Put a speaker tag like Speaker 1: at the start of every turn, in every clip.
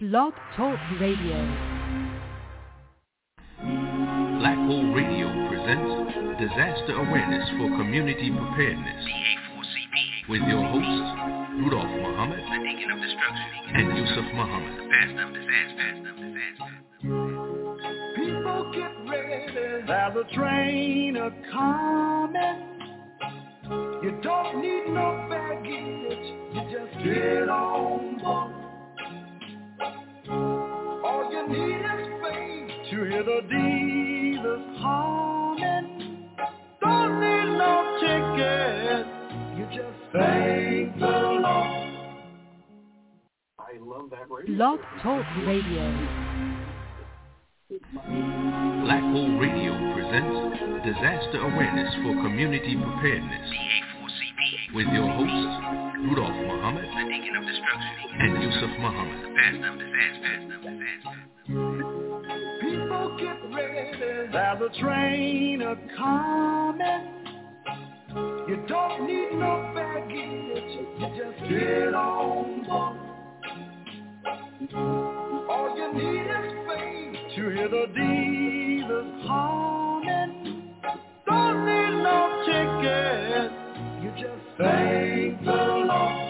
Speaker 1: Blog Talk Radio.
Speaker 2: Black Hole Radio presents Disaster Awareness for Community Preparedness with your hosts, Rudolph Muhammad and Yusef Muhammad.
Speaker 3: People get ready, there's a train a coming. You don't need no baggage, you just get on faith to hear the divas humming. Don't need no ticket, you just thank the Lord. I love that radio.
Speaker 1: Blog Talk Radio.
Speaker 2: Black Hole Radio presents Disaster Awareness for Community Preparedness with your hosts, Rudolph Muhammad and Yusef Muhammad.
Speaker 3: People there's a train a coming. You don't need no baggage, you just get on board. All you need is faith to hear the divas humming. Don't need no ticket, you just thank the Lord.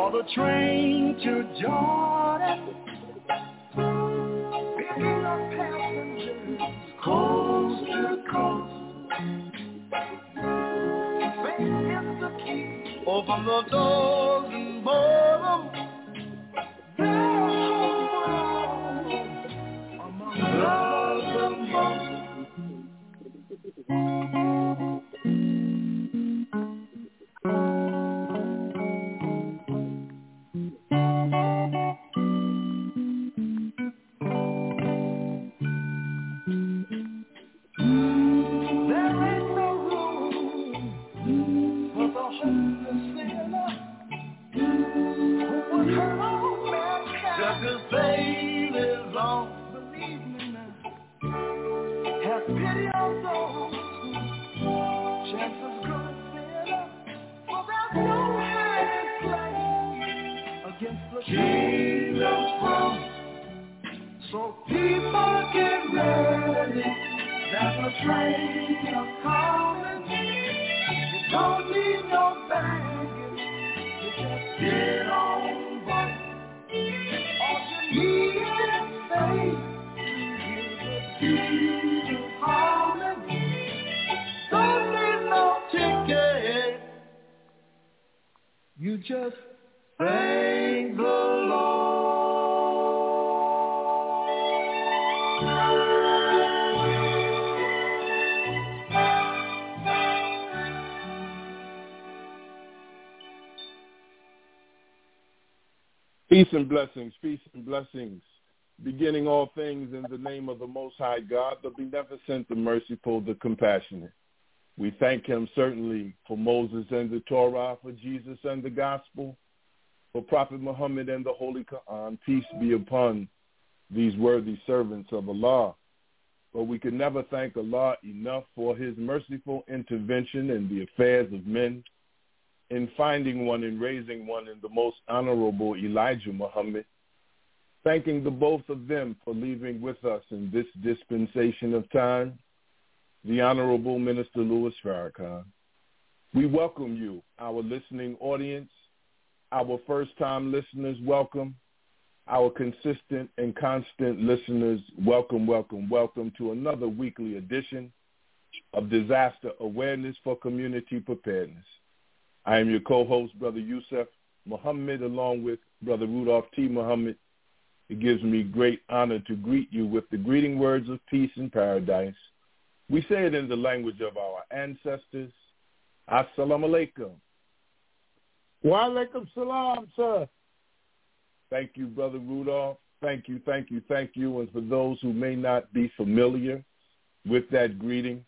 Speaker 3: For the train to Jordan. Picking up passengers coast to coast. Faith is the key. Open the doors and board 'em. They're home among loves and most.
Speaker 4: And blessings, peace and blessings. Beginning all things in the name of the Most High God, the beneficent, the merciful, the compassionate. We thank him certainly for Moses and the Torah, for Jesus and the gospel, for Prophet Muhammad and the Holy Quran. Peace be upon these worthy servants of Allah. But we can never thank Allah enough for his merciful intervention in the affairs of men in finding one and raising one in the most honorable Elijah Muhammad, thanking the both of them for leaving with us in this dispensation of time, the Honorable Minister Louis Farrakhan. We welcome you, our listening audience, our first-time listeners, welcome. Our consistent and constant listeners, welcome, welcome, welcome to another weekly edition of Disaster Awareness for Community Preparedness. I am your co-host, Brother Yusef Muhammad, along with Brother Rudolph T. Muhammad. It gives me great honor to greet you with the greeting words of peace and paradise. We say it in the language of our ancestors. Assalamu alaikum.
Speaker 5: Wa alaikum salam, sir.
Speaker 4: Thank you, Brother Rudolph. Thank you, thank you, thank you. And for those who may not be familiar with that greeting,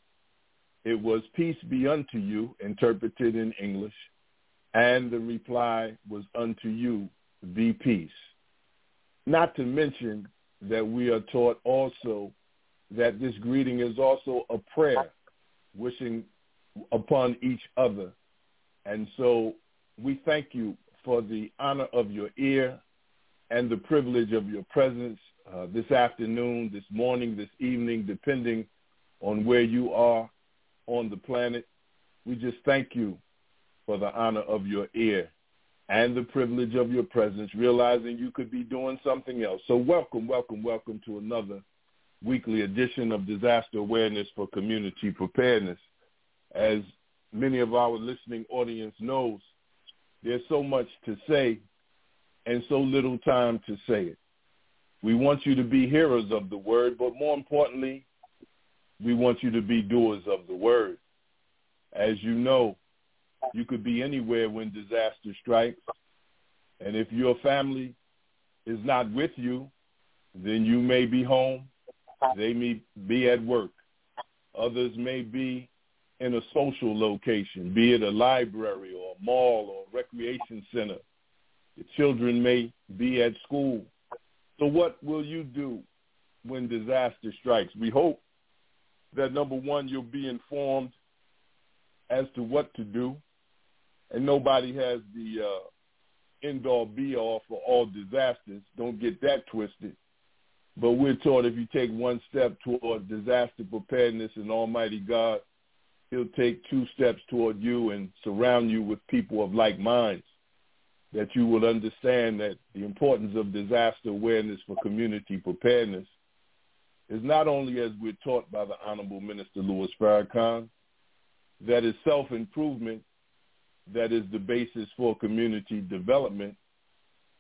Speaker 4: it was peace be unto you, interpreted in English, and the reply was unto you the peace. Not to mention that we are taught also that this greeting is also a prayer wishing upon each other. And so we thank you for the honor of your ear and the privilege of your presence uh, this afternoon, this morning, this evening, depending on where you are on the planet. We just thank you for the honor of your ear and the privilege of your presence, realizing you could be doing something else. So welcome, welcome, welcome to another weekly edition of Disaster Awareness for Community Preparedness. As many of our listening audience knows, there's so much to say and so little time to say it. We want you to be hearers of the word, but more importantly, we want you to be doers of the word. As you know, you could be anywhere when disaster strikes. And if your family is not with you, then you may be home. They may be at work. Others may be in a social location, be it a library or a mall or a recreation center. The children may be at school. So what will you do when disaster strikes? We hope that number one, you'll be informed as to what to do, and nobody has the uh, end-all be-all for all disasters. Don't get that twisted. But we're taught if you take one step toward disaster preparedness and Almighty God, he'll take two steps toward you and surround you with people of like minds that you will understand that the importance of disaster awareness for community preparedness is not only as we're taught by the Honorable Minister Louis Farrakhan, that is self-improvement, that is the basis for community development,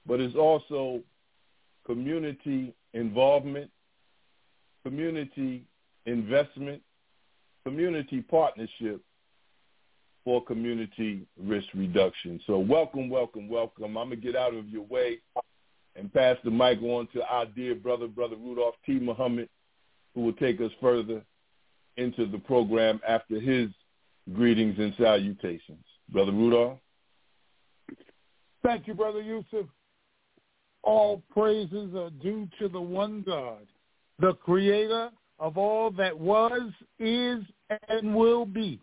Speaker 4: but is also community involvement, community investment, community partnership for community risk reduction. So welcome, welcome, welcome. I'm going to get out of your way and pass the mic on to our dear brother, Brother Rudolph T. Muhammad, who will take us further into the program after his greetings and salutations. Brother Rudolph?
Speaker 5: Thank you, Brother Yusef. All praises are due to the one God, the creator of all that was, is, and will be.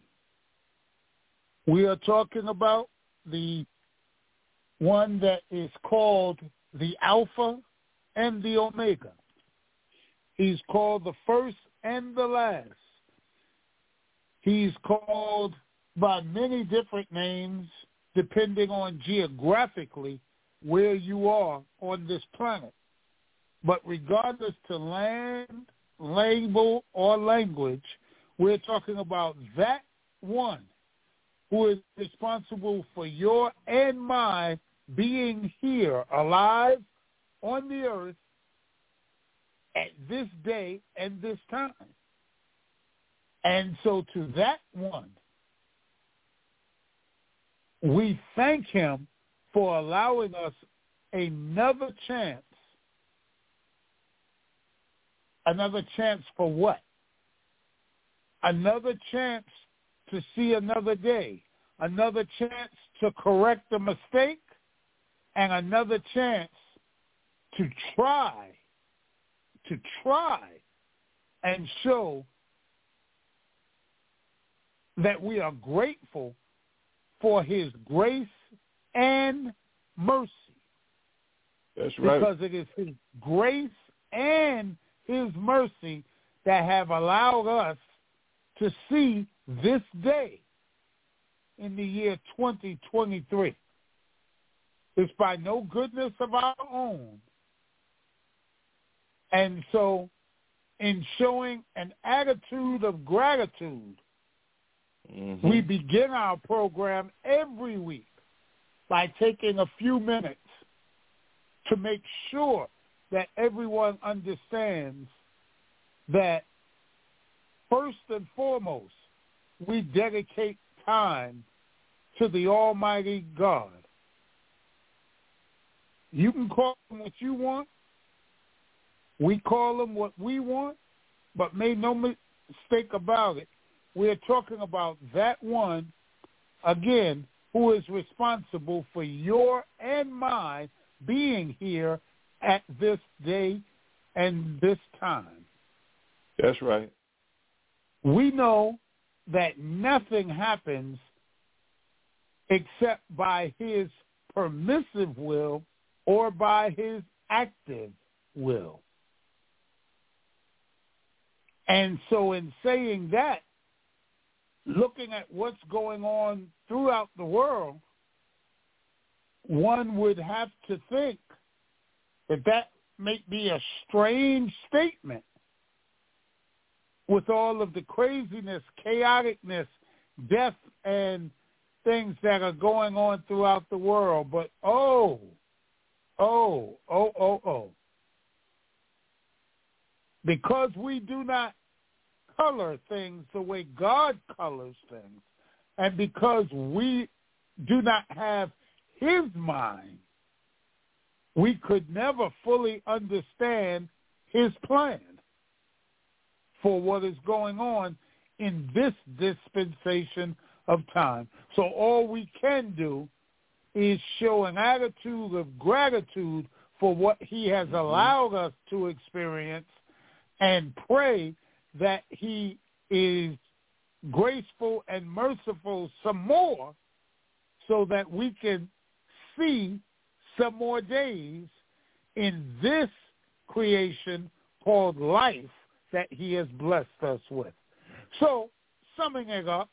Speaker 5: We are talking about the one that is called the Alpha and the Omega. He's called the first and the last. He's called by many different names depending on geographically where you are on this planet. But regardless to land, label, or language, we're talking about that one who is responsible for your and my being here alive on the earth at this day and this time. And so to that one, we thank him for allowing us another chance. Another chance for what? Another chance to see another day. Another chance to correct a mistake. And another chance to try, to try and show that we are grateful for his grace and mercy.
Speaker 4: That's right.
Speaker 5: Because it is his grace and his mercy that have allowed us to see this day in the year 2023. It's by no goodness of our own. And so in showing an attitude of gratitude
Speaker 4: Mm-hmm.
Speaker 5: We begin our program every week by taking a few minutes to make sure that everyone understands that first and foremost, we dedicate time to the Almighty God. You can call him what you want. We call him what we want, but make no mistake about it we're talking about that one, again, who is responsible for your and my being here at this day and this time.
Speaker 4: That's right.
Speaker 5: We know that nothing happens except by his permissive will or by his active will. And so in saying that, looking at what's going on throughout the world, one would have to think that that may be a strange statement with all of the craziness, chaoticness, death, and things that are going on throughout the world. But oh, oh, oh, oh, oh. Because we do not color things the way God colors things, and because we do not have his mind, we could never fully understand his plan for what is going on in this dispensation of time. So all we can do is show an attitude of gratitude for what he has mm-hmm. allowed us to experience and pray that he is graceful and merciful some more so that we can see some more days in this creation called life that he has blessed us with. So, summing it up,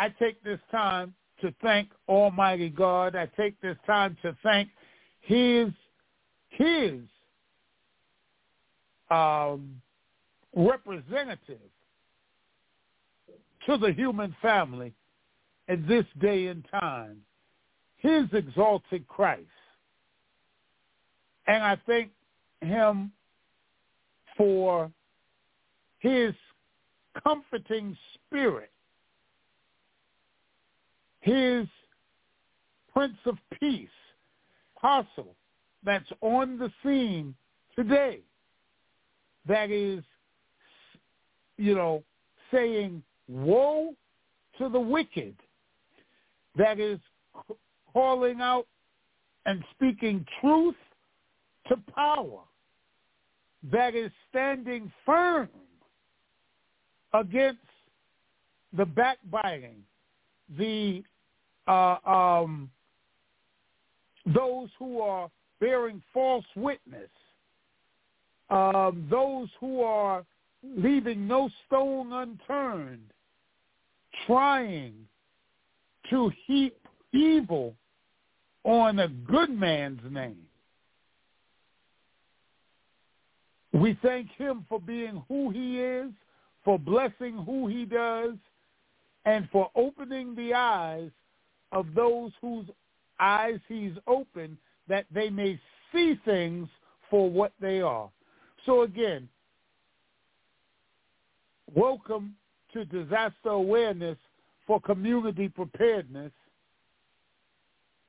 Speaker 5: I take this time to thank Almighty God. I take this time to thank his his um, representative to the human family in this day and time, his exalted Christ. And I thank him for his comforting spirit, his Prince of Peace, apostle that's on the scene today that is, you know, saying woe to the wicked, that is calling out and speaking truth to power, that is standing firm against the backbiting, the uh, um, those who are bearing false witness, um, those who are leaving no stone unturned, trying to heap evil on a good man's name. We thank him for being who he is, for blessing who he does, and for opening the eyes of those whose eyes he's opened that they may see things for what they are. So again, welcome to disaster awareness for community preparedness.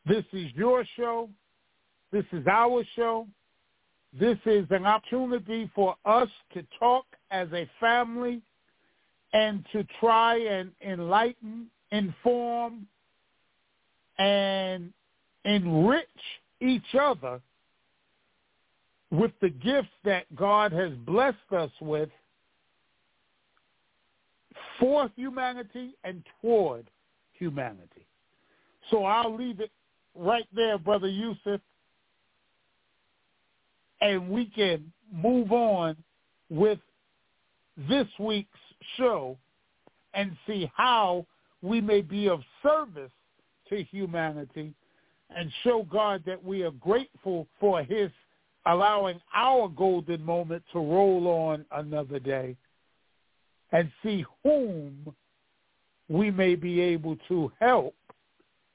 Speaker 5: This is your show. This is our show. This is an opportunity for us to talk as a family and to try and enlighten, inform, and enrich each other with the gifts that God has blessed us with for humanity and toward humanity. So I'll leave it right there, Brother Yusef, and we can move on with this week's show and see how we may be of service to humanity and show God that we are grateful for his allowing our golden moment to roll on another day and see whom we may be able to help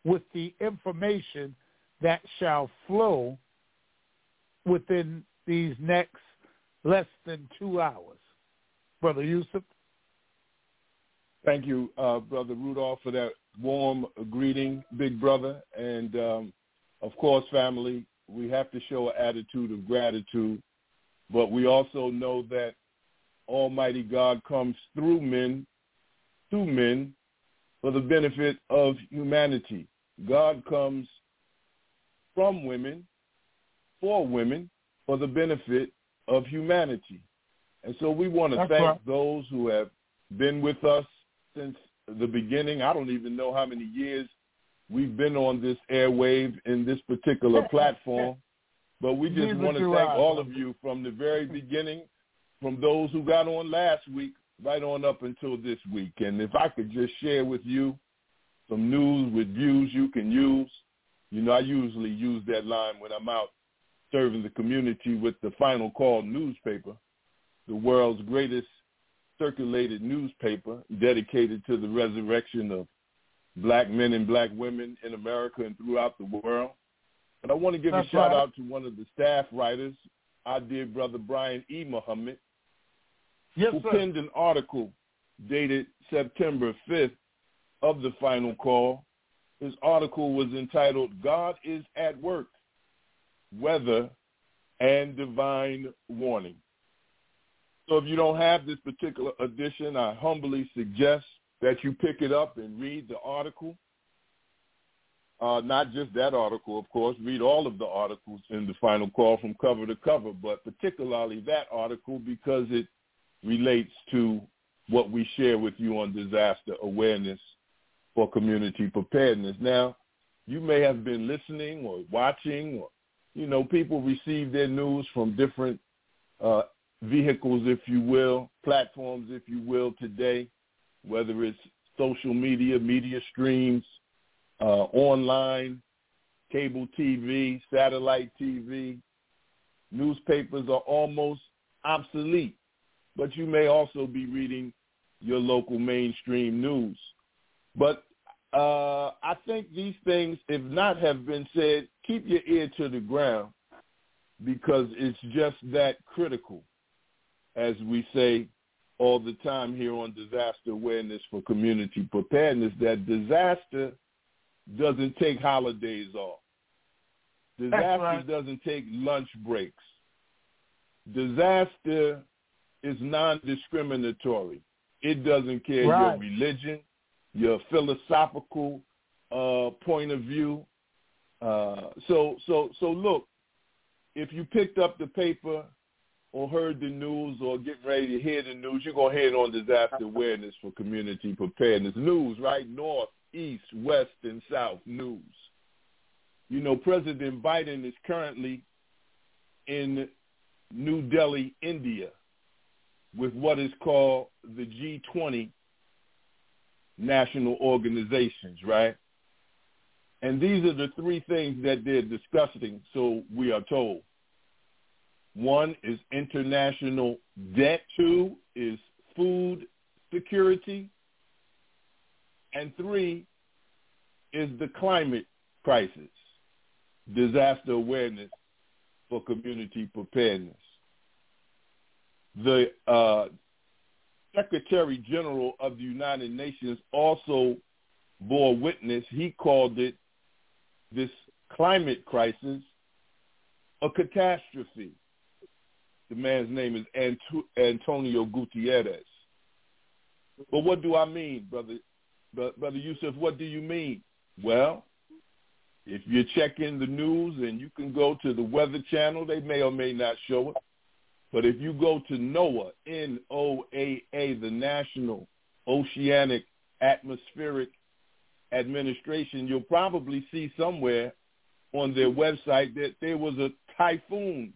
Speaker 5: with the information that shall flow within these next less than two hours. Brother Yusef?
Speaker 4: Thank you, uh, Brother Rudolph, for that warm greeting, big brother. And, um, of course, family, we have to show an attitude of gratitude, but we also know that Almighty God comes through men, through men, for the benefit of humanity. God comes from women for women for the benefit of humanity. And so we want to
Speaker 5: That's
Speaker 4: thank
Speaker 5: right.
Speaker 4: those who have been with us since the beginning. I don't even know how many years we've been on this airwave in this particular platform. But we just
Speaker 5: Neither
Speaker 4: want to thank
Speaker 5: I.
Speaker 4: all of you from the very beginning, from those who got on last week, right on up until this week. And if I could just share with you some news with views you can use. You know, I usually use that line when I'm out serving the community with the Final Call newspaper, the world's greatest circulated newspaper dedicated to the resurrection of black men and black women in America and throughout the world. And I want to give
Speaker 5: That's
Speaker 4: a shout
Speaker 5: right.
Speaker 4: out to one of the staff writers, our dear brother Brian E. Muhammad,
Speaker 5: Yes,
Speaker 4: who
Speaker 5: sir.
Speaker 4: penned an article dated September 5th of the final call. His article was entitled God is at Work, Weather and Divine Warning. So if you don't have this particular edition, I humbly suggest that you pick it up and read the article. Uh, not just that article, of course. Read all of the articles in the final call from cover to cover, but particularly that article because it relates to what we share with you on disaster awareness for community preparedness. Now, you may have been listening or watching or, you know, people receive their news from different uh, vehicles, if you will, platforms, if you will, today, whether it's social media, media streams, uh, online, cable TV, satellite TV. Newspapers are almost obsolete, but you may also be reading your local mainstream news. But uh, I think these things, if not have been said, keep your ear to the ground because it's just that critical, as we say all the time here on Disaster Awareness for Community Preparedness, that disaster doesn't take holidays off. Disaster
Speaker 5: right.
Speaker 4: doesn't take lunch breaks. Disaster is non-discriminatory. It doesn't care
Speaker 5: Right.
Speaker 4: your religion, your philosophical uh, point of view. Uh, so, so, so look, if you picked up the paper or heard the news or getting ready to hear the news, you're going to hear it on disaster awareness for community preparedness. News, right? North, east, west, and south news. You know, President Biden is currently in New Delhi, India, with what is called the G20 national organizations, right? And these are the three things that they're discussing, so we are told. One is international debt. Two is food security. And three is the climate crisis, disaster awareness for community preparedness. The uh, Secretary General of the United Nations also bore witness. He called it this climate crisis a catastrophe. The man's name is Anto- Antonio Guterres. But what do I mean, brother? Brother Yusef, what do you mean? Well, if you're checking the news and you can go to the Weather Channel, they may or may not show it. But if you go to NOAA, N-O-A-A, the National Oceanic Atmospheric Administration, you'll probably see somewhere on their website that there was a typhoon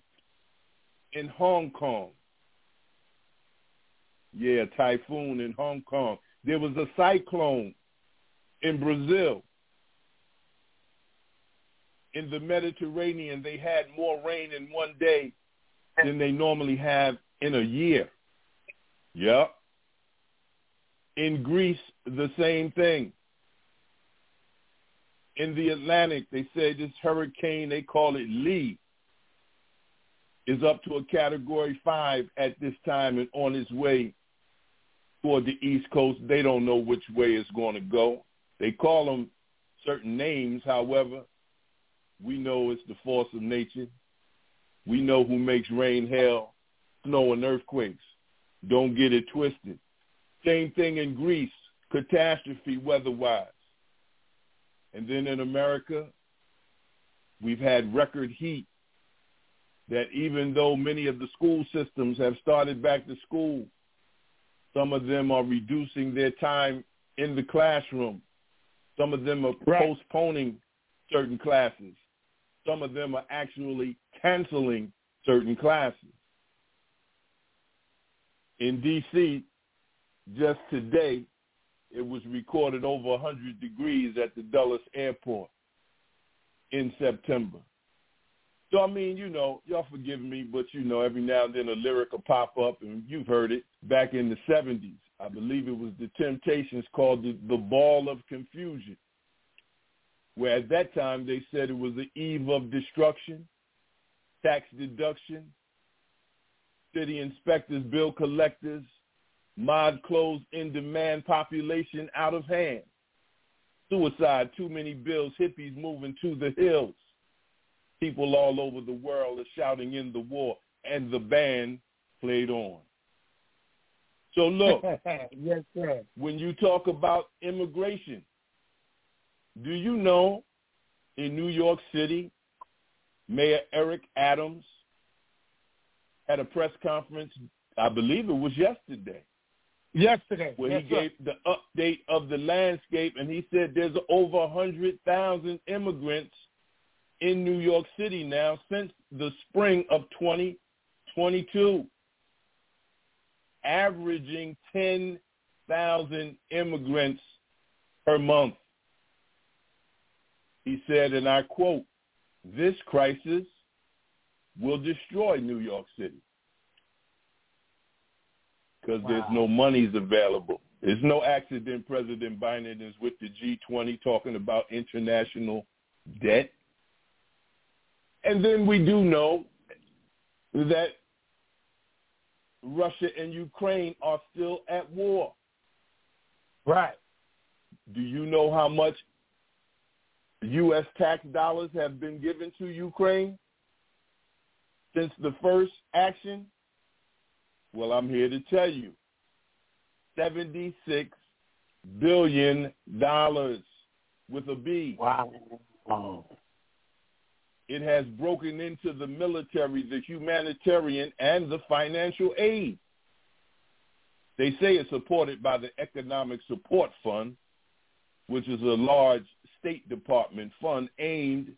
Speaker 4: in Hong Kong. Yeah, typhoon in Hong Kong. There was a cyclone in Brazil. In the Mediterranean, they had more rain in one day than they normally have in a year. Yep. In Greece, the same thing. In the Atlantic, they said this hurricane, they call it Lee, is up to a category five at this time and on its way toward the East Coast. They don't know which way it's going to go. They call them certain names. However, we know it's the force of nature. We know who makes rain, hail, snow, and earthquakes. Don't get it twisted. Same thing in Greece, catastrophe weather-wise. And then in America, we've had record heat that even though many of the school systems have started back to school, some of them are reducing their time in the classroom. Some of them are right. postponing certain classes. Some of them are actually canceling certain classes. In D.C., just today, it was recorded over 100 degrees at the Dulles Airport in September. So I mean, you know, y'all forgive me, but you know, every now and then a lyric will pop up, and you've heard it back in the '70s. I believe it was the Temptations called the, the Ball of Confusion, where at that time they said it was the eve of destruction, tax deduction, city inspectors, bill collectors, mod clothes in demand, population out of hand, suicide, too many bills, hippies moving to the hills People all over the world are shouting in the war, and the band played on. So look,
Speaker 5: yes, sir.
Speaker 4: when you talk about immigration, do you know in New York City, Mayor Eric Adams had a press conference, I believe it was yesterday.
Speaker 5: Yesterday.
Speaker 4: Where
Speaker 5: yes,
Speaker 4: he gave the update of the landscape and he said there's over 100,000 immigrants in New York City now since the spring of 2022, averaging 10,000 immigrants per month. He said, and I quote, this crisis will destroy New York City because wow. there's no monies available. There's no accident President Biden is with the G20 talking about international debt. And then we do know that Russia and Ukraine are still at war.
Speaker 5: Right.
Speaker 4: Do you know how much U.S. tax dollars have been given to Ukraine since the first action? Well, I'm here to tell you. $76 billion with a B.
Speaker 5: Wow. wow
Speaker 4: it has broken into the military, the humanitarian, and the financial aid. They say it's supported by the Economic Support Fund, which is a large State Department fund aimed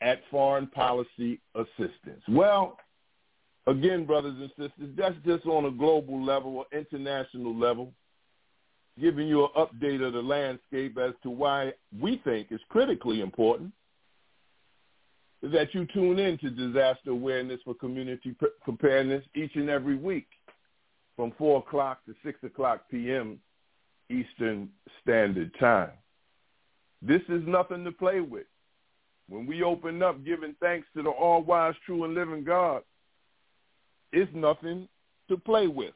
Speaker 4: at foreign policy assistance. Well, again, brothers and sisters, that's just on a global level or international level, giving you an update of the landscape as to why we think it's critically important that you tune in to Disaster Awareness for Community Preparedness each and every week from 4 o'clock to 6 o'clock p.m. Eastern Standard Time. This is nothing to play with. When we open up giving thanks to the all-wise, true, and living God, it's nothing to play with.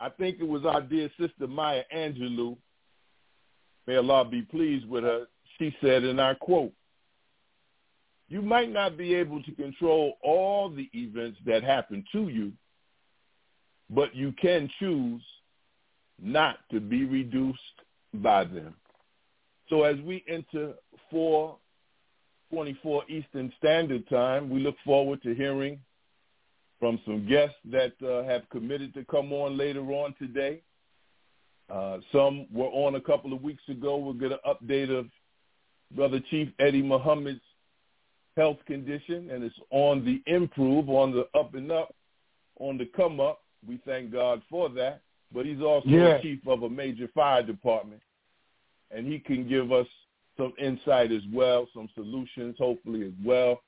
Speaker 4: I think it was our dear sister Maya Angelou, may Allah be pleased with her, she said, and I quote, you might not be able to control all the events that happen to you, but you can choose not to be reduced by them. So as we enter 424 Eastern Standard Time, we look forward to hearing from some guests that uh, have committed to come on later on today. Uh, some were on a couple of weeks ago. We'll get an update of Brother Chief Eddie Muhammad's health condition, and it's on the improve, on the up and up, on the come up. We thank God for that. But he's also
Speaker 5: yeah.
Speaker 4: chief of a major fire department, and he can give us some insight as well, some solutions, hopefully as well,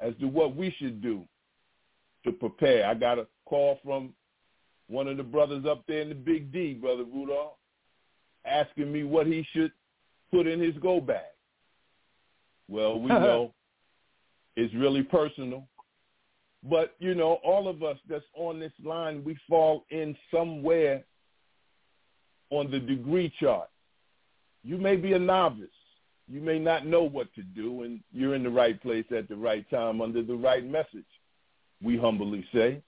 Speaker 4: as to what we should do to prepare. I got a call from one of the brothers up there in the Big D, Brother Rudolph, asking me what he should put in his go bag. Well, we know is really personal. But, you know, all of us that's on this line, we fall in somewhere on the degree chart. You may be a novice. You may not know what to do, and you're in the right place at the right time under the right message, we humbly say.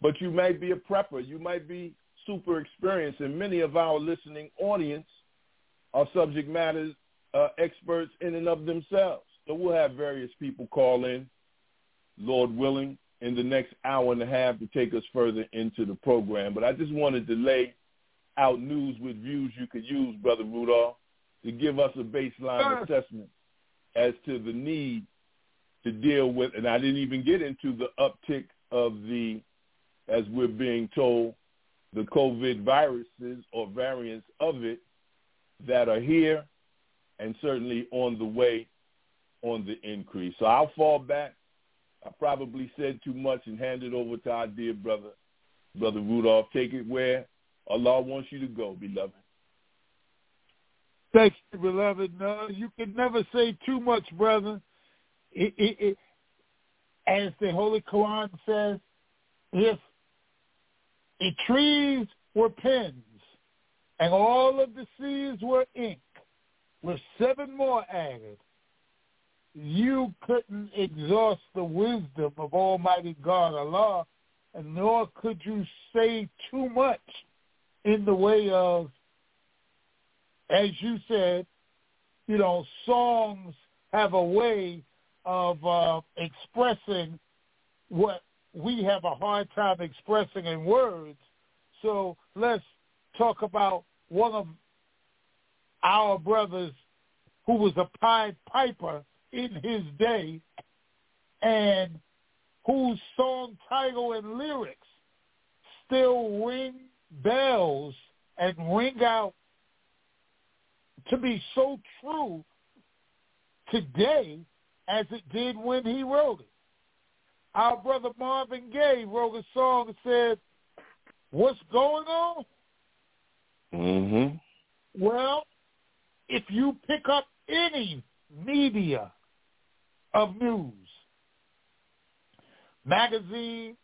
Speaker 4: But you might be a prepper. You might be super experienced, and many of our listening audience are subject matter uh, experts in and of themselves. So we'll have various people call in Lord willing, in the next hour and a half to take us further into the program. But I just wanted to lay out news with views you could use, Brother Rudolph, to give us a baseline assessment as to the need to deal with, and I didn't even get into the uptick of the, as we're being told, the COVID viruses or variants of it that are here and certainly on the way on the increase. So I'll fall back. I probably said too much and hand it over to our dear brother, Brother Rudolph. Take it where Allah wants you to go, beloved.
Speaker 5: Thank you, beloved. No, you can never say too much, brother. It, it, it, as the Holy Quran says, if the trees were pens and all of the seas were ink, with seven more added, you couldn't exhaust the wisdom of Almighty God Allah, and nor could you say too much in the way of as you said, you know, songs have a way of uh, expressing what we have a hard time expressing in words. So let's talk about one of our brothers who was a Pied Piper in his day and whose song title and lyrics still ring bells and ring out to be so true today as it did when he wrote it. Our brother Marvin Gaye wrote a song that said, what's going on?
Speaker 4: Mm-hmm.
Speaker 5: Well, if you pick up any media of news, magazine,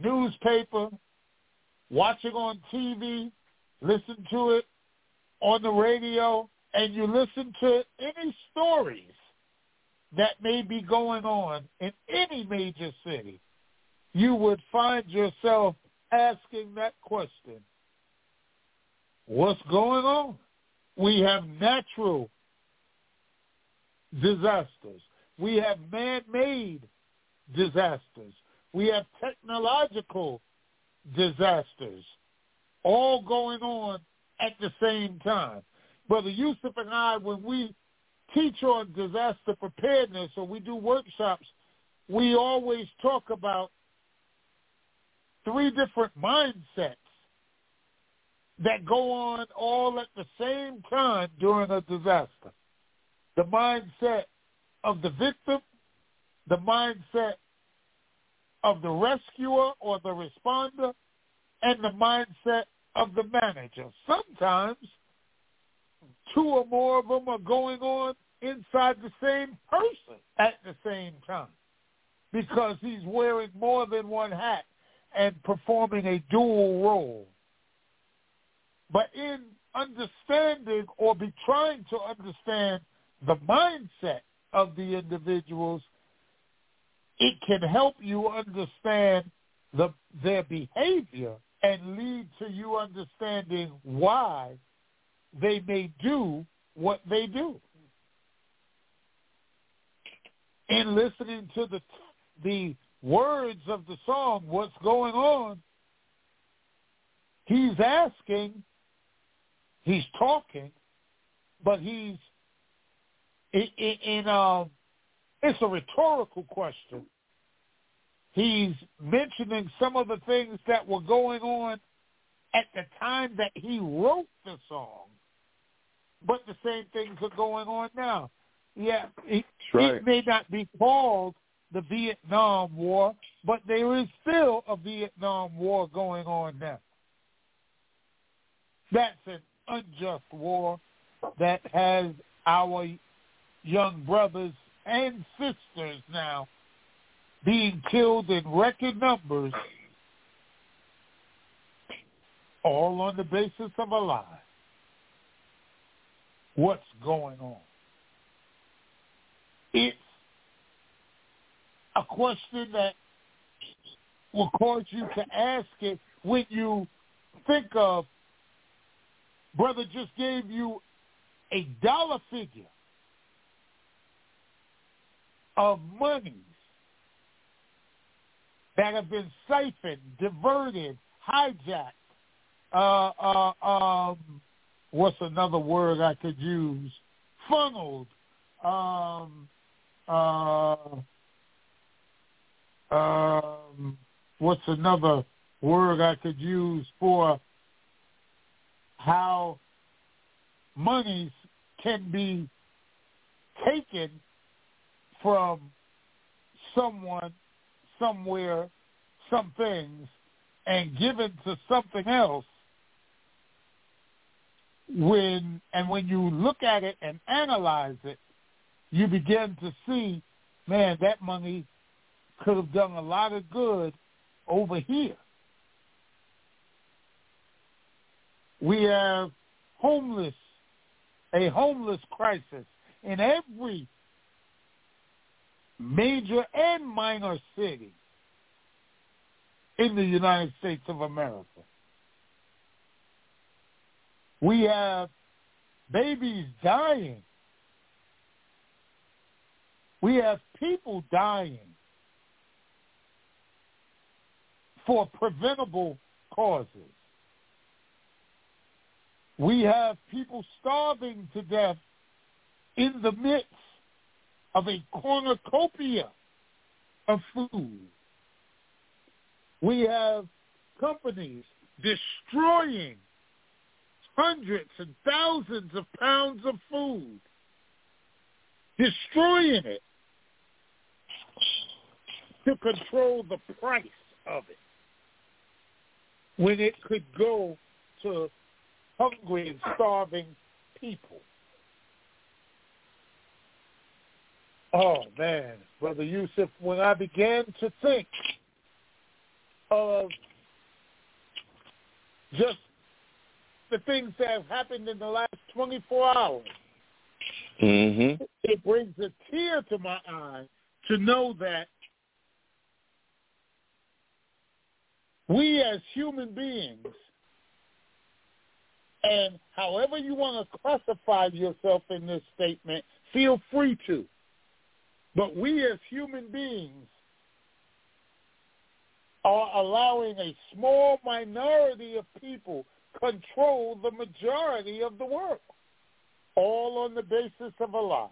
Speaker 5: newspaper, watching on TV, listen to it on the radio, and you listen to any stories that may be going on in any major city, you would find yourself asking that question. What's going on? We have natural disasters. We have man-made disasters. We have technological disasters all going on at the same time. Brother Yusef and I, when we teach on disaster preparedness or we do workshops, we always talk about three different mindsets that go on all at the same time during a disaster. The mindset of the victim, the mindset of the rescuer or the responder, and the mindset of the manager. Sometimes two or more of them are going on inside the same person at the same time because he's wearing more than one hat and performing a dual role. But in understanding or be trying to understand the mindset of the individuals, it can help you understand the, their behavior and lead to you understanding why they may do what they do. In listening to the the words of the song, what's going on, he's asking, he's talking, but he's in, in, in um, it's a rhetorical question. He's mentioning some of the things that were going on at the time that he wrote the song, but the same things are going on now. Yeah, it,
Speaker 4: right.
Speaker 5: it may not be called the Vietnam War, but there is still a Vietnam War going on now. That's an unjust war that has our young brothers and sisters now being killed in record numbers, all on the basis of a lie. What's going on? It's a question that will cause you to ask it when you think of, brother just gave you a dollar figure of monies that have been siphoned, diverted, hijacked. Uh, uh, um, what's another word I could use? Funneled. Um, uh, um, what's another word I could use for how monies can be taken from someone, somewhere, some things, and given to something else when and when you look at it and analyze it, you begin to see, man, that money could have done a lot of good over here. We have homeless, a homeless crisis in every major and minor cities in the United States of America. We have babies dying. We have people dying for preventable causes. We have people starving to death in the midst of a cornucopia of food. We have companies destroying hundreds and thousands of pounds of food, destroying it to control the price of it when it could go to hungry and starving people. Oh man, Brother Yusef, when I began to think of just the things that have happened in the last 24 hours,
Speaker 4: Mm-hmm.
Speaker 5: it brings a tear to my eye to know that we as human beings, and however you want to classify yourself in this statement, feel free to. But we as human beings are allowing a small minority of people control the majority of the world, all on the basis of a lie.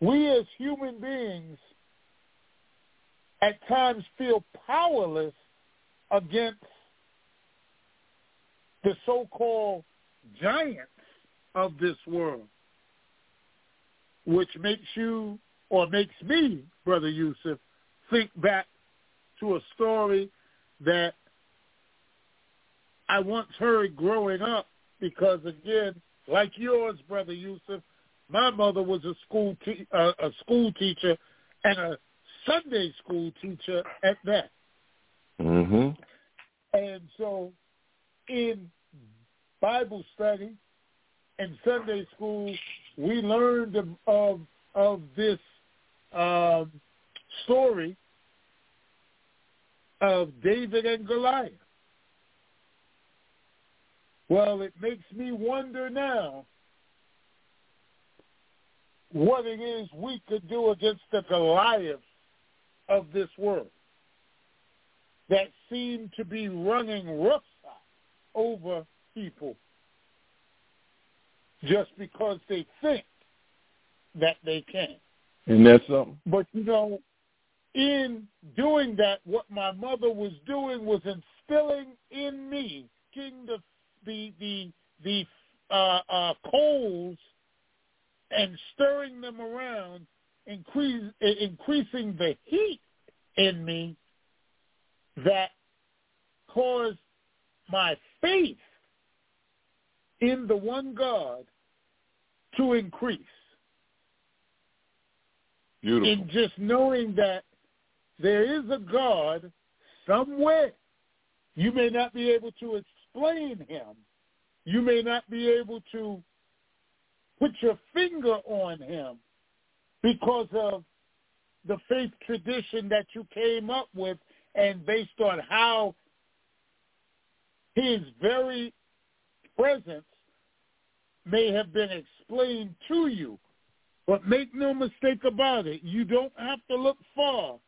Speaker 5: We as human beings at times feel powerless against the so-called giants of this world, which makes you or makes me, Brother Yusef, think back to a story that I once heard growing up because, again, like yours, Brother Yusef, my mother was a school te- uh, a school teacher and a Sunday school teacher at that.
Speaker 4: Mm-hmm.
Speaker 5: And so in Bible study and Sunday school, we learned of of, this um, story of David and Goliath. Well, it makes me wonder now what it is we could do against the Goliaths of this world that seem to be running roughshod over people just because they think that they can.
Speaker 4: And that's something.
Speaker 5: But you know, in doing that, what my mother was doing was instilling in me, getting the the the the uh, uh, coals and stirring them around, increase, increasing the heat in me that caused my faith in the one God to increase.
Speaker 4: Beautiful.
Speaker 5: In just knowing that there is a God somewhere. You may not be able to explain him. You may not be able to put your finger on him because of the faith tradition that you came up with and based on how his very presence may have been explained to you But make no mistake about it, you don't have to look far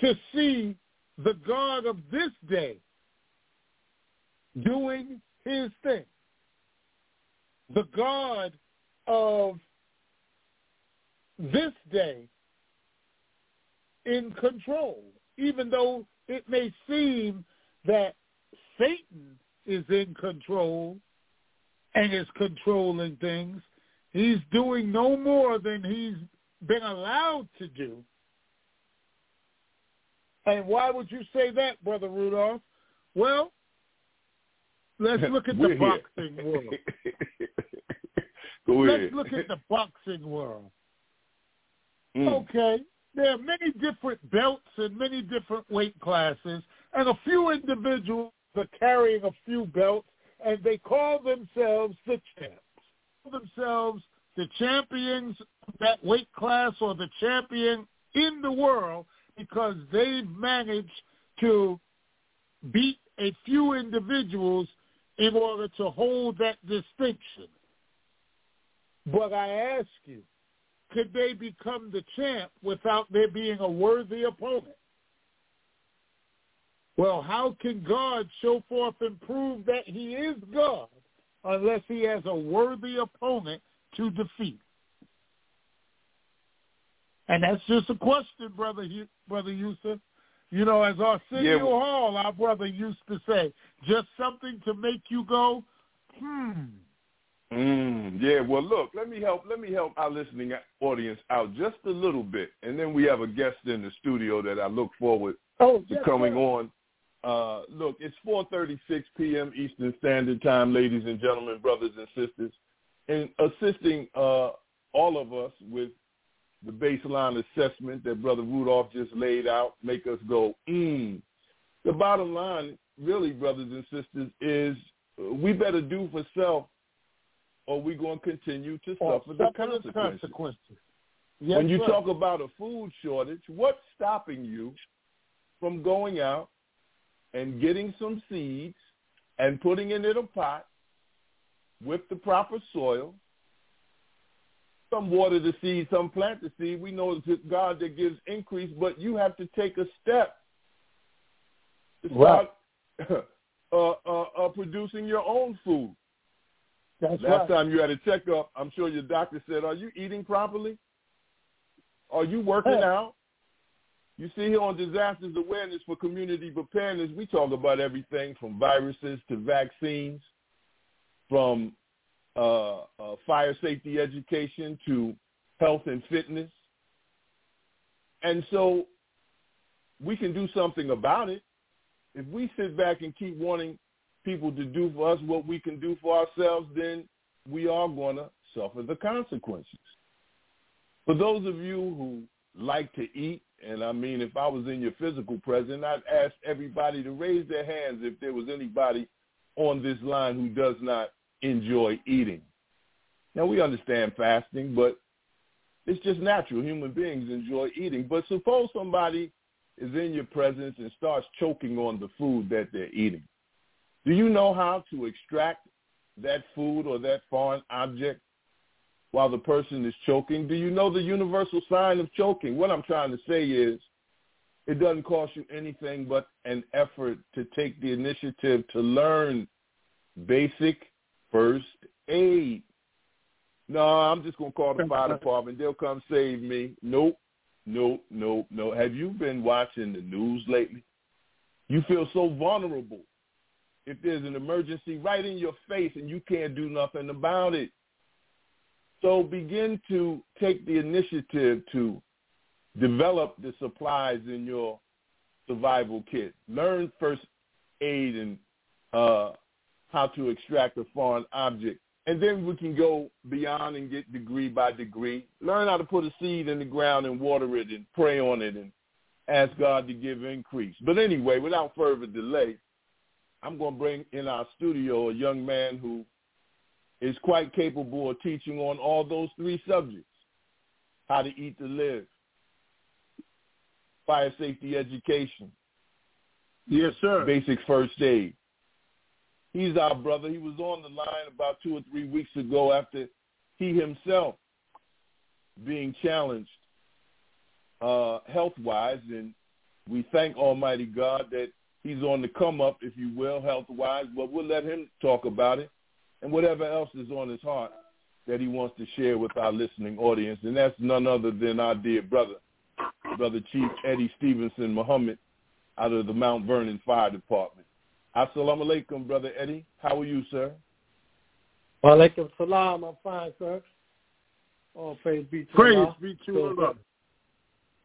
Speaker 5: to see the God of this day doing his thing. The God of this day in control, even though it may seem that Satan is in control and is controlling things. He's doing no more than he's been allowed to do. And why would you say that, Brother Rudolph? Well, let's look at the boxing world.
Speaker 4: Let's
Speaker 5: look at the boxing world. Mm. Okay, there are many different belts and many different weight classes, and a few individuals are carrying a few belts, and they call themselves the champs. Call themselves the champions of that weight class or the champion in the world because they've managed to beat a few individuals in order to hold that distinction. But I ask you, could they become the champ without there being a worthy opponent? Well, how can God show forth and prove that he is God unless he has a worthy opponent to defeat? And that's just a question, brother, brother Yusef. You know, as Arsenio yeah. Hall, our brother, used to say, just something to make you go, hmm.
Speaker 4: Mm, yeah, well, look, let me help. Let me help our listening audience out just a little bit, and then we have a guest in the studio that I look forward
Speaker 5: oh,
Speaker 4: to coming on. Uh, look, it's 4:36 p.m. Eastern Standard Time, ladies and gentlemen, brothers and sisters, and assisting uh, all of us with the baseline assessment that Brother Rudolph just laid out, make us go, mm. The bottom line, really, brothers and sisters, is we better do for self or we're going to continue to suffer the consequences.
Speaker 5: consequences.
Speaker 4: Yes, when you sir. talk about a food shortage, what's stopping you from going out and getting some seeds and putting in it in a pot with the proper soil some water the seed, some plant the seed. We know it's God that gives increase, but you have to take a step to start right. uh, uh, uh, producing your own food.
Speaker 5: That's
Speaker 4: Last
Speaker 5: right.
Speaker 4: time you had a checkup, I'm sure your doctor said, "Are you eating properly? Are you working hey. out?" You see here on disasters awareness for community preparedness, we talk about everything from viruses to vaccines, from uh, uh, fire safety education to health and fitness. And so we can do something about it. If we sit back and keep wanting people to do for us what we can do for ourselves, then we are going to suffer the consequences. For those of you who like to eat, and I mean, if I was in your physical presence, I'd ask everybody to raise their hands if there was anybody on this line who does not enjoy eating. Now we understand fasting, but it's just natural. Human beings enjoy eating. But suppose somebody is in your presence and starts choking on the food that they're eating. Do you know how to extract that food or that foreign object while the person is choking? Do you know the universal sign of choking? What I'm trying to say is it doesn't cost you anything but an effort to take the initiative to learn basic first aid. No, I'm just going to call the fire department. They'll come save me. Nope, nope, nope, no. Have you been watching the news lately? You feel so vulnerable if there's an emergency right in your face and you can't do nothing about it. So begin to take the initiative to develop the supplies in your survival kit. Learn first aid and uh, how to extract a foreign object. And then we can go beyond and get degree by degree. Learn how to put a seed in the ground and water it and pray on it and ask God to give increase. But anyway, without further delay, I'm going to bring in our studio a young man who is quite capable of teaching on all those three subjects. How to eat to live, fire safety education.
Speaker 5: Yes, sir.
Speaker 4: Basic first aid. He's our brother. He was on the line about two or three weeks ago after he himself being challenged uh, health-wise, and we thank Almighty God that he's on the come up, if you will, health-wise. But we'll let him talk about it and whatever else is on his heart that he wants to share with our listening audience, and that's none other than our dear brother, Brother Chief Eddie Stevenson Muhammad, out of the Mount Vernon Fire Department. Assalamu alaikum, Brother Eddie. How are you, sir?
Speaker 6: Wa alaikum salam. I'm fine, sir. All praise be to
Speaker 5: Praise
Speaker 6: Allah.
Speaker 5: be to Allah.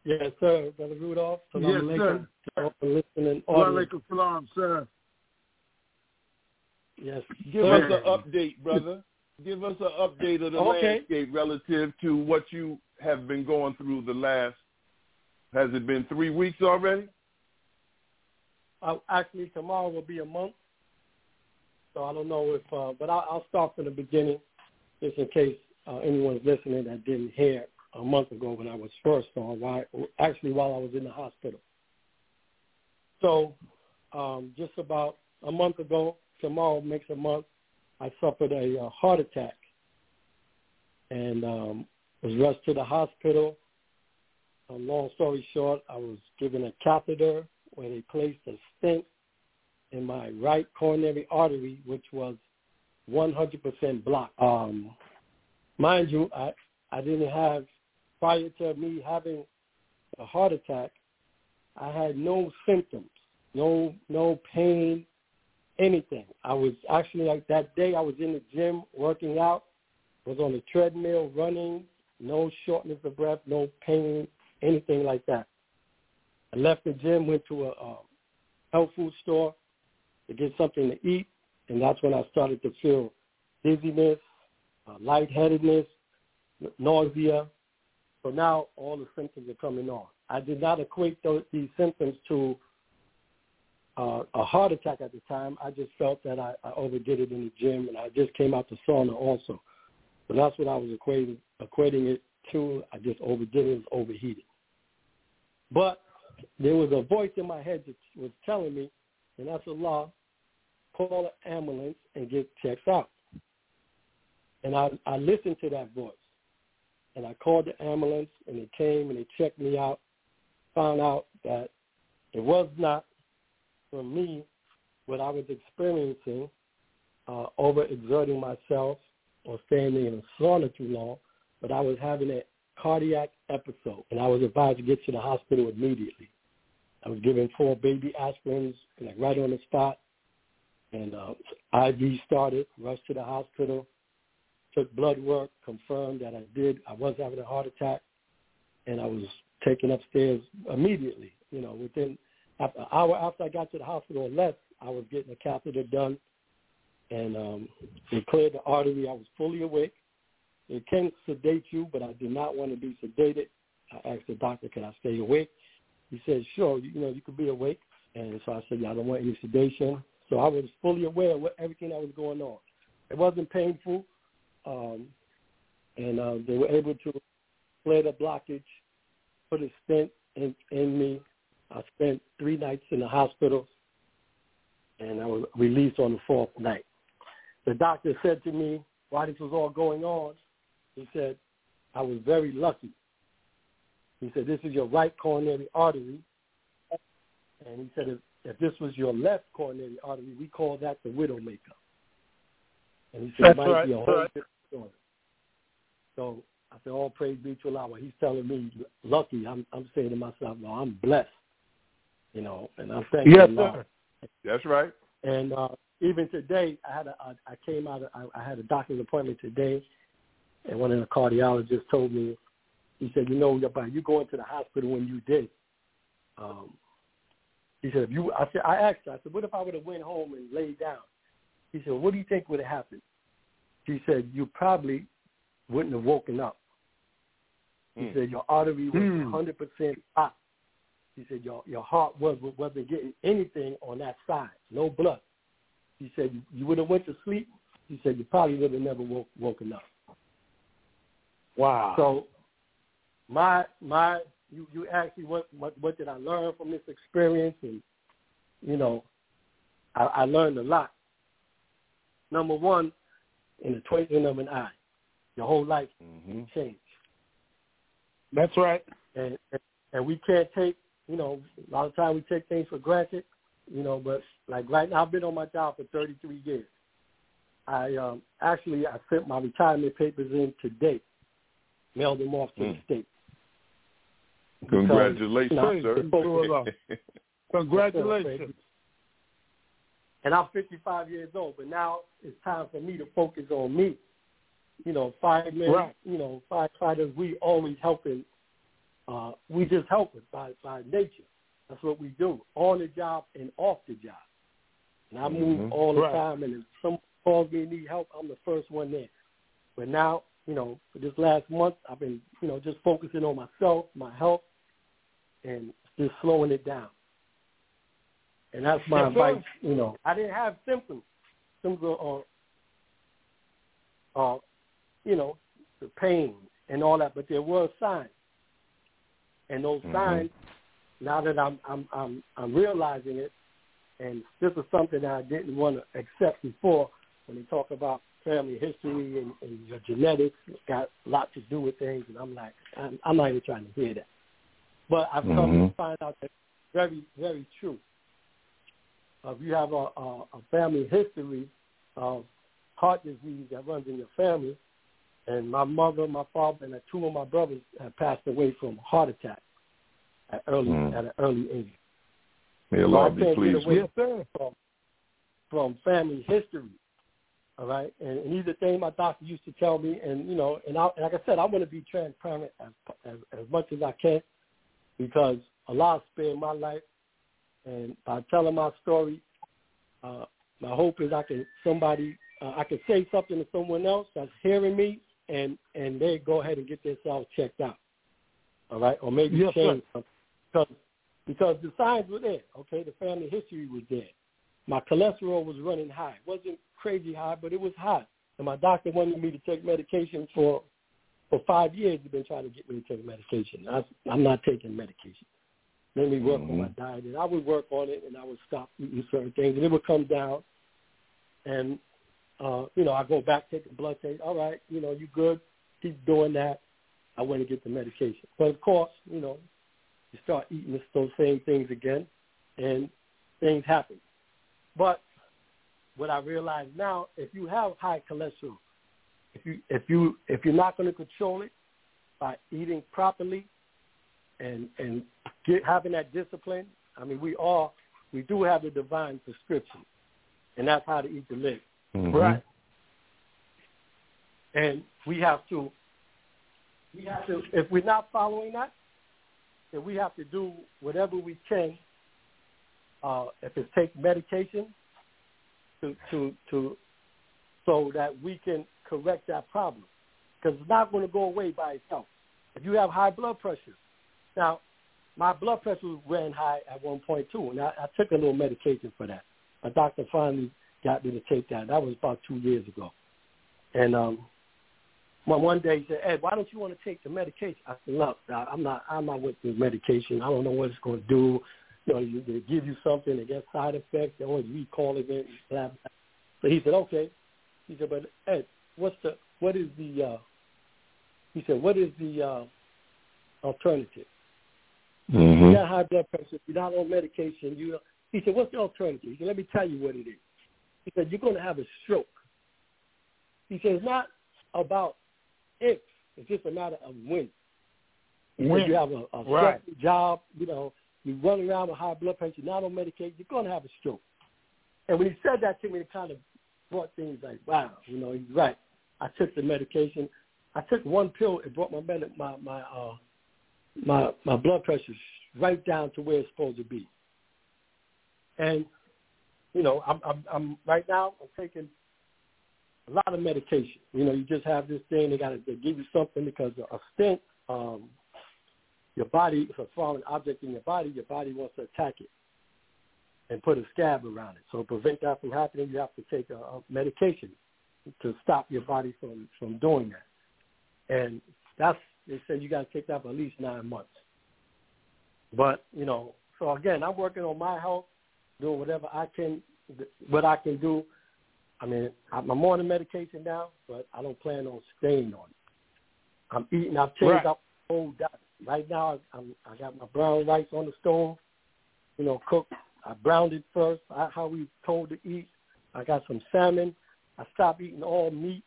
Speaker 6: Yes, sir. Brother Rudolph. Salam
Speaker 5: Yes,
Speaker 6: alaikum to all the listening
Speaker 5: Wa
Speaker 6: audience.
Speaker 5: alaikum salam, sir.
Speaker 6: Yes.
Speaker 4: Give us an update, brother. Give us an update of the
Speaker 6: Okay.
Speaker 4: landscape relative to what you have been going through the last, has it been three weeks already?
Speaker 6: Uh, actually, tomorrow will be a month. So I don't know if, uh, but I'll, I'll start from the beginning, just in case uh, anyone's listening that didn't hear a month ago when I was first on. Why? Actually, while I was in the hospital. So, um, just about a month ago, tomorrow makes a month, I suffered a uh, heart attack, and um, was rushed to the hospital. A long story short, I was given a catheter where they placed a stent in my right coronary artery, which was 100% blocked. Um, mind you, I, I didn't have, prior to me having a heart attack, I had no symptoms, no no pain, anything. I was actually like that day I was in the gym working out, was on the treadmill running, no shortness of breath, no pain, anything like that. I left the gym, went to a, a health food store to get something to eat, and that's when I started to feel dizziness, uh, lightheadedness, nausea. So now all the symptoms are coming on. I did not equate those, these symptoms to uh, a heart attack at the time. I just felt that I, I overdid it in the gym, and I just came out the sauna also. So that's what I was equating equating it to. I just overdid it, was overheated. But there was a voice in my head that was telling me, and that's Allah, call an ambulance and get checked out. And I, I listened to that voice. And I called the ambulance, and they came and they checked me out, found out that it was not from me what I was experiencing, uh, overexerting myself or standing in a sauna too long, but I was having a cardiac episode, and I was advised to get to the hospital immediately. I was given four baby aspirins, like right on the spot, and uh, IV started, rushed to the hospital, took blood work, confirmed that I did, I was having a heart attack, and I was taken upstairs immediately. You know, within after an hour after I got to the hospital and left, I was getting a catheter done, and um, they cleared the artery. I was fully awake. It can sedate you, but I did not want to be sedated. I asked the doctor, "Can I stay awake?" He said, "Sure. You, you know, you could be awake." And so I said, "Yeah, I don't want any sedation." So I was fully aware of what, everything that was going on. It wasn't painful, um, and uh, they were able to clear the blockage, put a stent in, in me. I spent three nights in the hospital, and I was released on the fourth night. The doctor said to me, while this was all going on, he said, I was very lucky. He said, this is your right coronary artery. And he said, if, if this was your left coronary artery, we call that the widowmaker. And he said,
Speaker 5: That's
Speaker 6: it might
Speaker 5: right,
Speaker 6: be a whole
Speaker 5: right.
Speaker 6: different story. So I said, all praise be to Allah. Well, he's telling me, lucky. I'm, I'm saying to myself, no, I'm blessed. You know, and I'm thanking
Speaker 5: Yes,
Speaker 6: Allah.
Speaker 5: sir.
Speaker 4: That's right.
Speaker 6: And uh, even today, I had a, I, I came out. I, I had a doctor's appointment today, and one of the cardiologists told me, he said, you know, by you going to the hospital when you did, um, he said, if you, I said, I asked her, I said, what if I would have went home and laid down? He said, what do you think would have happened? He said, you probably wouldn't have woken up. He
Speaker 4: Mm.
Speaker 6: said, your artery was
Speaker 5: Hmm.
Speaker 6: 100% blocked. He said, your your heart was wasn't getting anything on that side, no blood. He said, you, you would have went to sleep. He said, you probably would have never woke, woken up.
Speaker 5: Wow.
Speaker 6: So my my you you asked me what what what did I learn from this experience and you know I, I learned a lot. Number one, in the twinkling of an eye, your whole life
Speaker 4: Mm-hmm.
Speaker 6: changed.
Speaker 5: That's right.
Speaker 6: And, and and we can't take, you know, a lot of times we take things for granted, you know. But like right now, I've been on my job for 33 years. I um actually I sent my retirement papers in today, mailed them off to
Speaker 4: Mm.
Speaker 6: the state.
Speaker 4: Congratulations,
Speaker 6: Because,
Speaker 4: sir.
Speaker 6: you know,
Speaker 5: Congratulations.
Speaker 6: And I'm 55 years old, but now it's time for me to focus on me. You know, firemen,
Speaker 5: Right.
Speaker 6: you know, firefighters, we always helping. Uh, we just help it by, by nature. That's what we do, on the job and off the job. And I move
Speaker 4: Mhm.
Speaker 6: all the
Speaker 5: Right.
Speaker 6: time, and if someone calls me and need help, I'm the first one there. But now, you know, for this last month, I've been, you know, just focusing on myself, my health, and just slowing it down. And that's my
Speaker 5: sir.
Speaker 6: advice. You know, I didn't have symptoms, symptoms of, uh, you know, the pain and all that, but there were signs. And those
Speaker 4: Mhm.
Speaker 6: signs, now that I'm I'm I'm I'm realizing it, and this is something that I didn't want to accept before when they talk about family history and, and your genetics it's got a lot to do with things, and I'm like, I'm, I'm not even trying to hear that. But I've come
Speaker 4: Mhm.
Speaker 6: to find out that very, very true. Uh, if you have a, a, a family history of heart disease that runs in your family, and my mother, my father, and two of my brothers have passed away from heart attack at early
Speaker 4: Mm.
Speaker 6: at an early age.
Speaker 4: May
Speaker 6: So
Speaker 4: Allah
Speaker 6: I
Speaker 4: be pleased with
Speaker 5: sir.
Speaker 6: from from family history. All right, and, and these are things my doctor used to tell me, and you know, and I, like I said, I want to be transparent as, as as much as I can, because Allah spared my life, and by telling my story, uh, my hope is I can somebody uh, I can say something to someone else that's hearing me, and and they go ahead and get themselves checked out. All right, or maybe
Speaker 5: Yes, sir.
Speaker 6: change something because because the signs were there. Okay, the family history was there. My cholesterol was running high. It wasn't crazy high, but it was high. And my doctor wanted me to take medication for for five years. He's been trying to get me to take medication. I, I'm not taking medication. Let me work on my
Speaker 4: Mhm.
Speaker 6: diet, and I would work on it, and I would stop eating certain things, and it would come down. And uh, you know, I go back take the blood test. All right, you know, you good. Keep doing that. I went to get the medication, but of course, you know, you start eating those same things again, and things happen. But what I realize now, if you have high cholesterol, if you if you if you're not going to control it by eating properly and and get, having that discipline, I mean, we all we do have the divine prescription, and that's how to eat to live.
Speaker 4: Mhm.
Speaker 5: Right.
Speaker 6: And we have to we have to if we're not following that, then we have to do whatever we can. Uh, if it's take medication to to to so that we can correct that problem, because it's not going to go away by itself. If you have high blood pressure, now my blood pressure ran high at one point too, and I, I took a little medication for that. My doctor finally got me to take that. That was about two years ago. And um, well, one day he said, "Ed, why don't you want to take the medication?" I said, "Look, I'm not. I'm not with the medication. I don't know what it's going to do. You know, you, they give you something, they get side effects. They always recall it. and Blah blah." So he said, "Okay." He said, "But Ed, what's the what is the?" Uh, he said, "What is the uh, alternative?" You
Speaker 4: Mhm.
Speaker 6: got high blood pressure. You're not on medication. You. He said, "What's the alternative?" He said, "Let me tell you what it is." He said, "You're going to have a stroke." He said, "It's not about if. It's just a matter of when."
Speaker 5: When.
Speaker 6: you have a, a
Speaker 5: Right.
Speaker 6: job. You know, you run around with high blood pressure. Not on medication. You're going to have a stroke. And when he said that to me, it kind of brought things like, wow, you know, he's right. I took the medication. I took one pill. It brought my med- my my uh my my blood pressure right down to where it's supposed to be. And you know, I'm I'm, I'm right now. I'm taking a lot of medication. You know, you just have this thing. They got to give you something because a stent. Um, your body, if a foreign object in your body, your body wants to attack it and put a scab around it. So to prevent that from happening, you have to take a, a medication to stop your body from from doing that. And that's they said you got to take that for at least nine months. But you know, so again, I'm working on my health, doing whatever I can, what I can do. I mean, I'm on the medication now, but I don't plan on staying on it. I'm eating. I've changed
Speaker 5: Right.
Speaker 6: up whole diet. Right now, I'm, I got my brown rice on the stove, you know, cooked. I browned it first, how we told to eat. I got some salmon. I stopped eating all meat,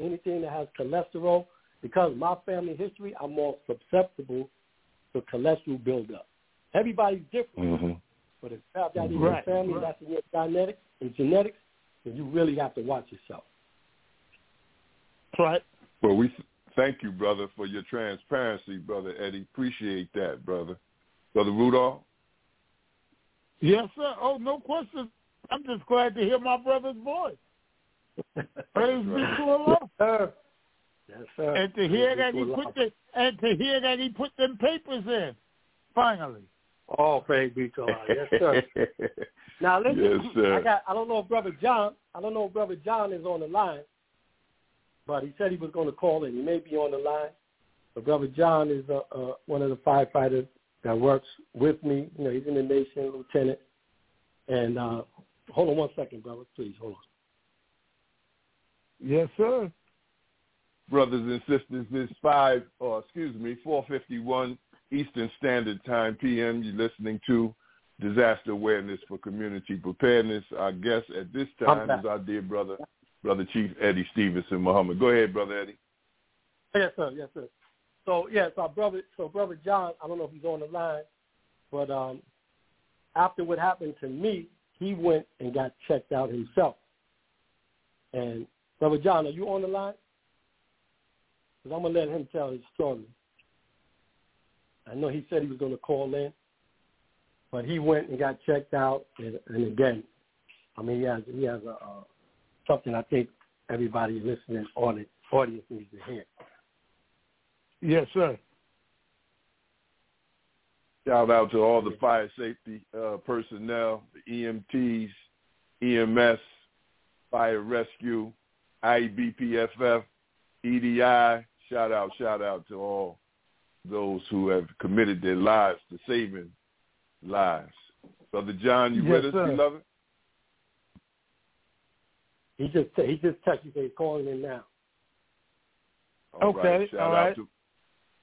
Speaker 6: anything that has cholesterol. Because of my family history, I'm more susceptible to cholesterol buildup. Everybody's different.
Speaker 4: Mm-hmm.
Speaker 6: But if you have that in
Speaker 5: Right,
Speaker 6: your family,
Speaker 5: right.
Speaker 6: that's in your genetics, and genetics, then you really have to watch yourself.
Speaker 5: Right.
Speaker 4: Well, we thank you, brother, for your transparency, brother Eddie. Appreciate that, brother. Brother Rudolph.
Speaker 5: Yes, sir. Oh, no question. I'm just glad to hear my brother's voice. Praise be to Allah.
Speaker 6: Sir. Yes, sir.
Speaker 5: And to hear
Speaker 6: Praise
Speaker 5: that he put the and to hear that he put them papers in. Finally.
Speaker 6: Oh, praise be to Allah. Yes, sir. Now listen,
Speaker 4: Yes, sir.
Speaker 6: I got. I don't know if brother John. I don't know if brother John is on the line, but he said he was going to call in. He may be on the line, but brother John is uh, uh, one of the firefighters that works with me. You know, he's in the nation, lieutenant. And uh, hold on one second, brother, please. Hold on.
Speaker 5: Yes, sir.
Speaker 4: Brothers and sisters, it's five, or excuse me, four fifty-one Eastern Standard Time PM. You're listening to Disaster Awareness for Community Preparedness. Our guest at this time is our dear brother, Brother Chief Eddie Stevenson Muhammad. Go ahead, brother Eddie.
Speaker 6: Yes, sir. Yes, sir. So yes, our brother. So brother John. I don't know if he's on the line, but um, after what happened to me, he went and got checked out himself. And brother John, are you on the line? Because I'm gonna let him tell his story. I know he said he was gonna call in, but he went and got checked out. And, and again, I mean, he has he has a uh, something I think everybody listening on it audience needs to hear.
Speaker 5: Yes, sir.
Speaker 4: Shout out to all the fire safety uh, personnel, the EMTs, EMS, fire rescue, IBPFF, EDI. Shout out, shout out to all those who have committed their lives to saving lives. Brother John, you
Speaker 5: Yes,
Speaker 4: with us,
Speaker 5: sir.
Speaker 4: beloved?
Speaker 6: He just he just texted me. He's calling in now.
Speaker 4: All
Speaker 5: Okay,
Speaker 4: right. Shout
Speaker 5: all
Speaker 4: out
Speaker 5: right.
Speaker 4: to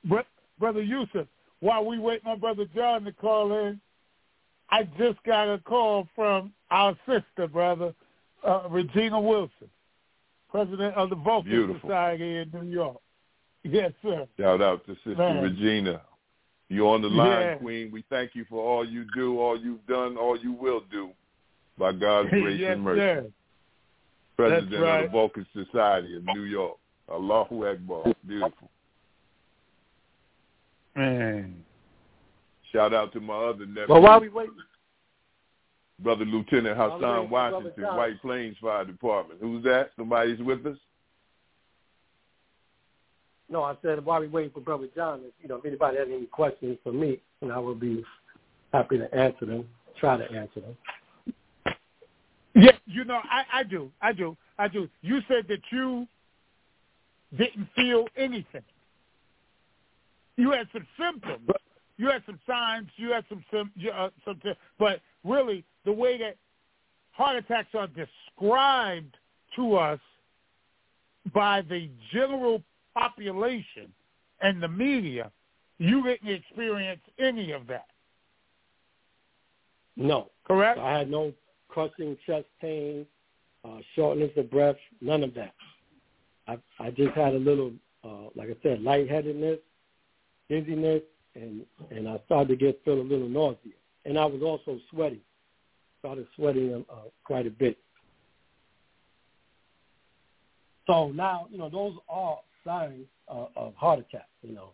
Speaker 5: Br- Brother Yusef, while we wait on Brother John to call in, I just got a call from our sister, brother, uh, Regina Wilson, president of the Vulcan
Speaker 4: Beautiful.
Speaker 5: Society in New York. Yes, sir.
Speaker 4: shout out to Sister
Speaker 5: Man.
Speaker 4: Regina. You're on the line,
Speaker 5: Yeah.
Speaker 4: Queen. We thank you for all you do, all you've done, all you will do by God's grace
Speaker 5: yes,
Speaker 4: and mercy.
Speaker 5: sir.
Speaker 4: president
Speaker 5: That's right.
Speaker 4: of the Vulcan Society of New York. Allahu Akbar. Beautiful.
Speaker 5: Man.
Speaker 4: Shout out to my other nephew,
Speaker 6: Well, while we wait,
Speaker 4: Brother Lieutenant Hassan
Speaker 6: wait for
Speaker 4: Washington, White Plains Fire Department. Who's that? Somebody's with us?
Speaker 6: No, I said while we waiting for Brother John, if, you know, if anybody has any questions for me, know, I will be happy to answer them. Try to answer them.
Speaker 5: Yeah, you know, I, I do. I do. I do. You said that you didn't feel anything. You had some symptoms. You had some signs. You had some you, uh, some, but really, the way that heart attacks are described to us by the general population and the media, you didn't experience any of that.
Speaker 6: No,
Speaker 5: Correct?
Speaker 6: I had no crushing chest pain, uh, shortness of breath, none of that. I I just had a little, uh, like I said, lightheadedness, dizziness, and and I started to get feel a little nauseous. and I was also sweating. Started sweating uh, quite a bit. So now, you know, those are signs uh, of heart attack. You know,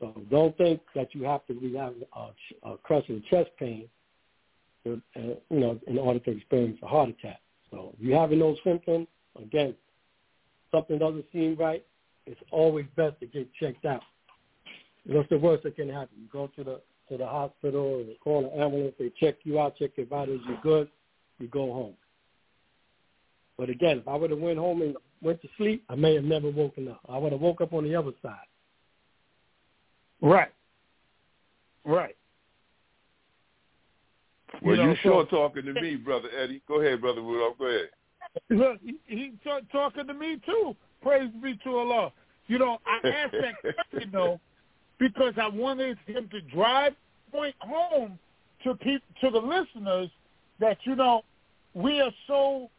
Speaker 6: so don't think that you have to be having uh, ch- crushing chest pain to, uh, you know, in order to experience a heart attack. So if you're having those symptoms, again, something doesn't seem right, it's always best to get checked out. What's the worst that can happen? You go to the to the hospital or call an ambulance, they check you out, check your vitals, you're good, you go home. But again, if I would have went home and went to sleep, I may have never woken up. I would have woke up on the other side.
Speaker 5: Right. Right.
Speaker 4: Well,
Speaker 5: You
Speaker 4: you, sure
Speaker 5: so-
Speaker 4: talking to me, Brother Eddie. Go ahead, Brother Rudolph. Go ahead.
Speaker 5: Look, he, he ta- talking to me too. Praise be to Allah. You know, I asked that question though because I wanted him to drive point home to pe- to the listeners that you know we are so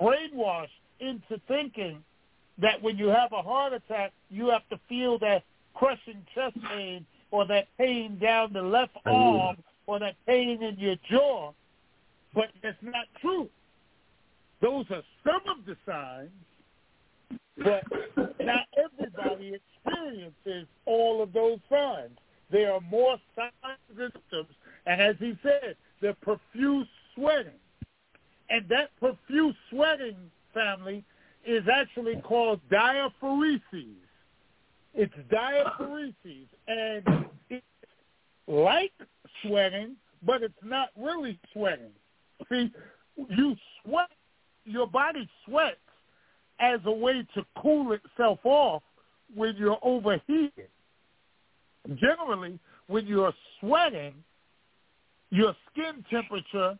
Speaker 5: brainwashed into thinking that when you have a heart attack, you have to feel that crushing chest pain or that pain down the left oh, arm or that pain in your jaw. But that's not true. Those are some of the signs, but not everybody experiences all of those signs. There are more signs and symptoms, and as he said, the profuse sweating. And that profuse sweating, family, is actually called diaphoresis. It's diaphoresis, and it's like sweating, but it's not really sweating. See, you sweat, your body sweats as a way to cool itself off when you're overheated. Generally, when you're sweating, your skin temperature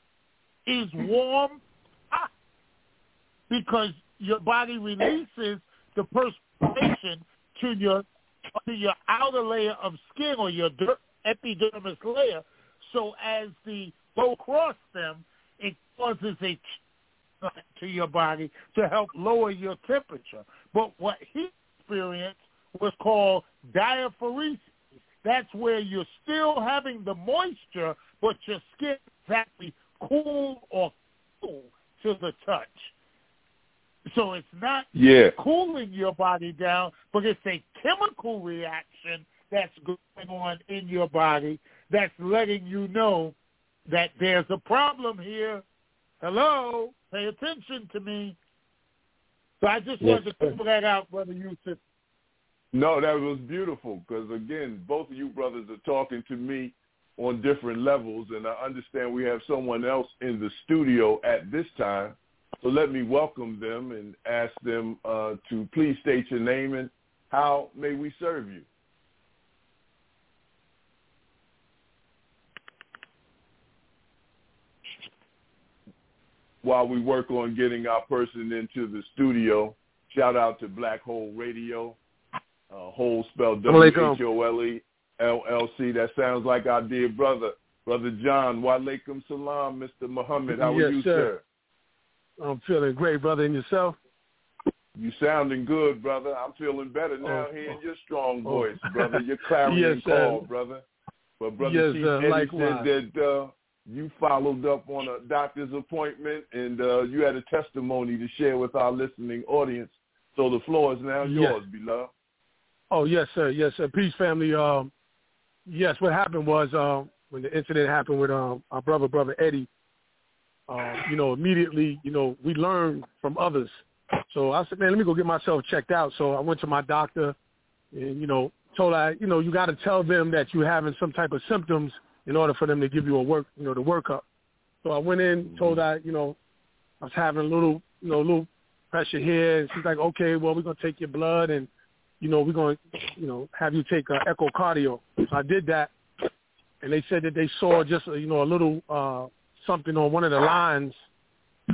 Speaker 5: is warm because your body releases the perspiration to your to your outer layer of skin or your epidermis layer. So as the flow cross them, it causes a to your body to help lower your temperature. But what he experienced was called diaphoresis. That's where you're still having the moisture, but your skin is actually cool or cool to the touch. So it's not
Speaker 4: yeah.
Speaker 5: cooling your body down, but it's a chemical reaction that's going on in your body that's letting you know that there's a problem here. Hello, pay attention to me. So I just
Speaker 4: yes,
Speaker 5: wanted to put that out, Brother Yusef.
Speaker 4: No, that was beautiful because, again, both of you brothers are talking to me on different levels, and I understand we have someone else in the studio at this time. So let me welcome them and ask them uh, to please state your name and how may we serve you. While we work on getting our person into the studio, shout out to Black Whole Radio, uh, Whole spelled W-H-O-L-E, LLC. That sounds like our dear brother, Brother John. Walaikum salam, Mr. Muhammad. How
Speaker 7: yes,
Speaker 4: are you,
Speaker 7: sir? I'm feeling great, brother. And yourself?
Speaker 4: You sounding good, brother. I'm feeling better now
Speaker 7: oh,
Speaker 4: hearing your strong voice, oh. brother. Your clarity
Speaker 7: yes,
Speaker 4: call, brother. But brother
Speaker 7: yes,
Speaker 4: Chief
Speaker 7: uh,
Speaker 4: Eddie
Speaker 7: likewise.
Speaker 4: said that uh, you followed up on a doctor's appointment and uh, you had a testimony to share with our listening audience. So the floor is now
Speaker 7: yes.
Speaker 4: yours, beloved.
Speaker 7: Oh yes, sir. Yes, sir. Peace, family. Um, yes, what happened was uh, when the incident happened with um, our brother, brother Eddie. Uh, you know, immediately, you know, we learned from others. So I said, man, let me go get myself checked out. So I went to my doctor, and you know, told I, you know, you got to tell them that you're having some type of symptoms in order for them to give you a work, you know, the workup. So I went in, told I, you know, I was having a little, you know, a little pressure here, and she's like, okay, well, we're gonna take your blood and you know, we're going to, you know, have you take an echocardio. So I did that, and they said that they saw just, you know, a little uh, something on one of the lines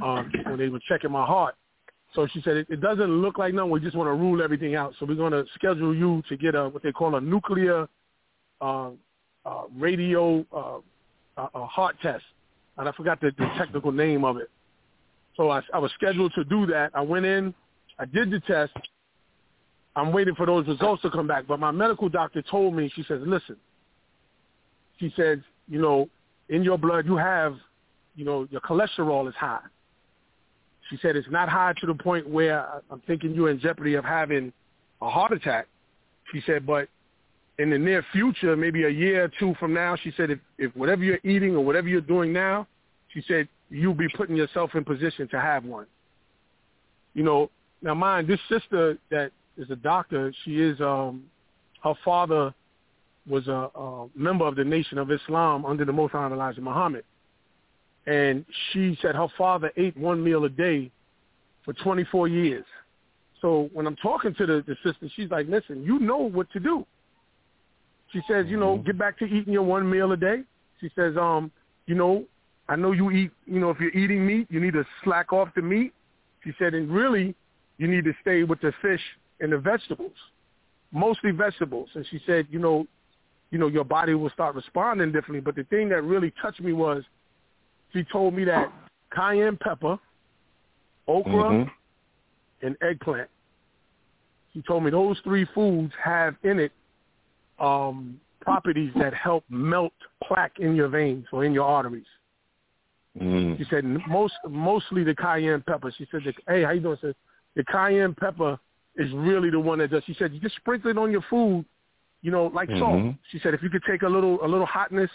Speaker 7: um, when they were checking my heart. So she said, it, it doesn't look like nothing. We just want to rule everything out. So we're going to schedule you to get a what they call a nuclear uh, uh, radio uh, a heart test. And I forgot the, the technical name of it. So I, I was scheduled to do that. I went in, I did the test, I'm waiting for those results to come back. But my medical doctor told me, she says, listen, she says, you know, in your blood you have, you know, your cholesterol is high. She said it's not high to the point where I'm thinking you're in jeopardy of having a heart attack. She said, but in the near future, maybe a year or two from now, she said, if, if whatever you're eating or whatever you're doing now, she said, you'll be putting yourself in position to have one. You know, now mind, this sister that is a doctor. She is um her father was a, a member of the Nation of Islam under the Most High Elijah Muhammad. And she said her father ate one meal a day for 24 years. So when I'm talking to the, the sister, she's like, listen, you know what to do. She says, you know, get back to eating your one meal a day. She says, um, you know, I know you eat, you know, if you're eating meat, you need to slack off the meat. She said, and really, you need to stay with the fish and the vegetables, mostly vegetables. And she said, you know, you know, your body will start responding differently. But the thing that really touched me was she told me that cayenne pepper, okra,
Speaker 4: Mm-hmm.
Speaker 7: and eggplant. She told me those three foods have in it um, properties that help melt plaque in your veins or in your arteries.
Speaker 4: Mm.
Speaker 7: She said most mostly the cayenne pepper. She said, "Hey, how you doing?" She said the cayenne pepper is really the one that does. She said you just sprinkle it on your food, you know, like salt.
Speaker 4: Mhm.
Speaker 7: She said if you could take a little a little hotness,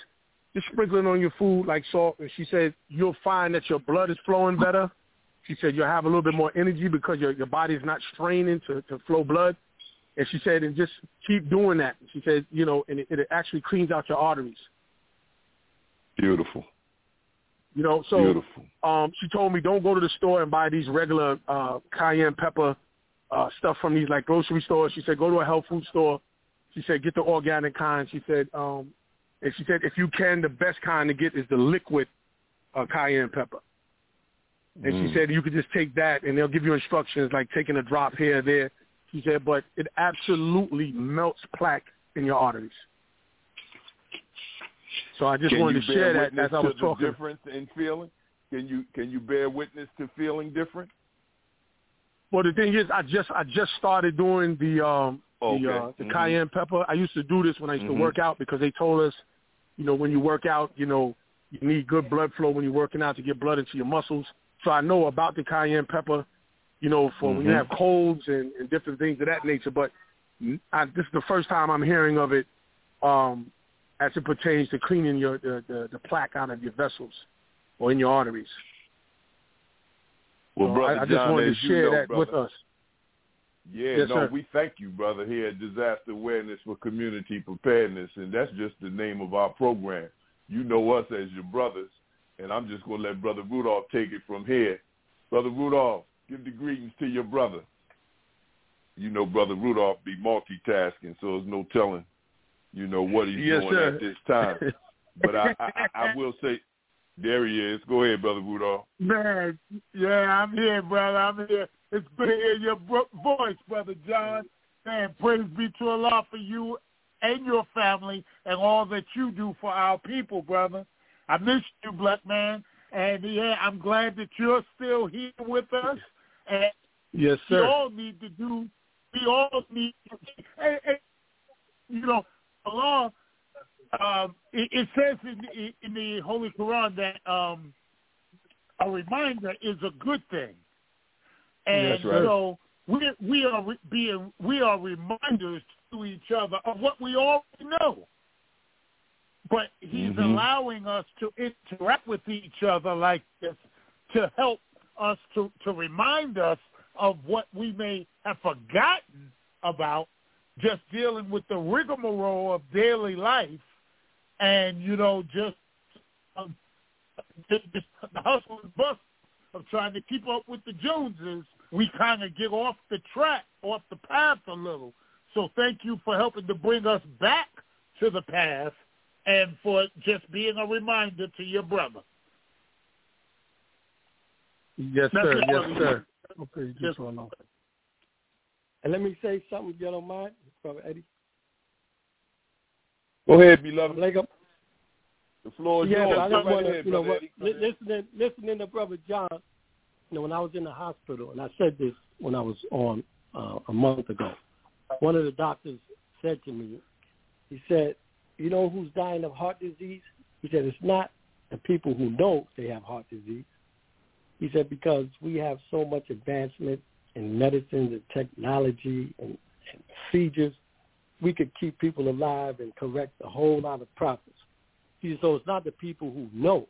Speaker 7: just sprinkle it on your food like salt. And she said you'll find that your blood is flowing better. She said you'll have a little bit more energy because your your body's not straining to to flow blood. And she said, and just keep doing that. She said, you know, and it, it actually cleans out your arteries.
Speaker 4: Beautiful.
Speaker 7: You know, so
Speaker 4: Beautiful.
Speaker 7: um, she told me don't go to the store and buy these regular uh, cayenne pepper uh, stuff from these like grocery stores. She said go to a health food store. She said get the organic kind. She said, um, and she said if you can, the best kind to get is the liquid uh, cayenne pepper. And
Speaker 4: Mm.
Speaker 7: she said you could just take that and they'll give you instructions like taking a drop here or there. She said, but it absolutely melts plaque in your arteries. So I just
Speaker 4: Can
Speaker 7: wanted to share that as I
Speaker 4: to
Speaker 7: was
Speaker 4: the
Speaker 7: talking.
Speaker 4: difference in feeling? Can you can you bear witness to feeling different?
Speaker 7: Well, the thing is, I just I just started doing the um
Speaker 4: Okay.
Speaker 7: the uh, the
Speaker 4: Mhm.
Speaker 7: cayenne pepper. I used to do this when I used
Speaker 4: Mhm.
Speaker 7: to work out because they told us, you know, when you work out, you know, you need good blood flow when you're working out to get blood into your muscles. So I know about the cayenne pepper, you know, for when you
Speaker 4: Mhm.
Speaker 7: have colds and, and different things of that nature. But I, this is the first time I'm hearing of it um, as it pertains to cleaning your the, the, the plaque out of your vessels or in your arteries.
Speaker 4: Well,
Speaker 7: So
Speaker 4: brother
Speaker 7: I, I just
Speaker 4: John,
Speaker 7: wanted to share
Speaker 4: know,
Speaker 7: that
Speaker 4: brother,
Speaker 7: with us.
Speaker 4: Yeah,
Speaker 7: Yes,
Speaker 4: no,
Speaker 7: sir.
Speaker 4: we thank you, brother, here at Disaster Awareness for Community Preparedness, and that's just the name of our program. You know us as your brothers, and I'm just going to let Brother Rudolph take it from here. Brother Rudolph, give the greetings to your brother. You know, Brother Rudolph be multitasking, so there's no telling, you know, what he's
Speaker 7: Yes,
Speaker 4: doing
Speaker 7: sir.
Speaker 4: at this time. But I, I, I will say, there he is. Go ahead, Brother Rudolph.
Speaker 5: Man, yeah, I'm here, brother. I'm here. It's good to hear your voice, brother John. And praise be to Allah for you and your family and all that you do for our people, brother. I miss you, black man. And yeah, I'm glad that you're still here with us. And
Speaker 7: Yes, sir.
Speaker 5: we all need to do. We all need. To, and, and, you know, Allah. Um, it, it says in, in the Holy Quran that um, a reminder is a good thing, and
Speaker 7: right.
Speaker 5: so we we are being we are reminders to each other of what we already know. But He's
Speaker 4: Mhm.
Speaker 5: allowing us to interact with each other like this to help us to to remind us of what we may have forgotten about just dealing with the rigmarole of daily life and you know just um, just, just the hustle and bustle of trying to keep up with the Joneses, we kind of get off the track, off the path a little. So thank you for helping to bring us back to the path and for just being a reminder to your brother.
Speaker 7: Yes,
Speaker 5: That's
Speaker 7: sir.
Speaker 5: it,
Speaker 7: Yes, sir. Okay,
Speaker 5: Just-
Speaker 7: just one more.
Speaker 6: And let me say something, if you don't mind, Brother Eddie.
Speaker 4: Go ahead, beloved.
Speaker 6: Like, um,
Speaker 4: The floor is
Speaker 6: yeah,
Speaker 4: yours.
Speaker 6: but I just
Speaker 4: right
Speaker 6: want to, you know, what,
Speaker 4: Eddie. Go
Speaker 6: li-
Speaker 4: ahead.
Speaker 6: listening, listening to Brother John, you know, when I was in the hospital, and I said this when I was on uh, a month ago, one of the doctors said to me, he said, you know who's dying of heart disease? He said, it's not the people who know they have heart disease. He said, because we have so much advancement in medicine and technology and, and procedures, we could keep people alive and correct a whole lot of problems. He said, so it's not the people who know.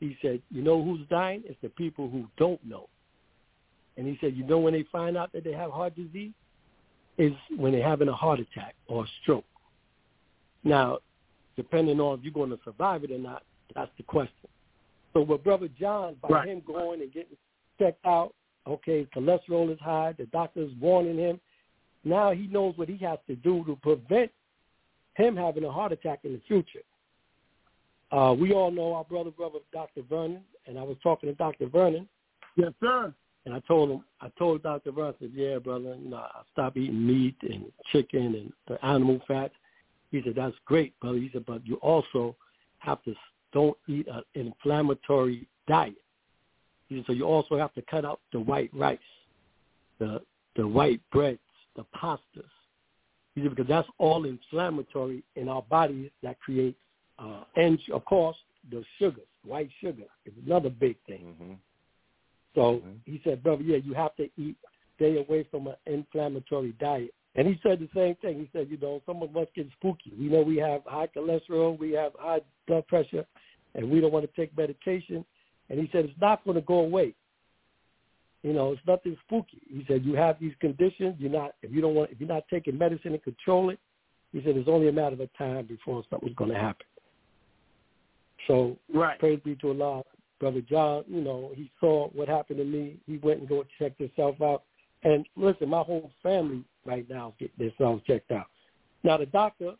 Speaker 6: He said, you know who's dying? It's the people who don't know. And he said, you know when they find out that they have heart disease? Is when they're having a heart attack or a stroke. Now, depending on if you're going to survive it or not, that's the question. So with Brother John, by
Speaker 7: Right.
Speaker 6: him going and getting checked out, okay, cholesterol is high, the doctor's warning him, now he knows what he has to do to prevent him having a heart attack in the future. Uh, we all know our brother, brother, Dr. Vernon, and I was talking to Dr. Vernon,
Speaker 5: Yes, sir.
Speaker 6: and I told him, I told Dr. Vernon, I said, yeah, brother, you know, I stopped eating meat and chicken and the animal fats. He said, that's great, brother. He said, but you also have to don't eat an inflammatory diet. He said, so you also have to cut out the white rice, the the white breads, the pastas. He said, because that's all inflammatory in our bodies that creates, uh, and of course, the sugars, white sugar is another big thing.
Speaker 4: Mm-hmm.
Speaker 6: So
Speaker 4: Mhm.
Speaker 6: he said, brother, yeah, you have to eat, stay away from an inflammatory diet. And he said the same thing. He said, you know, some of us get spooky. We know we have high cholesterol, we have high blood pressure, and we don't want to take medication. And he said, it's not going to go away. You know, it's nothing spooky. He said, you have these conditions. You're not, if you don't want, if you're not taking medicine and control it, he said, it's only a matter of time before something's going to happen. So
Speaker 5: Right.
Speaker 6: praise be to Allah. Brother John, you know, he saw what happened to me. He went and go checked himself out. And listen, my whole family right now is getting themselves checked out. Now the doctor,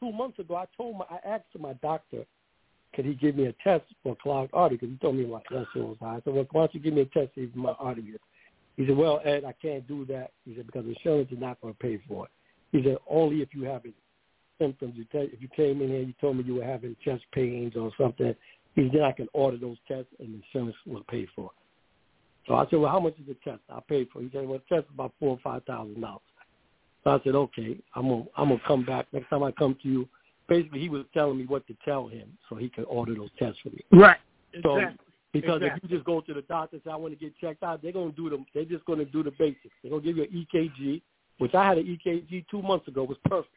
Speaker 6: two months ago, I told my, I asked my doctor, could he give me a test for clogged artery? Because he told me my cholesterol was high. I said, well, why don't you give me a test to see if my artery is? He said, well, Ed, I can't do that. He said, because insurance is not going to pay for it. He said, only if you have symptoms. You tell, if you came in here, you told me you were having chest pains or something. He said, then I can order those tests and the insurance will pay for it. So I said, well, how much is the test? I paid for it. He said, well, the test is about four or five thousand dollars. So I said, okay, I'm gonna I'm gonna come back next time I come to you. Basically, he was telling me what to tell him so he could order those tests for me.
Speaker 5: Right.
Speaker 6: So
Speaker 5: Exactly.
Speaker 6: because
Speaker 5: Exactly.
Speaker 6: if you just go to the doctor and say I want to get checked out, they're gonna do them. They're just gonna do the basics. They're gonna give you an EKG, which I had an EKG two months ago. It was perfect.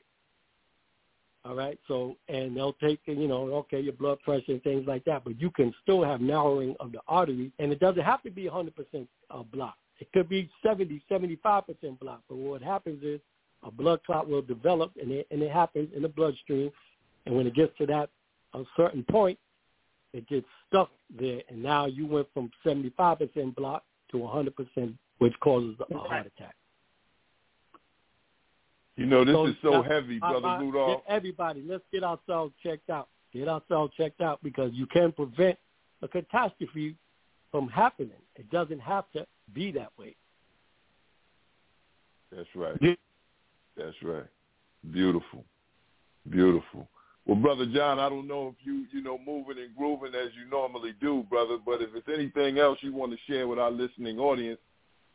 Speaker 6: All right. So and they'll take you know okay your blood pressure and things like that, but you can still have narrowing of the artery, and it doesn't have to be 100% uh, blocked. It could be 70, 75% blocked. But what happens is a blood clot will develop, and it and it happens in the bloodstream, and when it gets to that a certain point, it gets stuck there, and now you went from 75% blocked to 100%, which causes a heart attack.
Speaker 4: You know, this
Speaker 6: So,
Speaker 4: is so heavy,
Speaker 6: I-
Speaker 4: brother
Speaker 6: I-
Speaker 4: Rudolph.
Speaker 6: get Everybody, let's get ourselves checked out. Get ourselves checked out because you can prevent a catastrophe from happening. It doesn't have to be that way.
Speaker 4: That's right.
Speaker 5: Yeah.
Speaker 4: That's right. Beautiful. Beautiful. Well, brother John, I don't know if you, you know, moving and grooving as you normally do, brother, but if it's anything else you want to share with our listening audience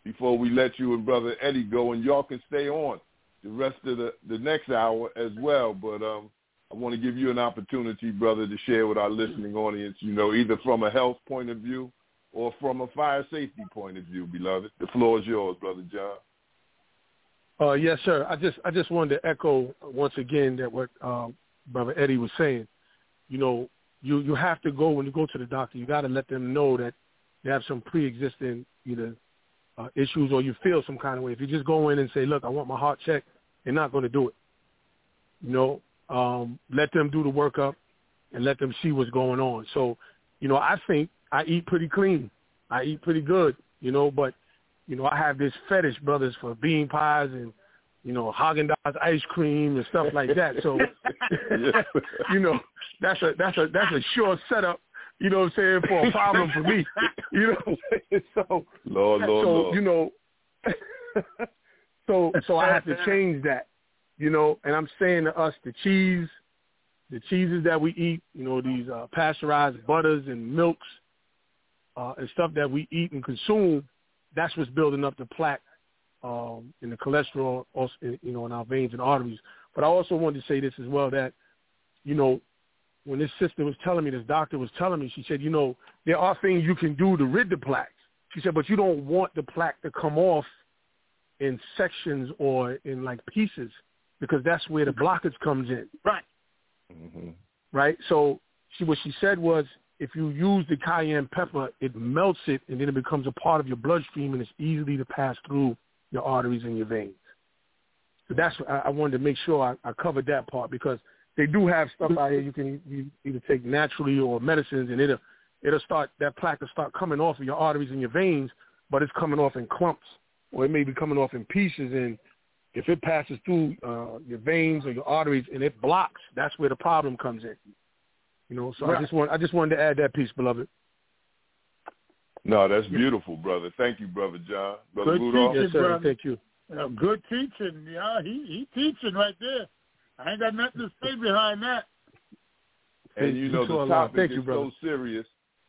Speaker 4: before we let you and brother Eddie go, and y'all can stay on the rest of the, the next hour as well. But um, I want to give you an opportunity, brother, to share with our listening audience, you know, either from a health point of view or from a fire safety point of view, beloved. The floor is yours, brother John.
Speaker 7: Uh, yes, sir. I just I just wanted to echo once again that what um, Brother Eddie was saying. You know, you you have to go when you go to the doctor. You got to let them know that you have some pre-existing either uh, issues or you feel some kind of way. If you just go in and say, "Look, I want my heart checked," they're not going to do it. You know, um, let them do the workup and let them see what's going on. So, you know, I think I eat pretty clean. I eat pretty good. You know, but you know, I have this fetish, brothers, for bean pies and, you know, Haagen Dazs ice cream and stuff like that. So, you know, that's a that's a that's a sure setup. You know what I'm saying for a problem for me. You know, what I'm saying? so
Speaker 4: Lord, Lord,
Speaker 7: so
Speaker 4: Lord.
Speaker 7: you know, so so I have to change that. You know, and I'm saying to us, the cheese, the cheeses that we eat, you know, these uh, pasteurized butters and milks uh, and stuff that we eat and consume, that's what's building up the plaque um, and the cholesterol, also, you know, in our veins and arteries. But I also wanted to say this as well that, you know, when this sister was telling me, this doctor was telling me, she said, you know, there are things you can do to rid the plaques. She said, but you don't want the plaque to come off in sections or in like pieces because that's where the blockage comes in
Speaker 5: Right.
Speaker 4: hmm
Speaker 7: right? So she what she said was if you use the cayenne pepper, it melts it and then it becomes a part of your bloodstream and it's easily to pass through your arteries and your veins. So that's I, I wanted to make sure I, I covered that part because they do have stuff out here you can you either take naturally or medicines and it'll it'll start that plaque will start coming off of your arteries and your veins, but it's coming off in clumps or it may be coming off in pieces and if it passes through uh, your veins or your arteries and it blocks, that's where the problem comes in. You know, so I just want I just wanted to add that piece, beloved.
Speaker 4: No, that's beautiful, brother. Thank you, brother John. Brother
Speaker 5: Good
Speaker 4: Rudolph.
Speaker 5: teaching.
Speaker 7: Yes, sir.
Speaker 5: brother.
Speaker 7: Thank you.
Speaker 5: Uh, good teaching. Yeah, he he teaching right there. I ain't got nothing to say behind that.
Speaker 4: And you know
Speaker 7: You saw
Speaker 4: the topic
Speaker 7: Thank
Speaker 4: is
Speaker 7: you, brother.
Speaker 4: so serious.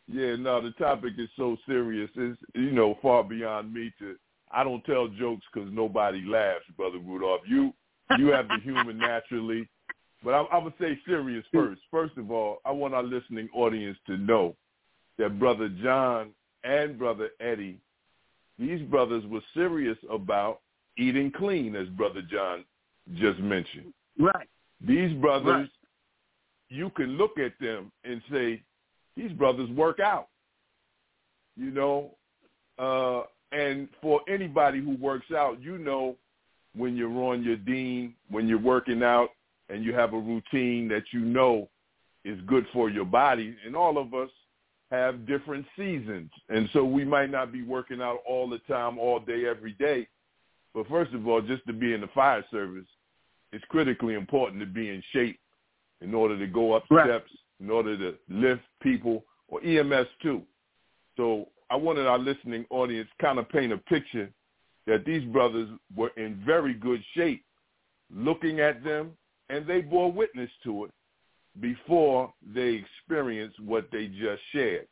Speaker 4: Yeah, no, the topic is so serious. It's you know far beyond me to. I don't tell jokes because nobody laughs, brother Rudolph. You you have the humor naturally, but I'm, I'm gonna say serious first. First of all, I want our listening audience to know that brother John and brother Eddie, these brothers were serious about eating clean, as brother John just mentioned.
Speaker 5: Right.
Speaker 4: These brothers,
Speaker 5: Right.
Speaker 4: you can look at them and say, these brothers work out. You know, uh, and for anybody who works out, you know when you're on your dean, when you're working out and you have a routine that you know is good for your body. And all of us have different seasons. And so we might not be working out all the time, all day, every day. But first of all, just to be in the fire service, it's critically important to be in shape in order to go up
Speaker 5: Right.
Speaker 4: steps, in order to lift people, or EMS too. So I wanted our listening audience kind of paint a picture that these brothers were in very good shape, looking at them, and they bore witness to it before they experienced what they just shared.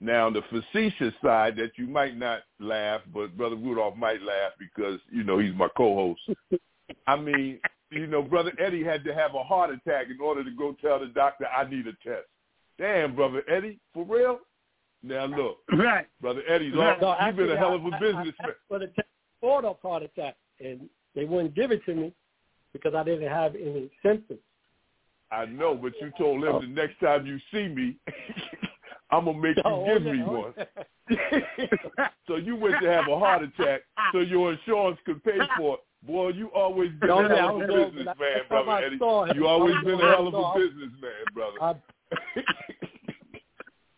Speaker 4: Now, the facetious side that you might not laugh, but Brother Rudolph might laugh because, you know, he's my co-host. I mean, you know, Brother Eddie had to have a heart attack in order to go tell the doctor, I need a test. Damn, Brother Eddie, for real? Now, look,
Speaker 5: Right.
Speaker 4: Brother Eddie's
Speaker 5: No,
Speaker 4: all, you've been a hell of
Speaker 6: I-
Speaker 4: a
Speaker 6: I-
Speaker 4: businessman.
Speaker 6: I, for the test for the heart attack, and they wouldn't give it to me because I didn't have any symptoms.
Speaker 4: I know, but you told him oh. the next time you see me, I'm gonna make you
Speaker 6: Oh,
Speaker 4: give me
Speaker 6: okay.
Speaker 4: one. so you went to have a heart attack so your insurance could pay for it. Boy, you always been
Speaker 6: No,
Speaker 4: a hell of a
Speaker 6: I was-
Speaker 4: businessman,
Speaker 6: that's
Speaker 4: brother
Speaker 6: I
Speaker 4: Eddie.
Speaker 6: saw.
Speaker 4: You always been a hell of a businessman, brother.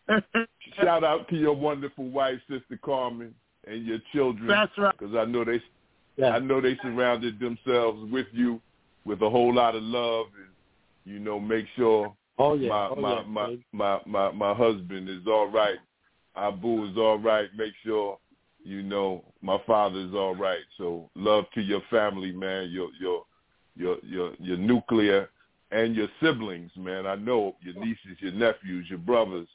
Speaker 6: I,
Speaker 4: Shout out to your wonderful wife, Sister Carmen, and your children.
Speaker 5: That's right.
Speaker 4: Because I know they,
Speaker 6: yeah.
Speaker 4: I know they surrounded themselves with you with a whole lot of love, and you know, make sure
Speaker 6: oh yeah.
Speaker 4: my,
Speaker 6: oh,
Speaker 4: my,
Speaker 6: yeah.
Speaker 4: my, my, my, my husband is all right. Abu is all right. Make sure, you know, my father is all right. So love to your family, man, your, your, your, your, your nuclear and your siblings, man. I know your nieces, your nephews, your brothers,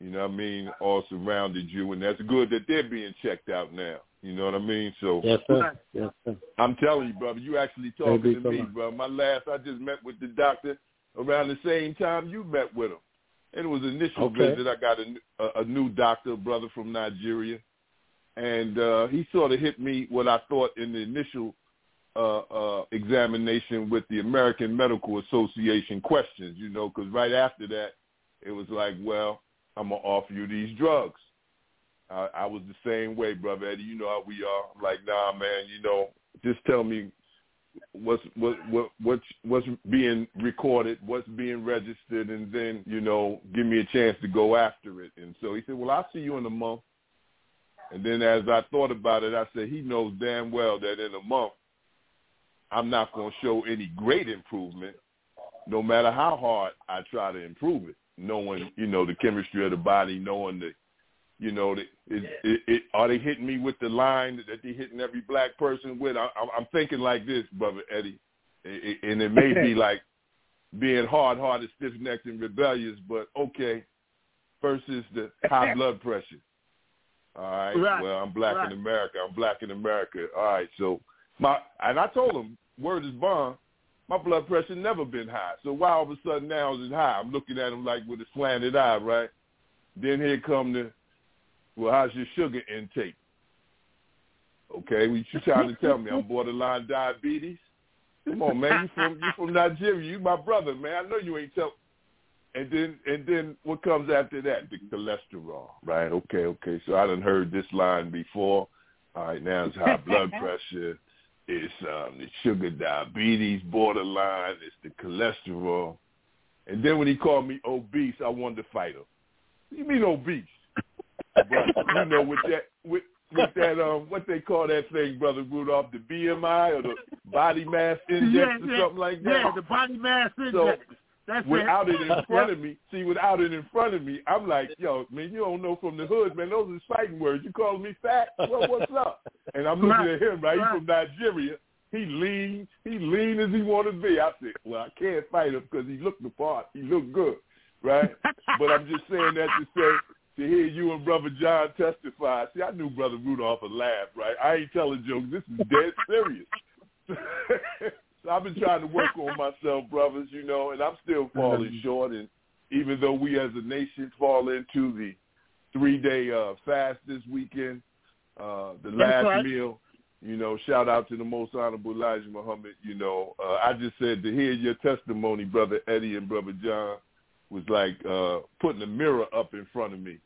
Speaker 4: you know what I mean, all surrounded you. And that's good that they're being checked out now. You know what I mean? So
Speaker 6: Yes, sir. Yes, sir.
Speaker 4: I'm telling you, brother, you actually talking
Speaker 6: Maybe
Speaker 4: to me,
Speaker 6: some-
Speaker 4: bro. My last, I just met with the doctor around the same time you met with him. And it was initial
Speaker 6: Okay.
Speaker 4: visit. I got a, a, a new doctor, a brother from Nigeria, and uh, he sort of hit me what I thought in the initial uh, uh, examination with the American Medical Association questions. You know, because right after that, it was like, well, I'm gonna offer you these drugs. I, I was the same way, brother Eddie. You know how we are. I'm like, nah, man. You know, just tell me what's what what what's what's being recorded, what's being registered, and then you know, give me a chance to go after it. And so he said, well, I'll see you in a month. And then as I thought about it, I said, he knows damn well that in a month, I'm not going to show any great improvement, no matter how hard I try to improve it. Knowing, you know, the chemistry of the body, knowing the you know, the, it, it, it, are they hitting me with the line that they're hitting every black person with? I, I'm, thinking like this, brother Eddie, it, it, and it may be like being hard-hearted, stiff-necked, and rebellious, but okay. First is the high blood pressure. All right.
Speaker 5: Right,
Speaker 4: Well, I'm black
Speaker 5: right.
Speaker 4: in America. I'm black in America. All right. So my and I told him, word is bond. My blood pressure never been high. So why all of a sudden now is it high? I'm looking at him like with a slanted eye, right? Then here come the well, how's your sugar intake? Okay, what you trying to tell me? I'm borderline diabetes? Come on, man. You from you from Nigeria. You my brother, man. I know you ain't tell and then and then what comes after that? The cholesterol. Right, okay, okay. So I done heard this line before. All right, now it's high blood pressure. It's um the sugar diabetes borderline, it's the cholesterol. And then when he called me obese, I wanted to fight him. What do you mean obese? but you know, with that with with that um what they call that thing, brother Rudolph, the BMI or the body mass index
Speaker 5: yeah,
Speaker 4: or
Speaker 5: yeah,
Speaker 4: something like that.
Speaker 5: Yeah, the body mass index.
Speaker 4: So,
Speaker 5: That's
Speaker 4: without
Speaker 5: it.
Speaker 4: it in front of me, see, without it in front of me, I'm like, yo, man, you don't know from the hood, man. Those are fighting words. You calling me fat? Well, what's up? And I'm looking at him, right?
Speaker 5: right.
Speaker 4: He's from Nigeria. he lean, he lean as he want to be. I said, well, I can't fight him because he looked the part. He looked good, right? but I'm just saying that to say to hear you and brother John testify. See, I knew brother Rudolph would laugh, right? I ain't telling jokes. This is dead serious. so I've been trying to work on myself, brothers, you know, and I'm still falling short. And even though we as a nation fall into the three-day uh, fast this weekend, uh, the last right. meal you know, shout out to the most honorable Elijah Muhammad. You know, uh, I just said to hear your testimony, brother Eddie and brother John, was like uh, putting a mirror up in front of me.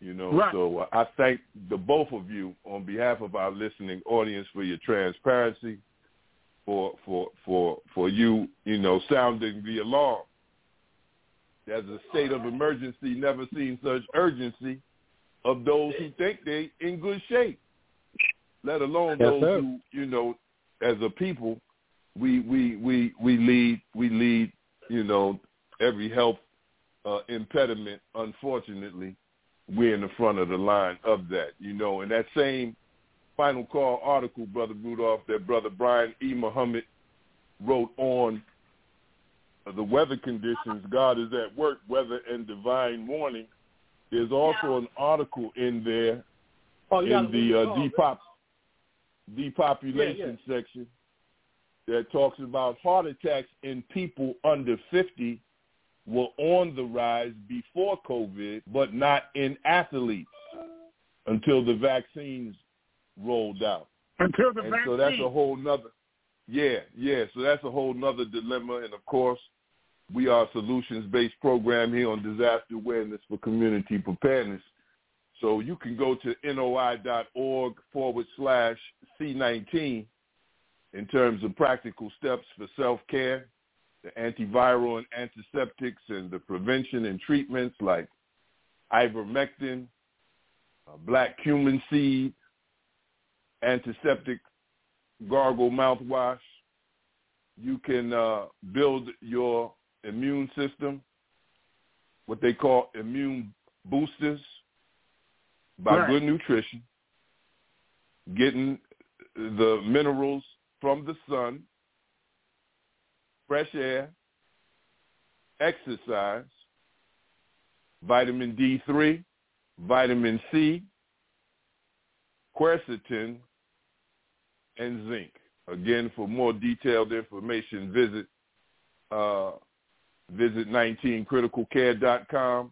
Speaker 4: You know, right. so uh, I thank the both of you on behalf of our listening audience for your transparency, for for for for you, you know, sounding the alarm. There's a state of emergency, never seen such urgency of those who think they in good shape let alone yes, those sir. who, you know, as a people, we we we we lead we lead, you know, every health uh, impediment. Unfortunately, we're in the front of the line of that, you know. And that same final call article, brother Rudolph, that brother Brian E. Muhammad wrote on the weather conditions. God is at work, weather and divine warning. There's also an article in there oh, in the uh, Depop depopulation yeah, yeah. section that talks about heart attacks in people under 50 were on the rise before COVID, but not in athletes until the vaccines rolled out.
Speaker 5: Until the
Speaker 4: and
Speaker 5: vaccine.
Speaker 4: So that's a whole nother, yeah, yeah. So that's a whole nother dilemma. And of course, we are a solutions-based program here on disaster awareness for community preparedness. So you can go to noi.org forward slash C19 in terms of practical steps for self-care, the antiviral and antiseptics and the prevention and treatments like ivermectin, uh, black cumin seed, antiseptic gargle mouthwash. You can uh, build your immune system, what they call immune boosters by right. good nutrition, getting the minerals from the sun, fresh air, exercise, vitamin D3, vitamin C, quercetin, and zinc. Again, for more detailed information, visit uh, visit 19criticalcare.com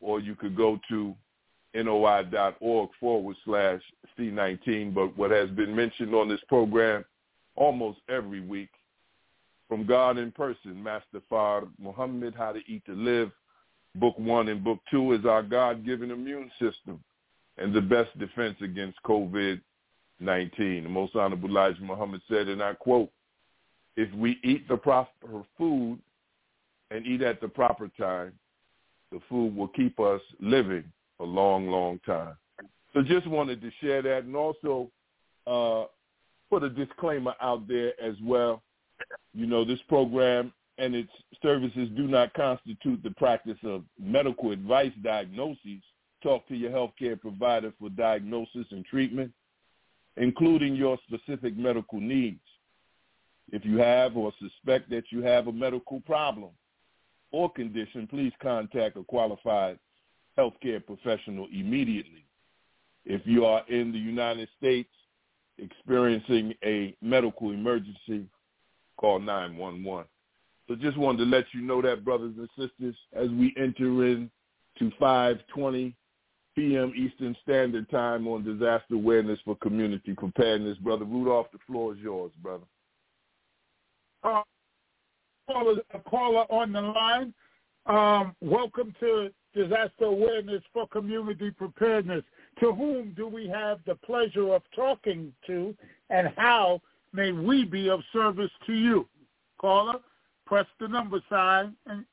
Speaker 4: or you could go to noi.org forward slash C19. But what has been mentioned on this program almost every week from God in person, Master Fard Muhammad, How to Eat to Live, book one and book two is our God-given immune system and the best defense against COVID-19. The most honorable Elijah Muhammad said, and I quote, if we eat the proper food and eat at the proper time, the food will keep us living a long, long time. So just wanted to share that and also uh, put a disclaimer out there as well. You know, this program and its services do not constitute the practice of medical advice diagnoses. Talk to your healthcare provider for diagnosis and treatment, including your specific medical needs. If you have or suspect that you have a medical problem or condition, please contact a qualified healthcare professional immediately. If you are in the United States experiencing a medical emergency, call 911. So just wanted to let you know that, brothers and sisters, as we enter into 520 p.m. Eastern Standard Time on disaster awareness for community preparedness. Brother Rudolph, the floor is yours, brother.
Speaker 5: Uh, caller, caller on the line. Um, welcome to disaster awareness for community preparedness. To whom do we have the pleasure of talking to, and how may we be of service to you? Caller, press the number sign and,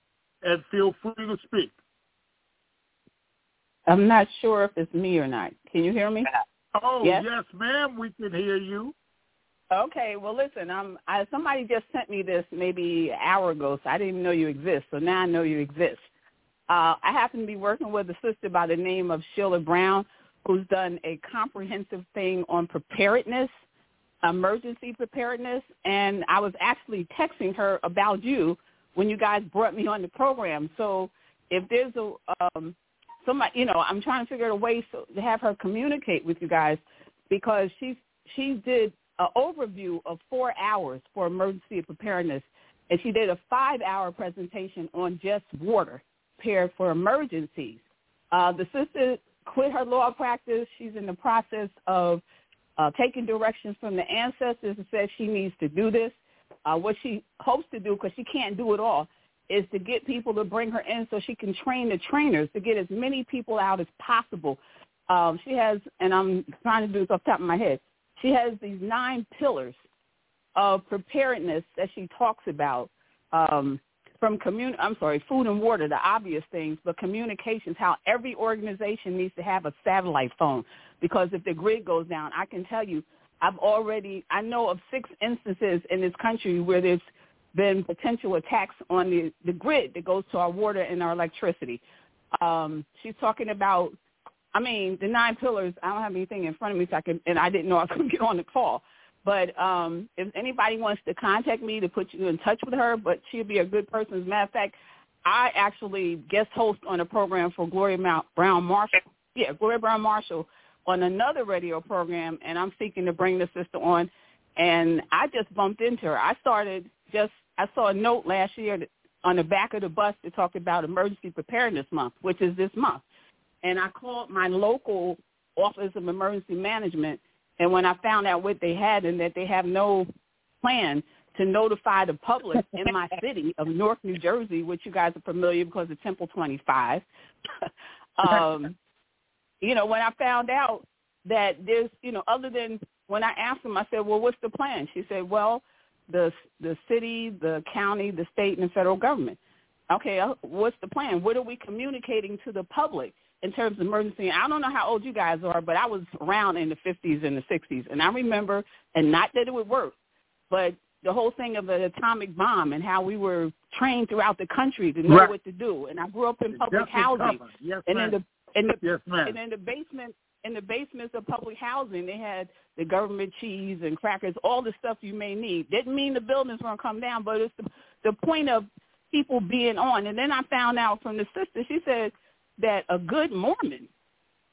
Speaker 5: and feel free to speak.
Speaker 8: I'm not sure if it's me or not. Can you hear me?
Speaker 5: Oh, yes, yes ma'am, we can hear you.
Speaker 8: Okay, well, listen, um, I, somebody just sent me this maybe an hour ago, so I didn't even know you exist. So now I know you exist. Uh, I happen to be working with a sister by the name of Sheila Brown, who's done a comprehensive thing on preparedness emergency preparedness, and I was actually texting her about you when you guys brought me on the program. So if there's a um, somebody, you know, I'm trying to figure out a way so, to have her communicate with you guys because she she did an overview of four hours for emergency preparedness, and she did a five-hour presentation on just water prepared for emergencies. Uh, the sister quit her law practice. She's in the process of uh, taking directions from the ancestors and says she needs to do this. Uh, what she hopes to do, because she can't do it all, is to get people to bring her in so she can train the trainers to get as many people out as possible. Um, she has, and I'm trying to do this off the top of my head, she has these nine pillars of preparedness that she talks about um, from commun- I'm sorry, food and water, the obvious things, but communications, how every organization needs to have a satellite phone because if the grid goes down, I can tell you, I've already, I know of six instances in this country where there's been potential attacks on the, the grid that goes to our water and our electricity. Um, she's talking about, I mean, the nine pillars. I don't have anything in front of me, so I can, and I didn't know I could get on the call. But um, if anybody wants to contact me to put you in touch with her, but she'll be a good person. As a matter of fact, I actually guest host on a program for Gloria Mount Brown Marshall. Yeah, Gloria Brown Marshall on another radio program, and I'm seeking to bring the sister on. And I just bumped into her. I started just I saw a note last year on the back of the bus that talked about Emergency Preparedness Month, which is this month. And I called my local Office of Emergency Management, and when I found out what they had and that they have no plan to notify the public in my city of Newark, New Jersey, which you guys are familiar because of Temple 25. um, you know, when I found out that there's, you know, other than when I asked them, I said, well, what's the plan? She said, well, the the city, the county, the state, and the federal government. Okay, uh, what's the plan? What are we communicating to the public in terms of emergency? I don't know how old you guys are, but I was around in the 50s and the 60s, and I remember, and not that it would work, but the whole thing of an atomic bomb and how we were trained throughout the country to know
Speaker 5: right.
Speaker 8: what to do. And I grew up in public housing,
Speaker 5: yes,
Speaker 8: and in the in the
Speaker 5: yes, ma'am.
Speaker 8: and in the basement in the basements of public housing, they had the government cheese and crackers, all the stuff you may need. Didn't mean the buildings were going to come down, but it's the, the point of people being on. And then I found out from the sister, she said that a good Mormon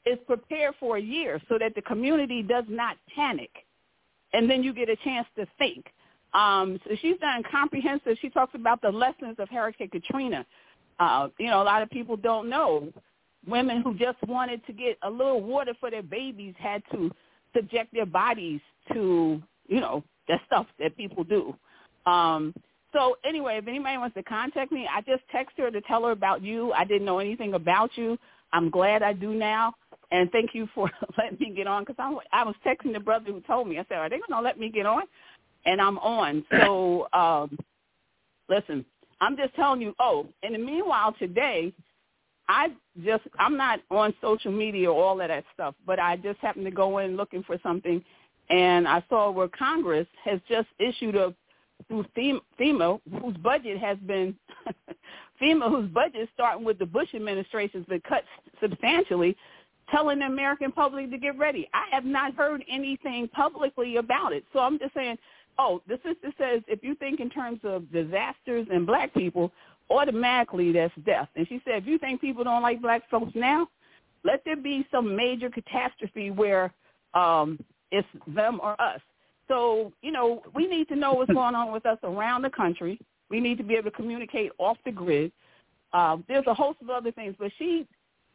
Speaker 8: is prepared for a year so that the community does not panic. And then you get a chance to think. Um, so she's done comprehensive. She talks about the lessons of Hurricane Katrina. Uh, you know, a lot of people don't know women who just wanted to get a little water for their babies had to subject their bodies to, you know, the stuff that people do. Um, so anyway, if anybody wants to contact me, I just text her to tell her about you. I didn't know anything about you. I'm glad I do now. And thank you for letting me get on because I, I was texting the brother who told me. I said, are they going to let me get on? And I'm on. So um, listen, I'm just telling you. Oh, in the meanwhile, today I just I'm not on social media or all of that stuff, but I just happened to go in looking for something, and I saw where Congress has just issued a through FEMA, whose budget has been FEMA, whose budget starting with the Bush administration has been cut substantially, telling the American public to get ready. I have not heard anything publicly about it, so I'm just saying. Oh, the sister says if you think in terms of disasters and black people, automatically that's death. And she said, if you think people don't like black folks now, let there be some major catastrophe where um, it's them or us. So, you know, we need to know what's going on with us around the country. We need to be able to communicate off the grid. Um, there's a host of other things, but she,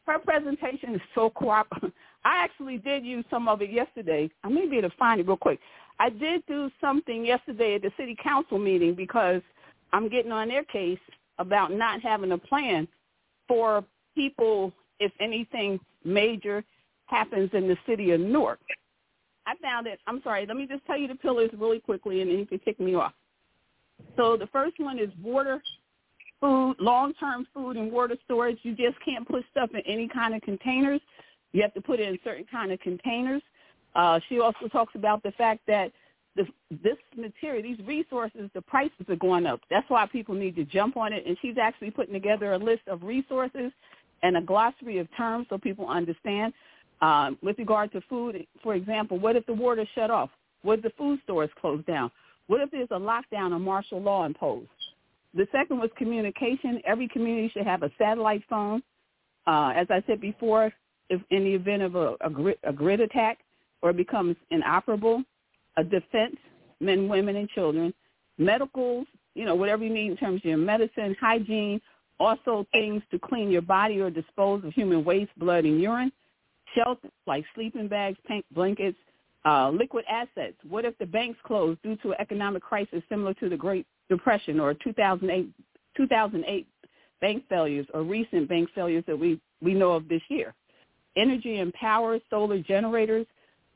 Speaker 8: her presentation is so cooperative. I actually did use some of it yesterday. I may be able to find it real quick. I did do something yesterday at the city council meeting because I'm getting on their case about not having a plan for people if anything major happens in the city of Newark. I found it. I'm sorry. Let me just tell you the pillars really quickly, and then you can kick me off. So the first one is water, food, long-term food and water storage. You just can't put stuff in any kind of containers. You have to put it in certain kind of containers. Uh, she also talks about the fact that this, this material, these resources, the prices are going up. That's why people need to jump on it. And she's actually putting together a list of resources and a glossary of terms so people understand. Um, with regard to food, for example, what if the water shut off? What if the food stores closed down? What if there's a lockdown or martial law imposed? The second was communication. Every community should have a satellite phone. Uh, as I said before, if in the event of a, a, grid, a grid attack or becomes inoperable, a defense, men, women, and children, medicals, you know, whatever you need in terms of your medicine, hygiene, also things to clean your body or dispose of human waste, blood, and urine, shelter like sleeping bags, paint, blankets, uh, liquid assets. What if the banks closed due to an economic crisis similar to the Great Depression or 2008, 2008 bank failures or recent bank failures that we, we know of this year? Energy and power, solar generators,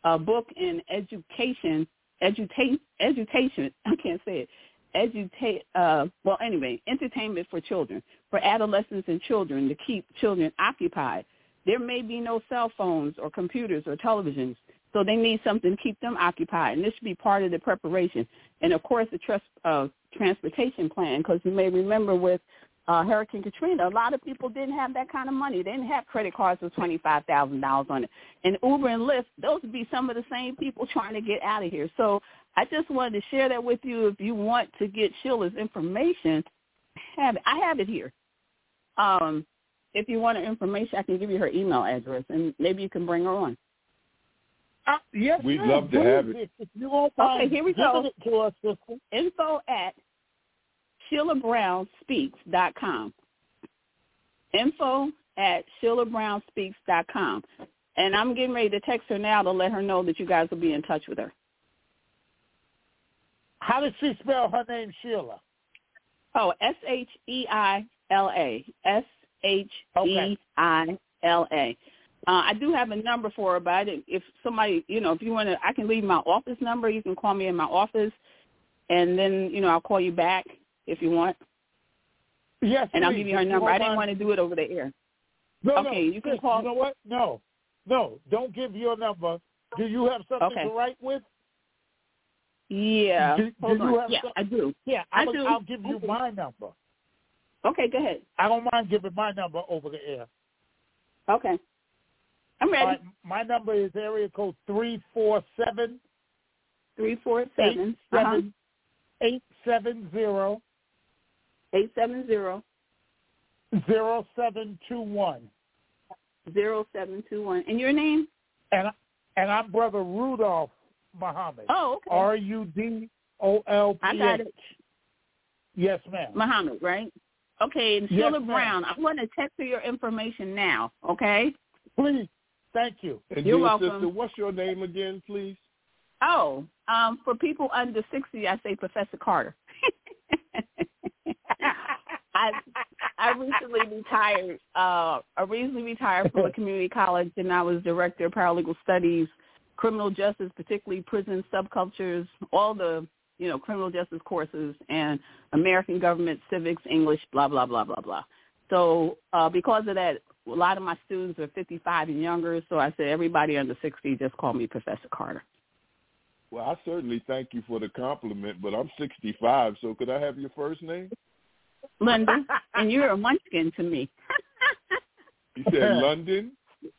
Speaker 8: a book in education, education, education, I can't say it, educate, uh, well, anyway, entertainment for children, for adolescents and children to keep children occupied. There may be no cell phones or computers or televisions, so they need something to keep them occupied, and this should be part of the preparation. And of course, the trust, uh, transportation plan, because you may remember with uh, Hurricane Katrina, a lot of people didn't have that kind of money. They didn't have credit cards with twenty five thousand dollars on it. And Uber and Lyft, those would be some of the same people trying to get out of here. So I just wanted to share that with you. If you want to get Sheila's information, have it. I have it here. Um, if you want her information, I can give you her email address, and maybe you can bring her on.
Speaker 5: Uh, yes,
Speaker 4: We'd
Speaker 5: ma'am.
Speaker 4: love to have it.
Speaker 5: If, if you won't
Speaker 8: Okay, here we go.
Speaker 5: it to us, sister.
Speaker 8: Info at SheilaBrownSpeaks.com. Info at SheilaBrownSpeaks.com. And I'm getting ready to text her now to let her know that you guys will be in touch with her.
Speaker 5: How does she spell her name, Sheila?
Speaker 8: Oh, S H E I L A. S H E I L A. Uh, I do have a number for her, but I didn't, if somebody, you know, if you want to, I can leave my office number. You can call me in my office, and then, you know, I'll call you back if you want,
Speaker 5: Yes,
Speaker 8: and I'll give you her number. I didn't want to do it over the air.
Speaker 5: No,
Speaker 8: Okay,
Speaker 5: no,
Speaker 8: you can call-
Speaker 5: You know what? No, no, don't give your number. Do you have something
Speaker 8: Okay.
Speaker 5: to write with?
Speaker 8: Yeah.
Speaker 5: Do-
Speaker 8: Hold
Speaker 5: do you
Speaker 8: on.
Speaker 5: have
Speaker 8: Yeah, I do.
Speaker 5: Yeah,
Speaker 8: I
Speaker 5: I'm,
Speaker 8: do.
Speaker 5: I'll give you my number.
Speaker 8: Okay, go ahead.
Speaker 5: I don't mind giving my number over the air.
Speaker 8: Okay. I'm ready.
Speaker 5: Right, my number is area code three four seven
Speaker 8: Three four uh-huh.
Speaker 5: seven eight seven zero
Speaker 8: eight seven zero
Speaker 5: zero seven two one.
Speaker 8: zero seven two one. And your name?
Speaker 5: And and I'm brother Rudolph Muhammad.
Speaker 8: Oh, okay.
Speaker 5: R U D O L P
Speaker 8: I got it.
Speaker 5: Yes, ma'am.
Speaker 8: Muhammad, right? Okay, and
Speaker 5: Yes,
Speaker 8: Sheila
Speaker 5: ma'am.
Speaker 8: Brown, I want to text her your information now, okay?
Speaker 5: Please, thank you.
Speaker 4: And
Speaker 8: You're
Speaker 4: dear
Speaker 8: welcome.
Speaker 4: sister, what's your name again, please?
Speaker 8: Oh, um, for people under 60, I say Professor Carter. I I recently retired. Uh, I recently retired from a community college, and I was director of paralegal studies, criminal justice, particularly prison subcultures, all the you know criminal justice courses, and American government civics, English, blah blah blah blah blah. So uh, because of that, a lot of my students are 55 and younger. So I said everybody under 60 just call me Professor Carter.
Speaker 4: Well, I certainly thank you for the compliment, but I'm 65, so could I have your first name?
Speaker 8: Linda, and you're a munchkin to me.
Speaker 4: You said London?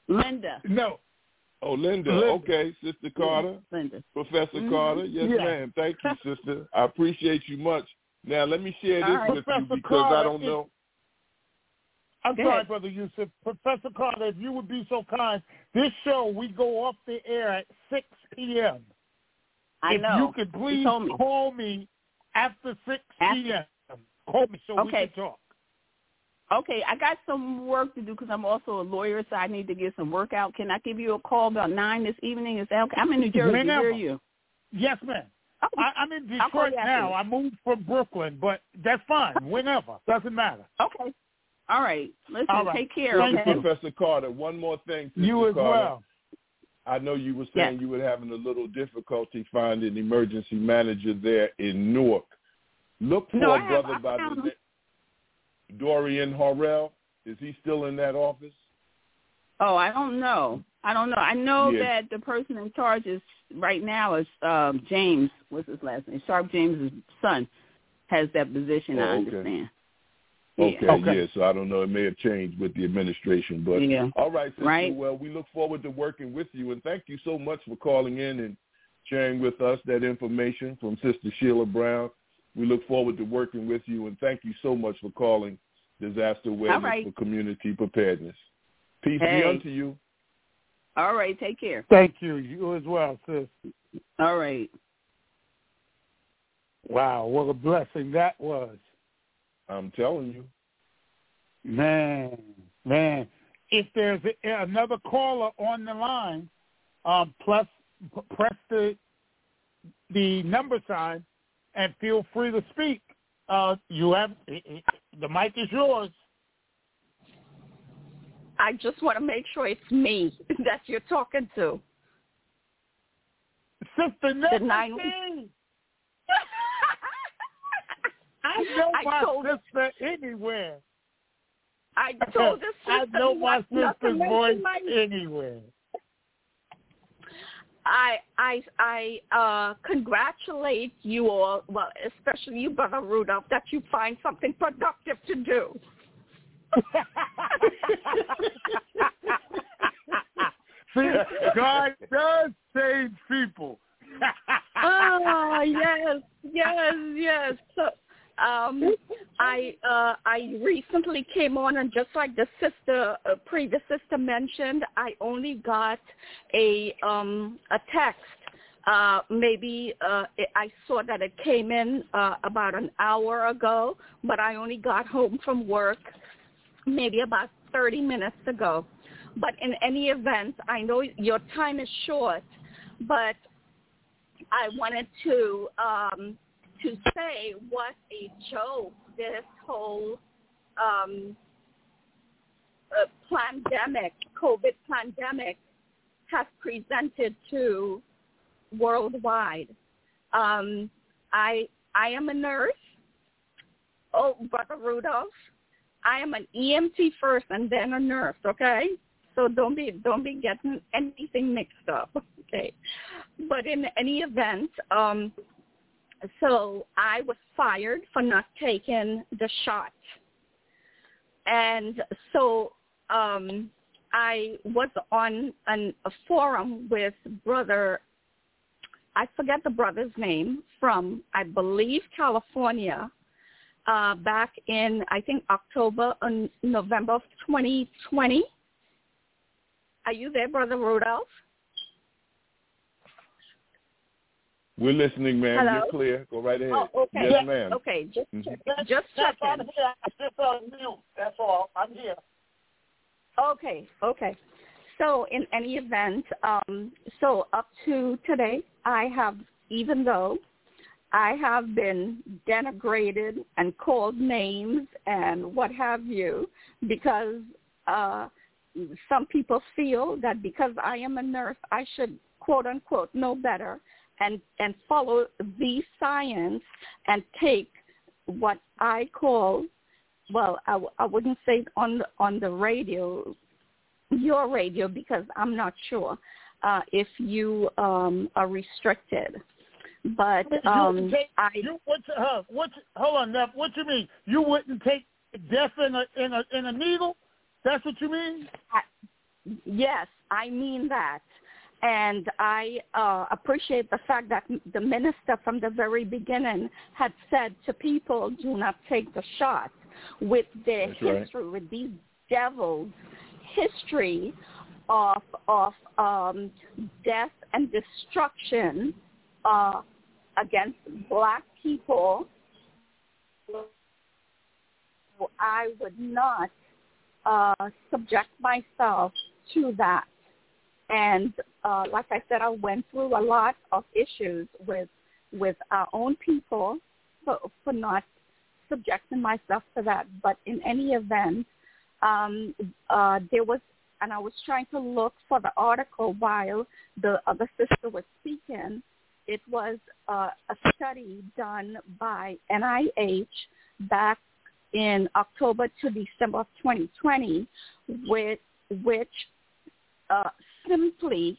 Speaker 8: Linda.
Speaker 5: No.
Speaker 4: Oh, Linda.
Speaker 5: Linda.
Speaker 4: Okay, Sister Carter.
Speaker 8: Linda.
Speaker 4: Professor
Speaker 8: Mhm.
Speaker 4: Carter. Yes,
Speaker 5: Yeah.
Speaker 4: ma'am. Thank you, sister. I appreciate you much. Now, let me share this
Speaker 8: All right.
Speaker 4: with
Speaker 5: Professor
Speaker 4: you because I don't know.
Speaker 5: I'm
Speaker 8: Go
Speaker 5: sorry,
Speaker 8: ahead.
Speaker 5: Brother Yusef. Professor Carter, if you would be so kind, this show, we go off the air at 6 p.m.
Speaker 8: I
Speaker 5: if
Speaker 8: know.
Speaker 5: you could please
Speaker 8: me.
Speaker 5: call me after 6 p.m. Call me so we
Speaker 8: Okay.
Speaker 5: can talk.
Speaker 8: Okay, I got some work to do because I'm also a lawyer, so I need to get some work out. Can I give you a call about nine this evening? Is that okay? I'm in New Jersey.
Speaker 5: Whenever.
Speaker 8: Where are you?
Speaker 5: Yes, ma'am.
Speaker 8: Oh,
Speaker 5: I, I'm in
Speaker 8: I'll
Speaker 5: Detroit now. I moved from Brooklyn, but that's fine. Whenever. Doesn't matter.
Speaker 8: okay. All right. Listen,
Speaker 5: All right.
Speaker 8: take care.
Speaker 5: Thank
Speaker 8: okay?
Speaker 5: you.
Speaker 4: Professor Carter, one more thing, Sister
Speaker 5: You as
Speaker 4: Carter.
Speaker 5: well.
Speaker 4: I know you were saying
Speaker 8: Yes.
Speaker 4: you were having a little difficulty finding an emergency manager there in Newark. Look for
Speaker 8: No,
Speaker 4: a
Speaker 8: I
Speaker 4: brother by the name Dorian Horrell. Is he still in that office?
Speaker 8: Oh, I don't know. I don't know. I know
Speaker 4: Yeah.
Speaker 8: that the person in charge is right now is um James. What's his last name? Sharpe James's son has that position. I
Speaker 4: Oh, okay.
Speaker 8: understand.
Speaker 4: Okay,
Speaker 8: Yeah.
Speaker 5: Okay.
Speaker 4: yeah. So I don't know. It may have changed with the administration, but
Speaker 8: Yeah.
Speaker 4: all right, sister.
Speaker 8: Right.
Speaker 4: Well, we look forward to working with you, and thank you so much for calling in and sharing with us that information from Sister Sheila Brown. We look forward to working with you, and thank you so much for calling Disaster Awareness
Speaker 9: right.
Speaker 4: for Community Preparedness. Peace
Speaker 9: Hey.
Speaker 4: be unto you.
Speaker 9: All right, take care.
Speaker 5: Thank you. You as well, sis.
Speaker 9: All right.
Speaker 5: Wow, what a blessing that was.
Speaker 4: I'm telling you.
Speaker 5: Man, man. If there's a, another caller on the line, um, plus p- press the the number sign and feel free to speak. Uh, you have the mic is yours.
Speaker 9: I just want to make sure it's me that you're talking to.
Speaker 5: Sister
Speaker 9: The nine-
Speaker 5: I know
Speaker 9: I
Speaker 5: my
Speaker 9: told-
Speaker 5: sister anywhere.
Speaker 9: I told this
Speaker 5: I
Speaker 9: sister
Speaker 5: know my sister's voice
Speaker 9: my-
Speaker 5: anywhere.
Speaker 9: I I I uh congratulate you all, well, especially you, Brother Rudolph, that you find something productive to do.
Speaker 5: See, God does change people.
Speaker 9: oh yes, yes, yes. So, um, I uh, I recently came on, and just like the sister, uh, previous sister mentioned, I only got a um a text. Uh, maybe uh, I saw that it came in uh, about an hour ago, but I only got home from work maybe about 30 minutes ago. But in any event, I know your time is short, but I wanted to um, to say what a joke this whole um, uh, pandemic, COVID pandemic, has presented to worldwide. Um, I I am a nurse. Oh, Brother Rudolph, I am an EMT first and then a nurse. Okay, so don't be don't be getting anything mixed up. Okay, but in any event, um, so I was fired for not taking the shot, and so um, I was on an, a forum with brother. I forget the brother's name from I believe California, uh, back in I think October and November of 2020. Are you there, brother Rudolph?
Speaker 4: We're listening, ma'am.
Speaker 9: Hello?
Speaker 4: You're clear. Go right ahead.
Speaker 9: Oh, okay.
Speaker 4: Yes, ma'am.
Speaker 9: Okay, just
Speaker 4: Mhm.
Speaker 9: just
Speaker 5: That's
Speaker 9: checking.
Speaker 5: I'm here. I just on mute. That's all. I'm here.
Speaker 9: Okay, okay. So in any event, um, so up to today, I have, even though I have been denigrated and called names and what have you, because uh, some people feel that because I am a nurse, I should quote unquote know better and and follow the science and take what I call well, I, I wouldn't say on the, on the radio, your radio, because I'm not sure uh, if you um, are restricted. But
Speaker 5: You
Speaker 9: um,
Speaker 5: wouldn't take,
Speaker 9: I
Speaker 5: you, what's, uh, what's, hold on, Neff, what you mean? You wouldn't take death in a in a in a needle? That's what you mean?
Speaker 9: Yes, I mean that. And I uh, appreciate the fact that the minister from the very beginning had said to people, do not take the shot with their
Speaker 4: That's right.
Speaker 9: history, with these devils' history of, of um, death and destruction uh, against black people. I would not uh, subject myself to that. And uh, like I said, I went through a lot of issues with with our own people for, for not subjecting myself to that. But in any event, um, uh, there was, and I was trying to look for the article while the other sister was speaking. It was uh, a study done by NIH back in October to December of 2020, with which uh, simply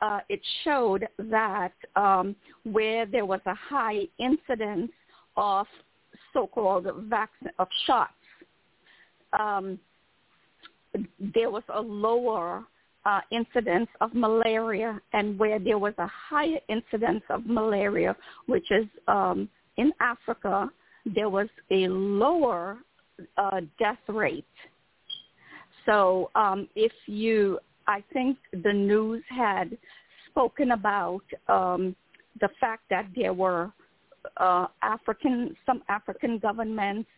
Speaker 9: uh, it showed that um, where there was a high incidence of so-called vaccine of shots, um, there was a lower uh, incidence of malaria and where there was a higher incidence of malaria, which is um, in Africa, there was a lower uh, death rate. So um, if you, I think the news had spoken about um, the fact that there were uh, African, some African governments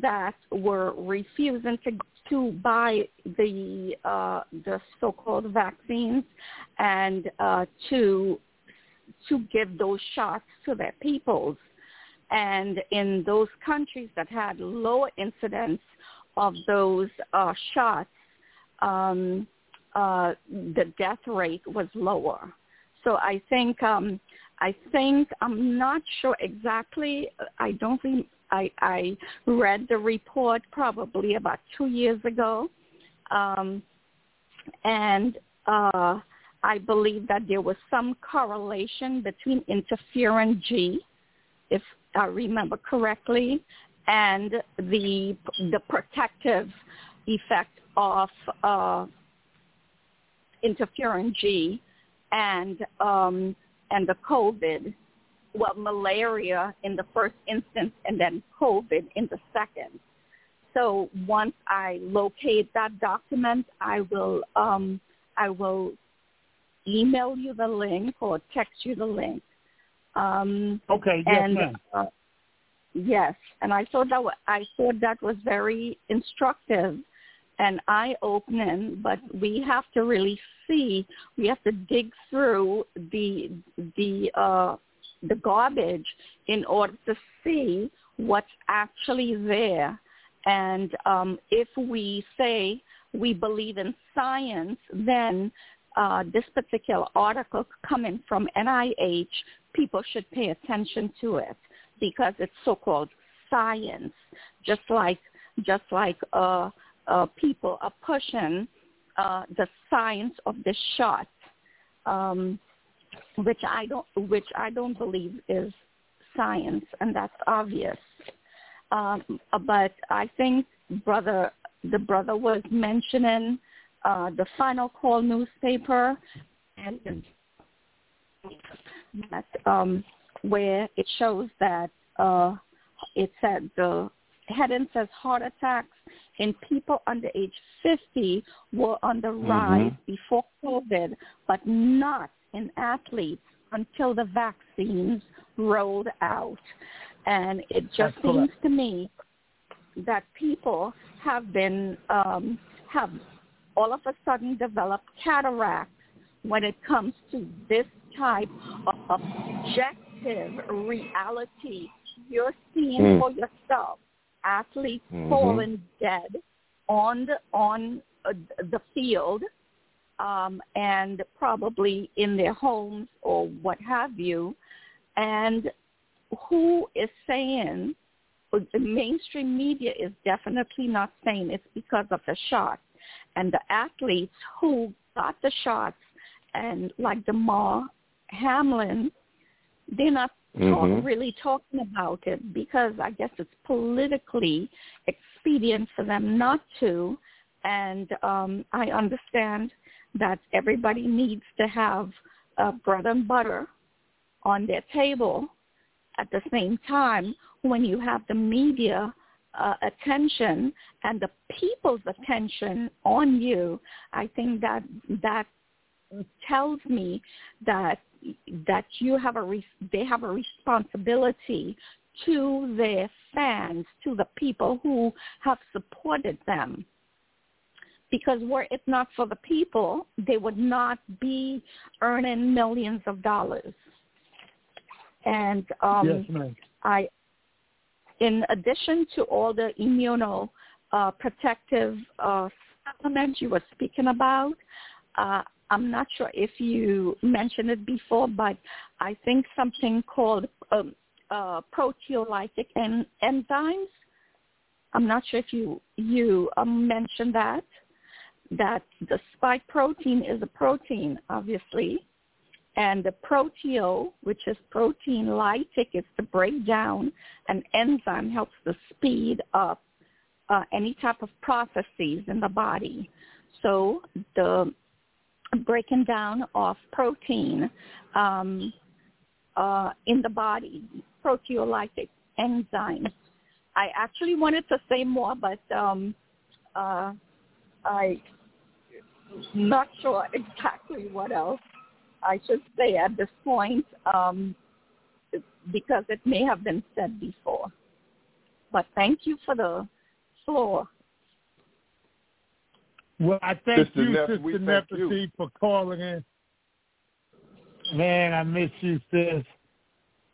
Speaker 9: that were refusing to to buy the uh, the so-called vaccines and uh, to to give those shots to their peoples. And in those countries that had lower incidence of those uh, shots, um, uh, the death rate was lower. So I think um, I think I'm not sure exactly. I don't think I, I read the report probably about two years ago, um, and uh, I believe that there was some correlation between interferon G, if I remember correctly, and the the protective effect of uh, interferon G and um, and the COVID, well, malaria in the first instance and then COVID in the second. So once I locate that document, I will um, I will email you the link or text you the link. Um,
Speaker 5: okay. Yes,
Speaker 9: and,
Speaker 5: ma'am.
Speaker 9: Uh, yes, and I thought that w- I thought that was very instructive and eye-opening. But we have to really see. We have to dig through the the uh, the garbage in order to see what's actually there. And um, if we say we believe in science, then uh, this particular article coming from NIH, people should pay attention to it because it's so-called science, just like just like uh, uh, people are pushing uh, the science of the shot, um, which I don't which I don't believe is science, and that's obvious. Um, but I think brother the brother was mentioning uh, the Final Call newspaper, and that um, where it shows that uh, it said the heading says heart attacks in people under age 50 were on the rise
Speaker 3: Mhm.
Speaker 9: before COVID, but not in athletes until the vaccines rolled out. And it just
Speaker 5: That's
Speaker 9: seems
Speaker 5: correct.
Speaker 9: to me that people have been um, have all of a sudden developed cataracts when it comes to this type of objective reality you're seeing
Speaker 3: Mm.
Speaker 9: for yourself. Athletes
Speaker 3: Mhm.
Speaker 9: falling dead on the on uh, the field um, and probably in their homes or what have you. And who is saying the mainstream media is definitely not saying it's because of the shot. And the athletes who got the shots and like Damar Hamlin, they're not talk,
Speaker 3: Mhm.
Speaker 9: really talking about it because I guess it's politically expedient for them not to. And um, I understand that everybody needs to have uh, bread and butter on their table at the same time when you have the media uh, attention and the people's attention on you, I think that that tells me that that you have a re- they have a responsibility to their fans, to the people who have supported them. Because were it not for the people, they would not be earning millions of dollars. And um,
Speaker 5: yes, ma'am.
Speaker 9: I, in addition to all the immuno uh, protective uh, supplements you were speaking about, uh, I'm not sure if you mentioned it before, but I think something called um, uh, proteolytic en- enzymes. I'm not sure if you you um, mentioned that that the spike protein is a protein, obviously, and the proteo, which is protein lytic, is to break down an enzyme, helps to speed up uh, any type of processes in the body. So the breaking down of protein um, uh, in the body, proteolytic enzymes. I actually wanted to say more, but um, uh, I'm not sure exactly what else I should say at this point um, because it may have been said before. But thank you for the floor.
Speaker 5: Well, I thank
Speaker 4: Sister
Speaker 5: you,
Speaker 4: Neff,
Speaker 5: Sister
Speaker 4: we thank
Speaker 5: Nefertiti,
Speaker 4: you.
Speaker 5: for calling in. Man, I miss you, sis.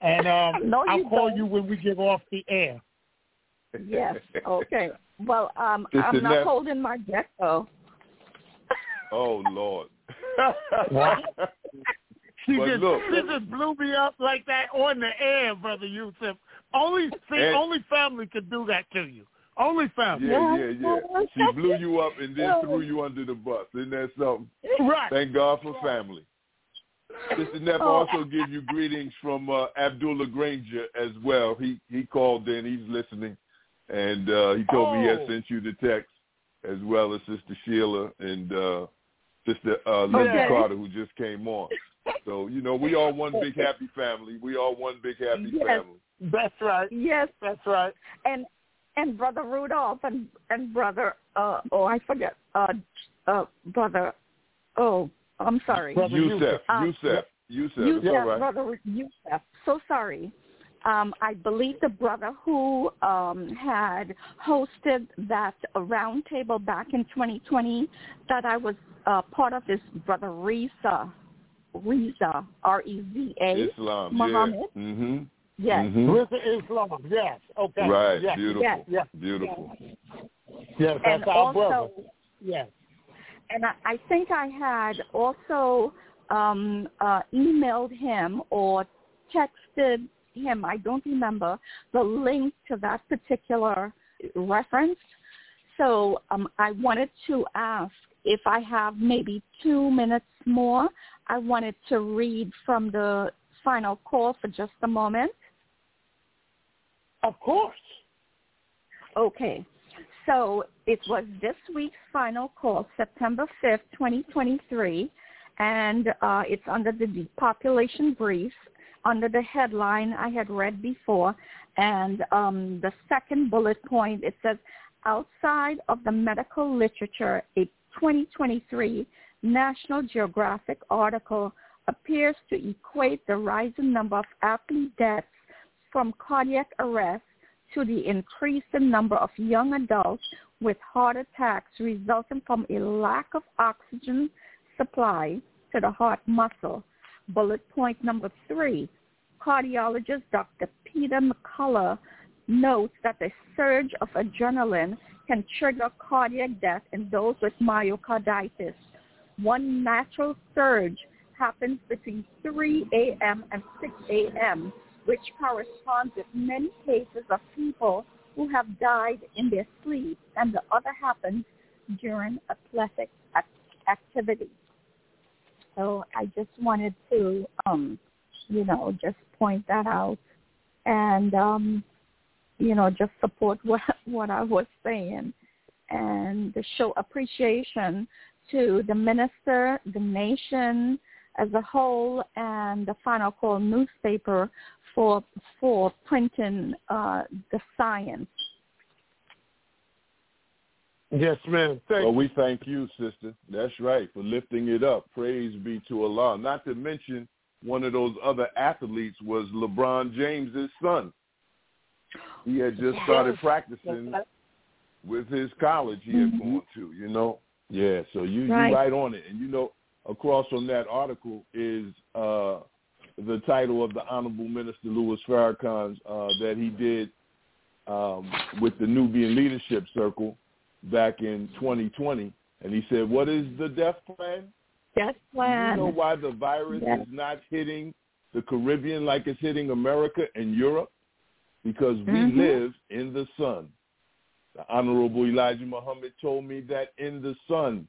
Speaker 5: And um,
Speaker 9: No, you
Speaker 5: I'll call
Speaker 9: don't.
Speaker 5: you when we get off the air.
Speaker 9: Yes. Okay. Well, um,
Speaker 4: Sister
Speaker 9: I'm not
Speaker 4: Neff.
Speaker 9: holding my breath though.
Speaker 4: oh Lord.
Speaker 5: She
Speaker 4: But
Speaker 5: just
Speaker 4: look-
Speaker 5: she just blew me up like that on the air, brother Yusef. Only see,
Speaker 4: And-
Speaker 5: only family could do that to you. Only family.
Speaker 4: Yeah,
Speaker 9: Yeah.
Speaker 4: yeah, yeah. She blew you up and then threw you under the bus. Isn't that something?
Speaker 5: Right.
Speaker 4: Thank God for family. Sister Neff
Speaker 9: Oh.
Speaker 4: also give you greetings from uh, Abdullah Granger as well. He he called in. He's listening, and uh, he told me he had
Speaker 5: Oh.
Speaker 4: sent you the text as well as Sister Sheila and uh, Sister uh, Linda
Speaker 9: Okay.
Speaker 4: Carter who just came on. So you know we all one big happy family. We all one big happy
Speaker 9: Yes.
Speaker 4: family.
Speaker 5: That's right.
Speaker 9: Yes,
Speaker 5: That's right.
Speaker 9: and and brother Rudolph and and brother uh oh I forget uh uh brother oh I'm sorry
Speaker 5: Brother
Speaker 4: Yusef, Yusef, Yusef.
Speaker 9: Yusef,
Speaker 4: It's all right.
Speaker 9: brother Yusef. So sorry. Um, I believe the brother who um, had hosted that roundtable back in 2020 that I was uh, part of is brother Reza, Reza, R-E-Z-A,
Speaker 4: Islam.
Speaker 9: Muhammad.
Speaker 4: Yeah. Mhm.
Speaker 9: Yes.
Speaker 4: Mhm.
Speaker 5: With the Islam. Yes. Okay.
Speaker 4: Right.
Speaker 5: Yes.
Speaker 4: Beautiful.
Speaker 9: Yes.
Speaker 5: Yes.
Speaker 4: Beautiful.
Speaker 5: Yes. That's
Speaker 9: And
Speaker 5: our
Speaker 9: also,
Speaker 5: brother. Yes.
Speaker 9: and I, I think I had also um, uh, emailed him or texted him, I don't remember, the link to that particular reference. So um, I wanted to ask if I have maybe two minutes more. I wanted to read from the final call for just a moment.
Speaker 5: Of course.
Speaker 9: Okay. So it was this week's final call, September 5th, 2023, and uh, it's under the depopulation brief, under the headline I had read before, and um, the second bullet point, it says, outside of the medical literature, a 2023 National Geographic article appears to equate the rising number of athlete deaths from cardiac arrest to the increasing number of young adults with heart attacks resulting from a lack of oxygen supply to the heart muscle. Bullet point number three, cardiologist Dr. Peter McCullough notes that the surge of adrenaline can trigger cardiac death in those with myocarditis. One natural surge happens between 3 a.m. and 6 a.m., which corresponds with many cases of people who have died in their sleep, and the other happens during athletic ac- activity. So I just wanted to, um, you know, just point that out, and um, you know, just support what what I was saying, and show appreciation to the minister, the nation as a whole, and the Final Call newspaper for for printing uh, the science.
Speaker 5: Yes, ma'am. Thank
Speaker 4: Well, we thank you, sister. That's right, for lifting it up. Praise be to Allah. Not to mention, one of those other athletes was LeBron James's son. He had just started practicing with his college he had
Speaker 9: Mhm.
Speaker 4: gone to, you know? Yeah, so you,
Speaker 9: Right.
Speaker 4: you right on it. And you know, across from that article is uh, the title of the Honorable Minister Louis Farrakhan's uh, that he did um, with the Nubian Leadership Circle back in 2020. And he said, what is the death plan?
Speaker 9: Death plan.
Speaker 4: Do you know why the virus
Speaker 9: Yes.
Speaker 4: is not hitting the Caribbean like it's hitting America and Europe? Because we
Speaker 9: Mhm.
Speaker 4: live in the sun. The Honorable Elijah Muhammad told me that in the sun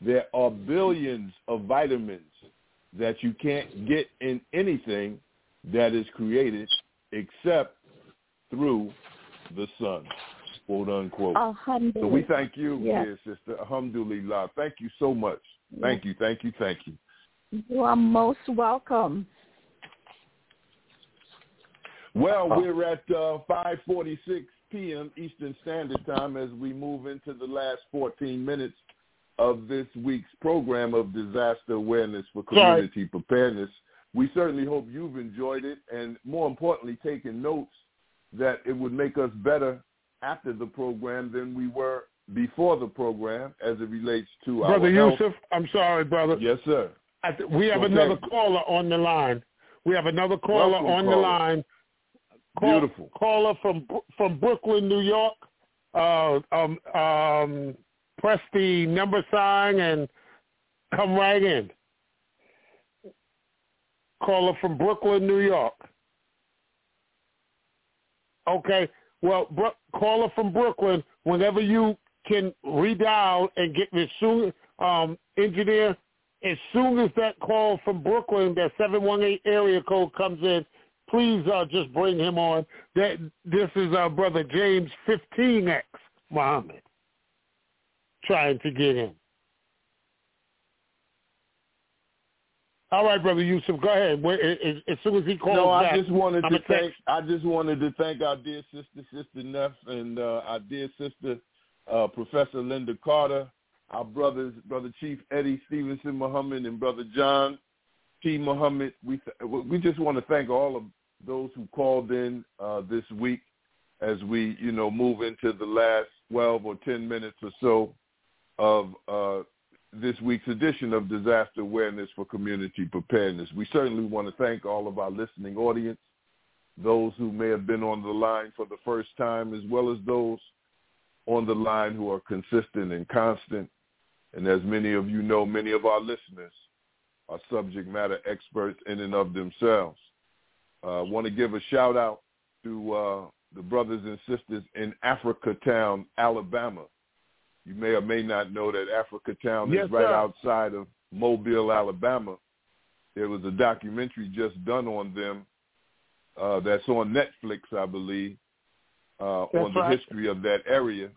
Speaker 4: there are billions of vitamins that you can't get in anything that is created except through the sun, quote unquote. So we thank you,
Speaker 9: Yes.
Speaker 4: dear sister. Alhamdulillah. Thank you so much. Thank you, thank you, thank you.
Speaker 9: You are most welcome.
Speaker 4: Well, we're at uh, 5:46 p.m. Eastern Standard Time as we move into the last 14 minutes of this week's program of disaster awareness for community Sorry. preparedness. We certainly hope you've enjoyed it, and more importantly, taken notes that it would make us better after the program than we were before the program as it relates to
Speaker 5: brother
Speaker 4: our
Speaker 5: Yusef.
Speaker 4: Health.
Speaker 5: I'm sorry, brother.
Speaker 4: Yes, sir.
Speaker 5: Th- we have okay. another caller on the line. We have another caller
Speaker 4: Welcome,
Speaker 5: on
Speaker 4: caller.
Speaker 5: the line. Call,
Speaker 4: Beautiful.
Speaker 5: Caller from from Brooklyn, New York. Uh, um, um, press the number sign and come right in. Caller from Brooklyn, New York. Okay. Well, Bro- caller from Brooklyn, whenever you can redial and get as soon, um, engineer, as soon as that call from Brooklyn, that 718 area code comes in, please uh, just bring him on. That This is our brother James 15X Muhammad trying to get in. All right, brother Yusef, go ahead. As soon as he calls
Speaker 4: no,
Speaker 5: back,
Speaker 4: I just wanted
Speaker 5: I'm
Speaker 4: to
Speaker 5: text.
Speaker 4: thank. I just wanted to thank our dear sister, Sister Neff, and uh, our dear sister, uh, Professor Linda Carter, our brothers, Brother Chief Eddie Stevenson Muhammad, and Brother John T. Muhammad. We we just want to thank all of those who called in uh, this week as we, you know, move into the last 12 or 10 minutes or so of uh, this week's edition of Disaster Awareness for Community Preparedness. We certainly want to thank all of our listening audience, those who may have been on the line for the first time, as well as those on the line who are consistent and constant. And as many of you know, many of our listeners are subject matter experts in and of themselves. I uh, want to give a shout out to uh, the brothers and sisters in Africatown, Alabama, you may or may not know that Africa Town
Speaker 5: yes,
Speaker 4: is right
Speaker 5: sir.
Speaker 4: outside of Mobile, Alabama. There was a documentary just done on them uh, that's on Netflix, I believe, uh, on the
Speaker 5: right.
Speaker 4: history of that area.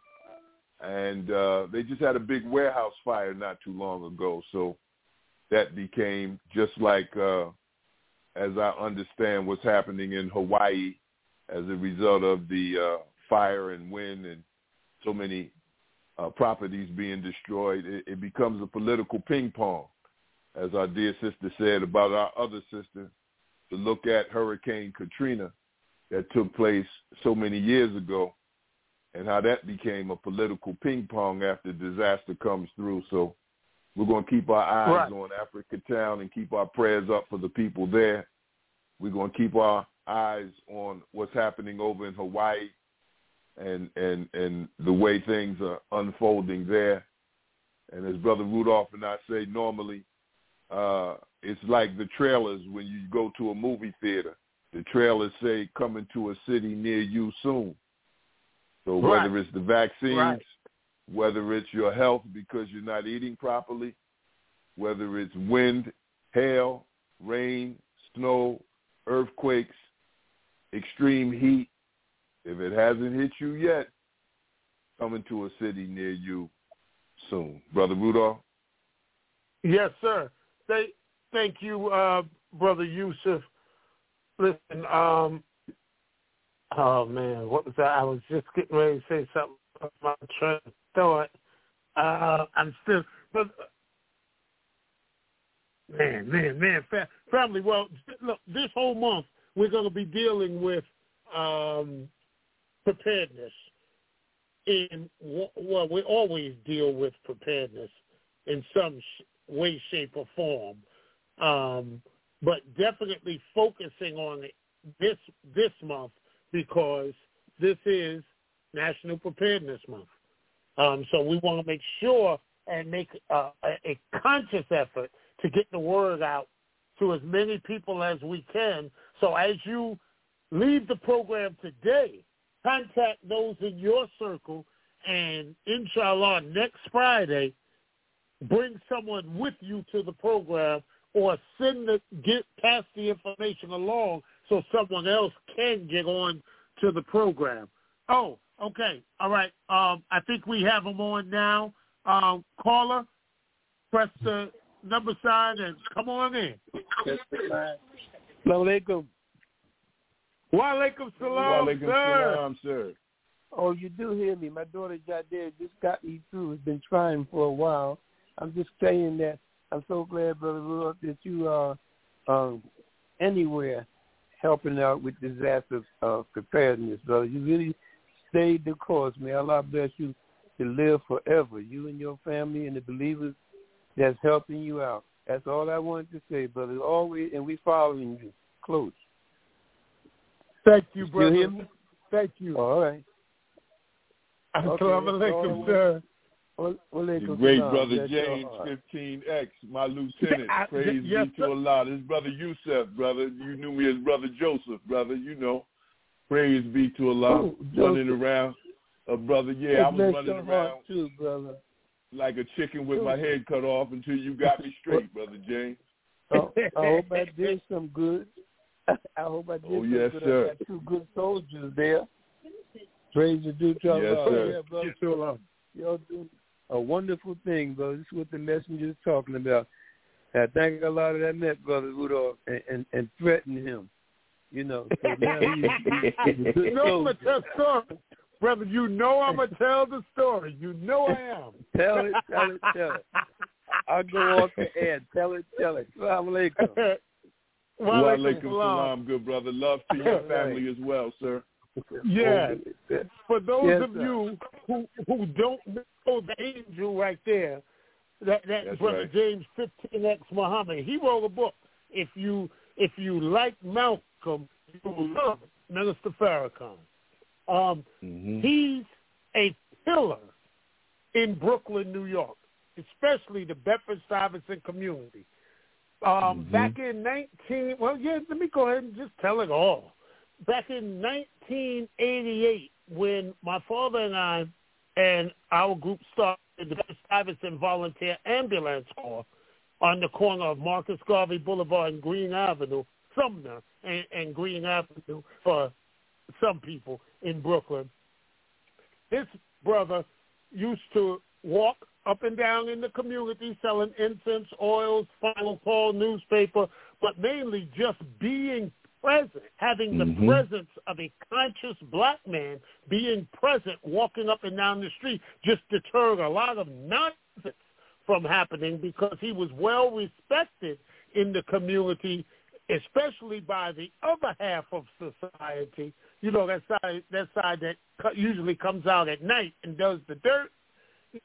Speaker 4: And uh, they just had a big warehouse fire not too long ago. So that became just like, uh, as I understand what's happening in Hawaii as a result of the uh, fire and wind and so many uh, properties being destroyed, it, it becomes a political ping pong, as our dear sister said about our other sister, to look at Hurricane Katrina that took place so many years ago and how that became a political ping pong after disaster comes through. So we're going to keep our eyes
Speaker 5: Right.
Speaker 4: on Africa Town and keep our prayers up for the people there. We're going to keep our eyes on what's happening over in Hawaii and and and the way things are unfolding there. And as Brother Rudolph and I say normally, uh, it's like the trailers when you go to a movie theater. The trailers say coming to a city near you soon. So whether it's the vaccines,
Speaker 5: Right.
Speaker 4: whether it's your health because you're not eating properly, whether it's wind, hail, rain, snow, earthquakes, extreme heat, if it hasn't hit you yet, coming to a city near you soon. Brother Rudolph?
Speaker 5: Yes, sir. Thank, thank you, uh, brother Yusef. Listen, um, oh man, what was that? I was just getting ready to say something about my train of thought. Uh, I'm still, but man, man, man, family. Well, look, this whole month we're going to be dealing with um, preparedness. In well, we always deal with preparedness in some way, shape, or form, um, but definitely focusing on this this month because this is National Preparedness Month. Um, so we want to make sure and make uh, a conscious effort to get the word out to as many people as we can. So as you leave the program today, contact those in your circle, and inshallah, next Friday, bring someone with you to the program or send the get pass the information along so someone else can get on to the program. Oh, okay, all right. Um, I think we have them on now. Um, caller, press the number sign and come on in.
Speaker 3: Assalamu alaikum.
Speaker 5: Wa alaikum salam,
Speaker 4: Walaikum
Speaker 5: sir.
Speaker 4: salam, sir.
Speaker 3: Oh, you do hear me. My daughter Jadea just got me through. Has been trying for a while. I'm just saying that I'm so glad, Brother Rudolph, that you are um, anywhere helping out with disaster uh, preparedness, brother. You really stayed the course. May Allah bless you to live forever. You and your family and the believers that's helping you out. That's all I wanted to say, brother. Always, and we following you close.
Speaker 5: Thank you,
Speaker 3: Still
Speaker 5: brother.
Speaker 3: hear?
Speaker 5: Thank you.
Speaker 3: All right. Okay,
Speaker 5: Assalamu
Speaker 3: that's all I
Speaker 5: alaikum,
Speaker 3: want.
Speaker 5: sir.
Speaker 3: Wa- wa
Speaker 4: The great brother James, 15X, my lieutenant. Praise
Speaker 5: yes,
Speaker 4: be to
Speaker 5: sir.
Speaker 4: Allah. This brother Yusef, brother. You knew me as brother Joseph, brother. You know. Praise be to Allah.
Speaker 3: Oh,
Speaker 4: running
Speaker 3: Joseph.
Speaker 4: around. A brother, yeah, I was running around
Speaker 3: too, brother.
Speaker 4: like a chicken with my head cut off until you got me straight, brother James.
Speaker 3: Oh, I hope I did some good. I hope I did
Speaker 4: Oh, yes,
Speaker 3: good.
Speaker 4: sir.
Speaker 3: I got two good soldiers there. Praise the due to
Speaker 4: Yes, sir.
Speaker 3: Yeah, brother. Y'all doing a wonderful thing, brother. This is what the messenger is talking about. I thank Allah that met Brother Rudolph and, and, and threatened him. You know, so now he's, he's, a good soldier.
Speaker 5: gonna tell the story, brother. You know I'm gonna tell the story. You know I am.
Speaker 3: Tell it, tell it, tell it. I'll go off the air. Tell it, tell it. Assalamu alaikum.
Speaker 5: Wa
Speaker 4: Wa
Speaker 5: alaikum
Speaker 4: alaikum
Speaker 5: salam.
Speaker 4: salam, good brother. Love to your family as well, sir.
Speaker 5: Yeah. For those
Speaker 3: Yes,
Speaker 5: of
Speaker 3: sir.
Speaker 5: you who who don't know the angel right there, that that
Speaker 4: That's
Speaker 5: brother
Speaker 4: right.
Speaker 5: James 15X Muhammad, he wrote a book. If you if you like Malcolm, you will love Minister Farrakhan. Um,
Speaker 4: Mm-hmm.
Speaker 5: He's a pillar in Brooklyn, New York, especially the Bedford Stuyvesant community. Um,
Speaker 4: Mhm.
Speaker 5: Back in 19, well, yeah, let me go ahead and just tell it all. Back in 1988, when my father and I and our group started the Stuyvesant Volunteer Ambulance Corps on the corner of Marcus Garvey Boulevard and Greene Avenue, Sumner and, and Greene Avenue for some people in Brooklyn. This brother used to walk up and down in the community selling incense, oils, final call newspaper, but mainly just being present, having the
Speaker 4: Mhm.
Speaker 5: presence of a conscious black man being present, walking up and down the street, just deterred a lot of nonsense from happening because he was well respected in the community, especially by the other half of society. You know that side that side that usually comes out at night and does the dirt.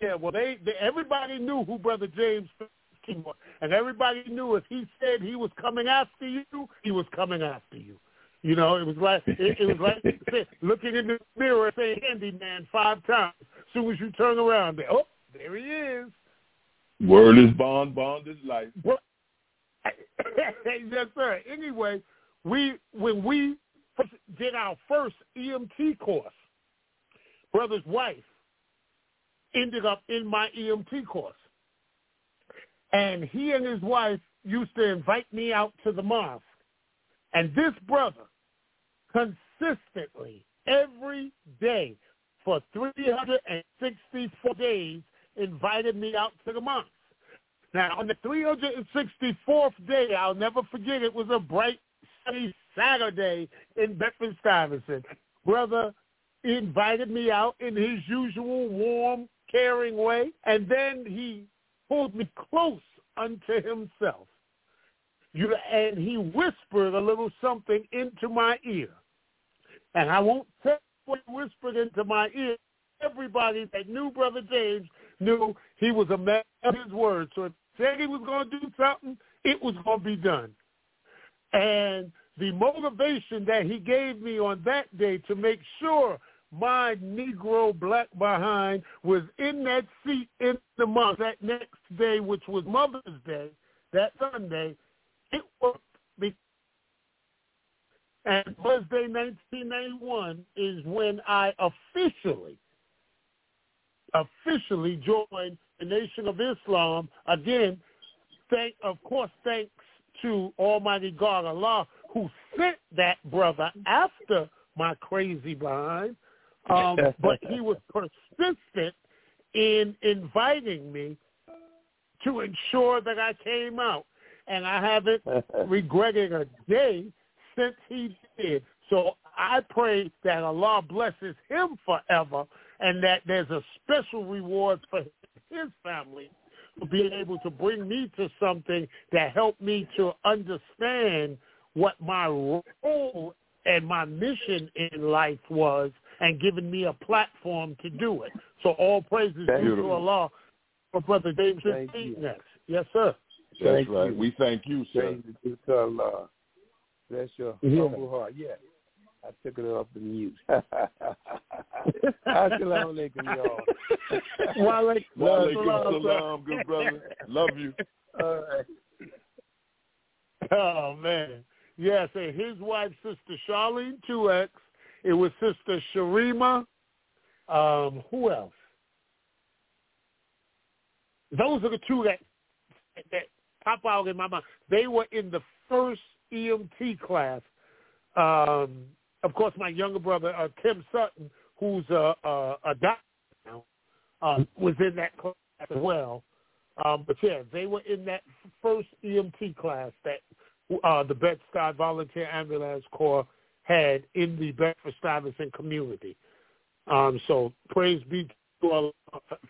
Speaker 5: Yeah, well, they, they everybody knew who Brother James King was, and everybody knew if he said he was coming after you, he was coming after you. You know, it was like it, it was like looking in the mirror and saying "Candyman" five times. As soon as you turn around, they, oh, there he is.
Speaker 4: Word is bond, bond is life.
Speaker 5: Well, yes, sir. Anyway, we when we did our first EMT course, brother's wife ended up in my EMT course, and he and his wife used to invite me out to the mosque, and this brother consistently every day for 364 days invited me out to the mosque. Now, on the 364th day, I'll never forget, it was a bright, sunny Saturday in Bedford Stuyvesant. Brother invited me out in his usual warm, caring way, and then he pulled me close unto himself. You, and he whispered a little something into my ear. And I won't tell what he whispered into my ear. Everybody that knew Brother James knew he was a man of his word. So if he said he was going to do something, it was going to be done. And the motivation that he gave me on that day to make sure my Negro black behind was in that seat in the month that next day, which was Mother's Day, that Sunday, it was And Mother's Day 1991 is when I officially, officially joined the Nation of Islam. Again, thank, of course, thanks to Almighty God Allah, who sent that brother after my crazy behind. Um, but he was persistent in inviting me to ensure that I came out. And I haven't regretted a day since he did. So I pray that Allah blesses him forever and that there's a special reward for his family for being able to bring me to something that helped me to understand what my role and my mission in life was and giving me a platform to do it. So all praises due to Allah for Brother James next. Yes, sir.
Speaker 4: That's
Speaker 3: Thank
Speaker 4: right.
Speaker 3: you.
Speaker 4: We thank you, sir.
Speaker 3: Praise be to Allah. Bless your
Speaker 5: Yeah.
Speaker 3: humble heart. Yeah. I took it off the mute. Assalamu alaikum, y'all.
Speaker 5: Walaikum
Speaker 4: Walaikum
Speaker 5: salam,
Speaker 4: salam, good brother. Love you.
Speaker 3: All right.
Speaker 5: Oh man. Yes, and his wife, Sister Charlene 2X. It was Sister Sharima. Um, who else? Those are the two that that pop out in my mind. They were in the first EMT class. Um, of course, my younger brother, uh, Tim Sutton, who's a, a, a doctor now, um, was in that class as well. Um, but yeah, they were in that first EMT class that uh, the Bed-Stuy Volunteer Ambulance Corps had in the Bedford-Stuyvesant community. Um, so praise be to Allah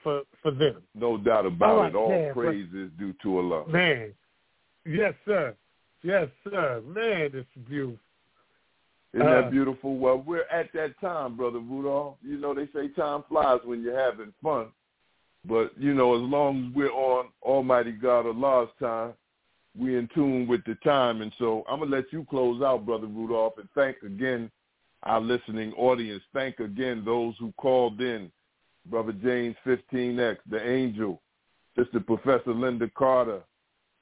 Speaker 5: for, for, them.
Speaker 4: No doubt about
Speaker 5: right,
Speaker 4: it. All
Speaker 5: man,
Speaker 4: praise is due to Allah.
Speaker 5: Man, yes, sir. Yes, sir. Man, it's beautiful.
Speaker 4: Isn't
Speaker 5: Uh,
Speaker 4: that beautiful? Well, we're at that time, Brother Rudolph. You know, they say time flies when you're having fun. But, you know, as long as we're on Almighty God Allah's time, we're in tune with the time. And so I'm going to let you close out, Brother Rudolph, and thank again our listening audience. Thank again those who called in. Brother James 15X, The Angel, Sister Professor Linda Carter,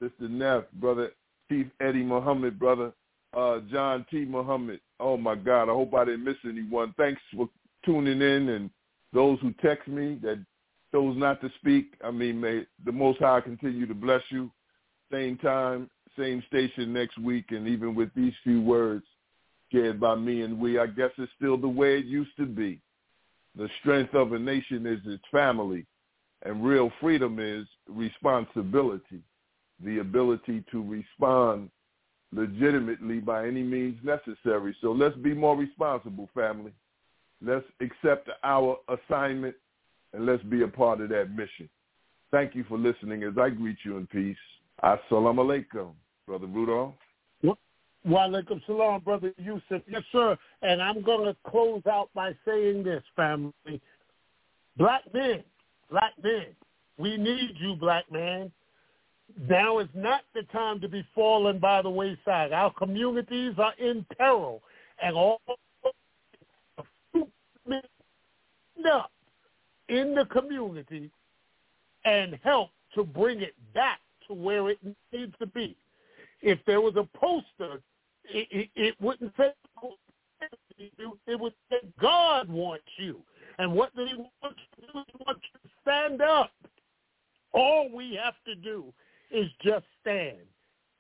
Speaker 4: Sister Neff, Brother Chief Eddie Muhammad, Brother uh, John T. Muhammad. Oh my God, I hope I didn't miss anyone. Thanks for tuning in and those who text me that chose not to speak. I mean, may the Most High continue to bless you. Same time, same station next week, and even with these few words shared by me and we, I guess it's still the way it used to be. The strength of a nation is its family, and real freedom is responsibility, the ability to respond legitimately by any means necessary. So let's be more responsible, family. Let's accept our assignment and let's be a part of that mission. Thank you for listening as I greet you in peace. Assalamu alaikum, Brother Rudolph.
Speaker 5: Walaikum salam, Brother Yusef. Yes, sir. And I'm going to close out by saying this, family. Black men, black men, we need you, black man. Now is not the time to be fallen by the wayside. Our communities are in peril, and all men up in the community and help to bring it back where it needs to be. If there was a poster, it, it, it wouldn't say it would say God wants you. And what does he want you to do? He wants you to stand up. All we have to do is just stand.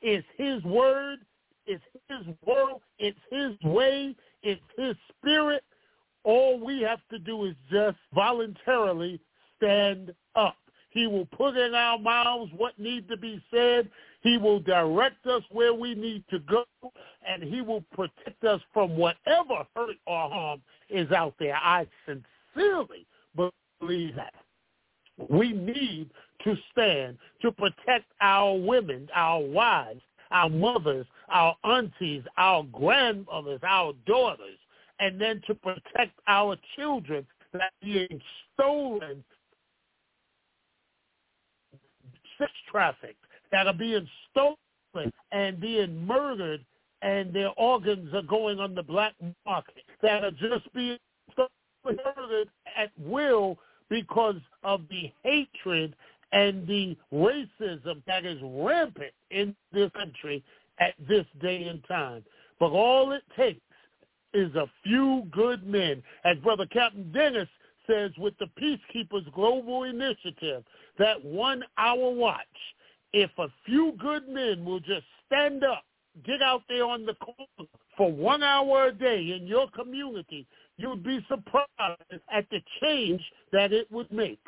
Speaker 5: It's his word. It's his world. It's his way. It's his spirit. All we have to do is just voluntarily stand up. He will put in our mouths what needs to be said. He will direct us where we need to go, and he will protect us from whatever hurt or harm is out there. I sincerely believe that. We need to stand to protect our women, our wives, our mothers, our aunties, our grandmothers, our daughters, and then to protect our children that are being stolen, sex trafficked, that are being stolen and being murdered, and their organs are going on the black market, that are just being stolen, murdered at will because of the hatred and the racism that is rampant in this country at this day and time. But all it takes is a few good men. As Brother Captain Dennis says with the Peacekeepers Global Initiative, that one hour watch, if a few good men will just stand up, get out there on the corner for one hour a day in your community, you'd be surprised at the change that it would make.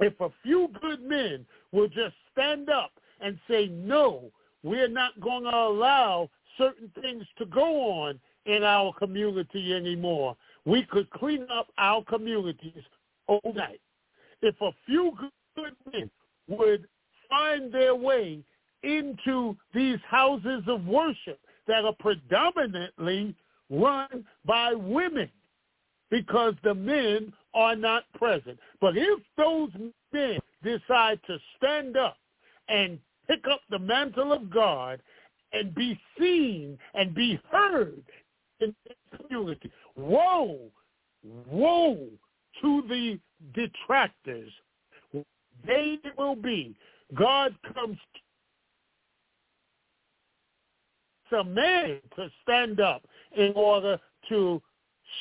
Speaker 5: If a few good men will just stand up and say, no, we're not going to allow certain things to go on in our community anymore, we could clean up our communities overnight. If a few good men would find their way into these houses of worship that are predominantly run by women because the men are not present. But if those men decide to stand up and pick up the mantle of God and be seen and be heard in the community, woe, woe to the detractors. They will be. God comes to man to stand up in order to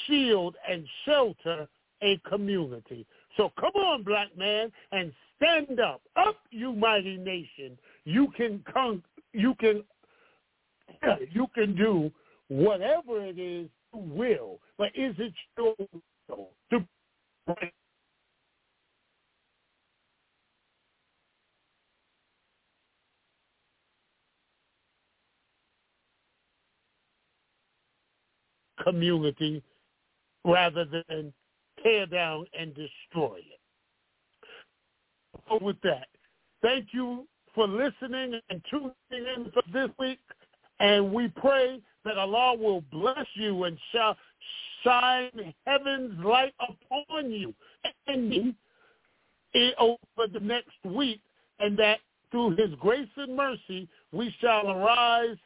Speaker 5: shield and shelter a community. So come on, black man, and stand up. Up, you mighty nation. You can come, you can you can do whatever it is will. But is it your will to community rather than tear down and destroy it. So with that, thank you for listening and tuning in for this week. And we pray that Allah will bless you and shall shine heaven's light upon you ending over the next week and that through his grace and mercy we shall arise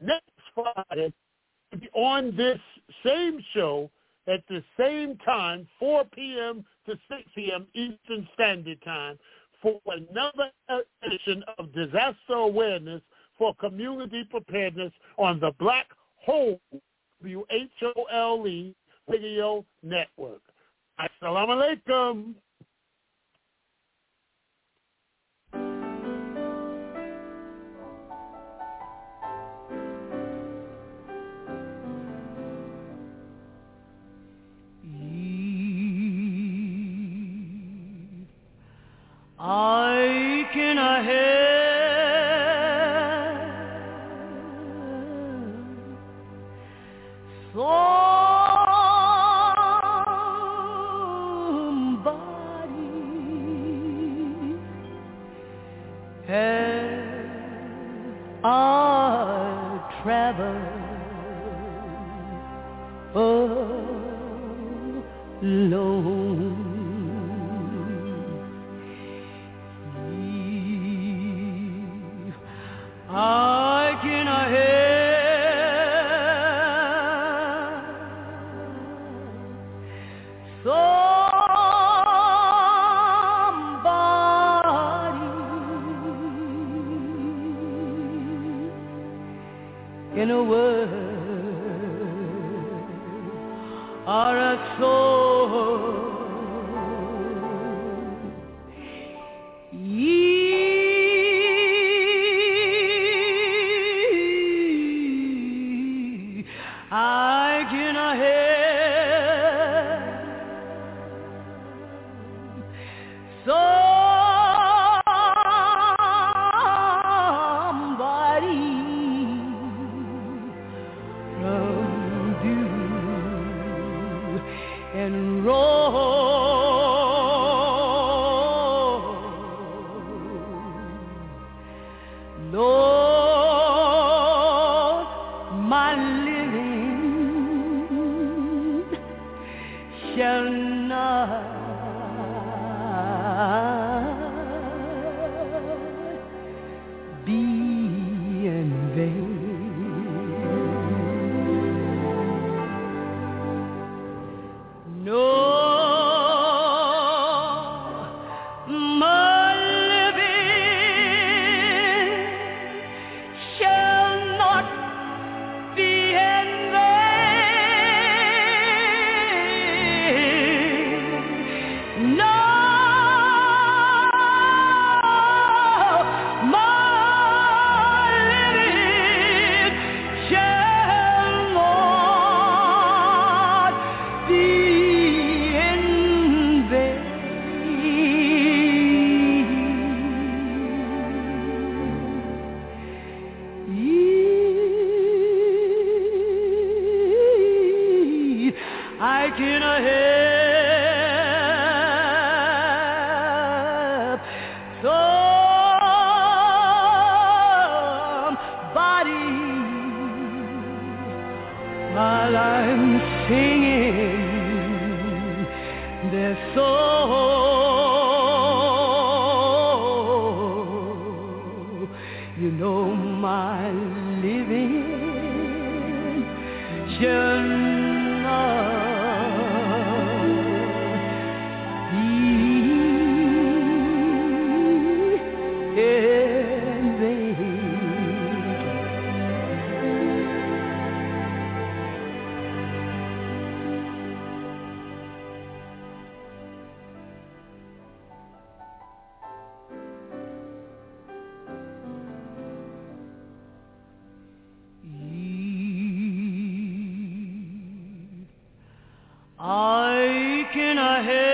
Speaker 5: next Friday on this same show at the same time, 4 p.m. to 6 p.m. Eastern Standard Time, for another edition of Disaster Awareness for Community Preparedness on the Black Whole, W-H-O-L-E Radio Network. Assalamu alaikum.
Speaker 10: I can I I cannot help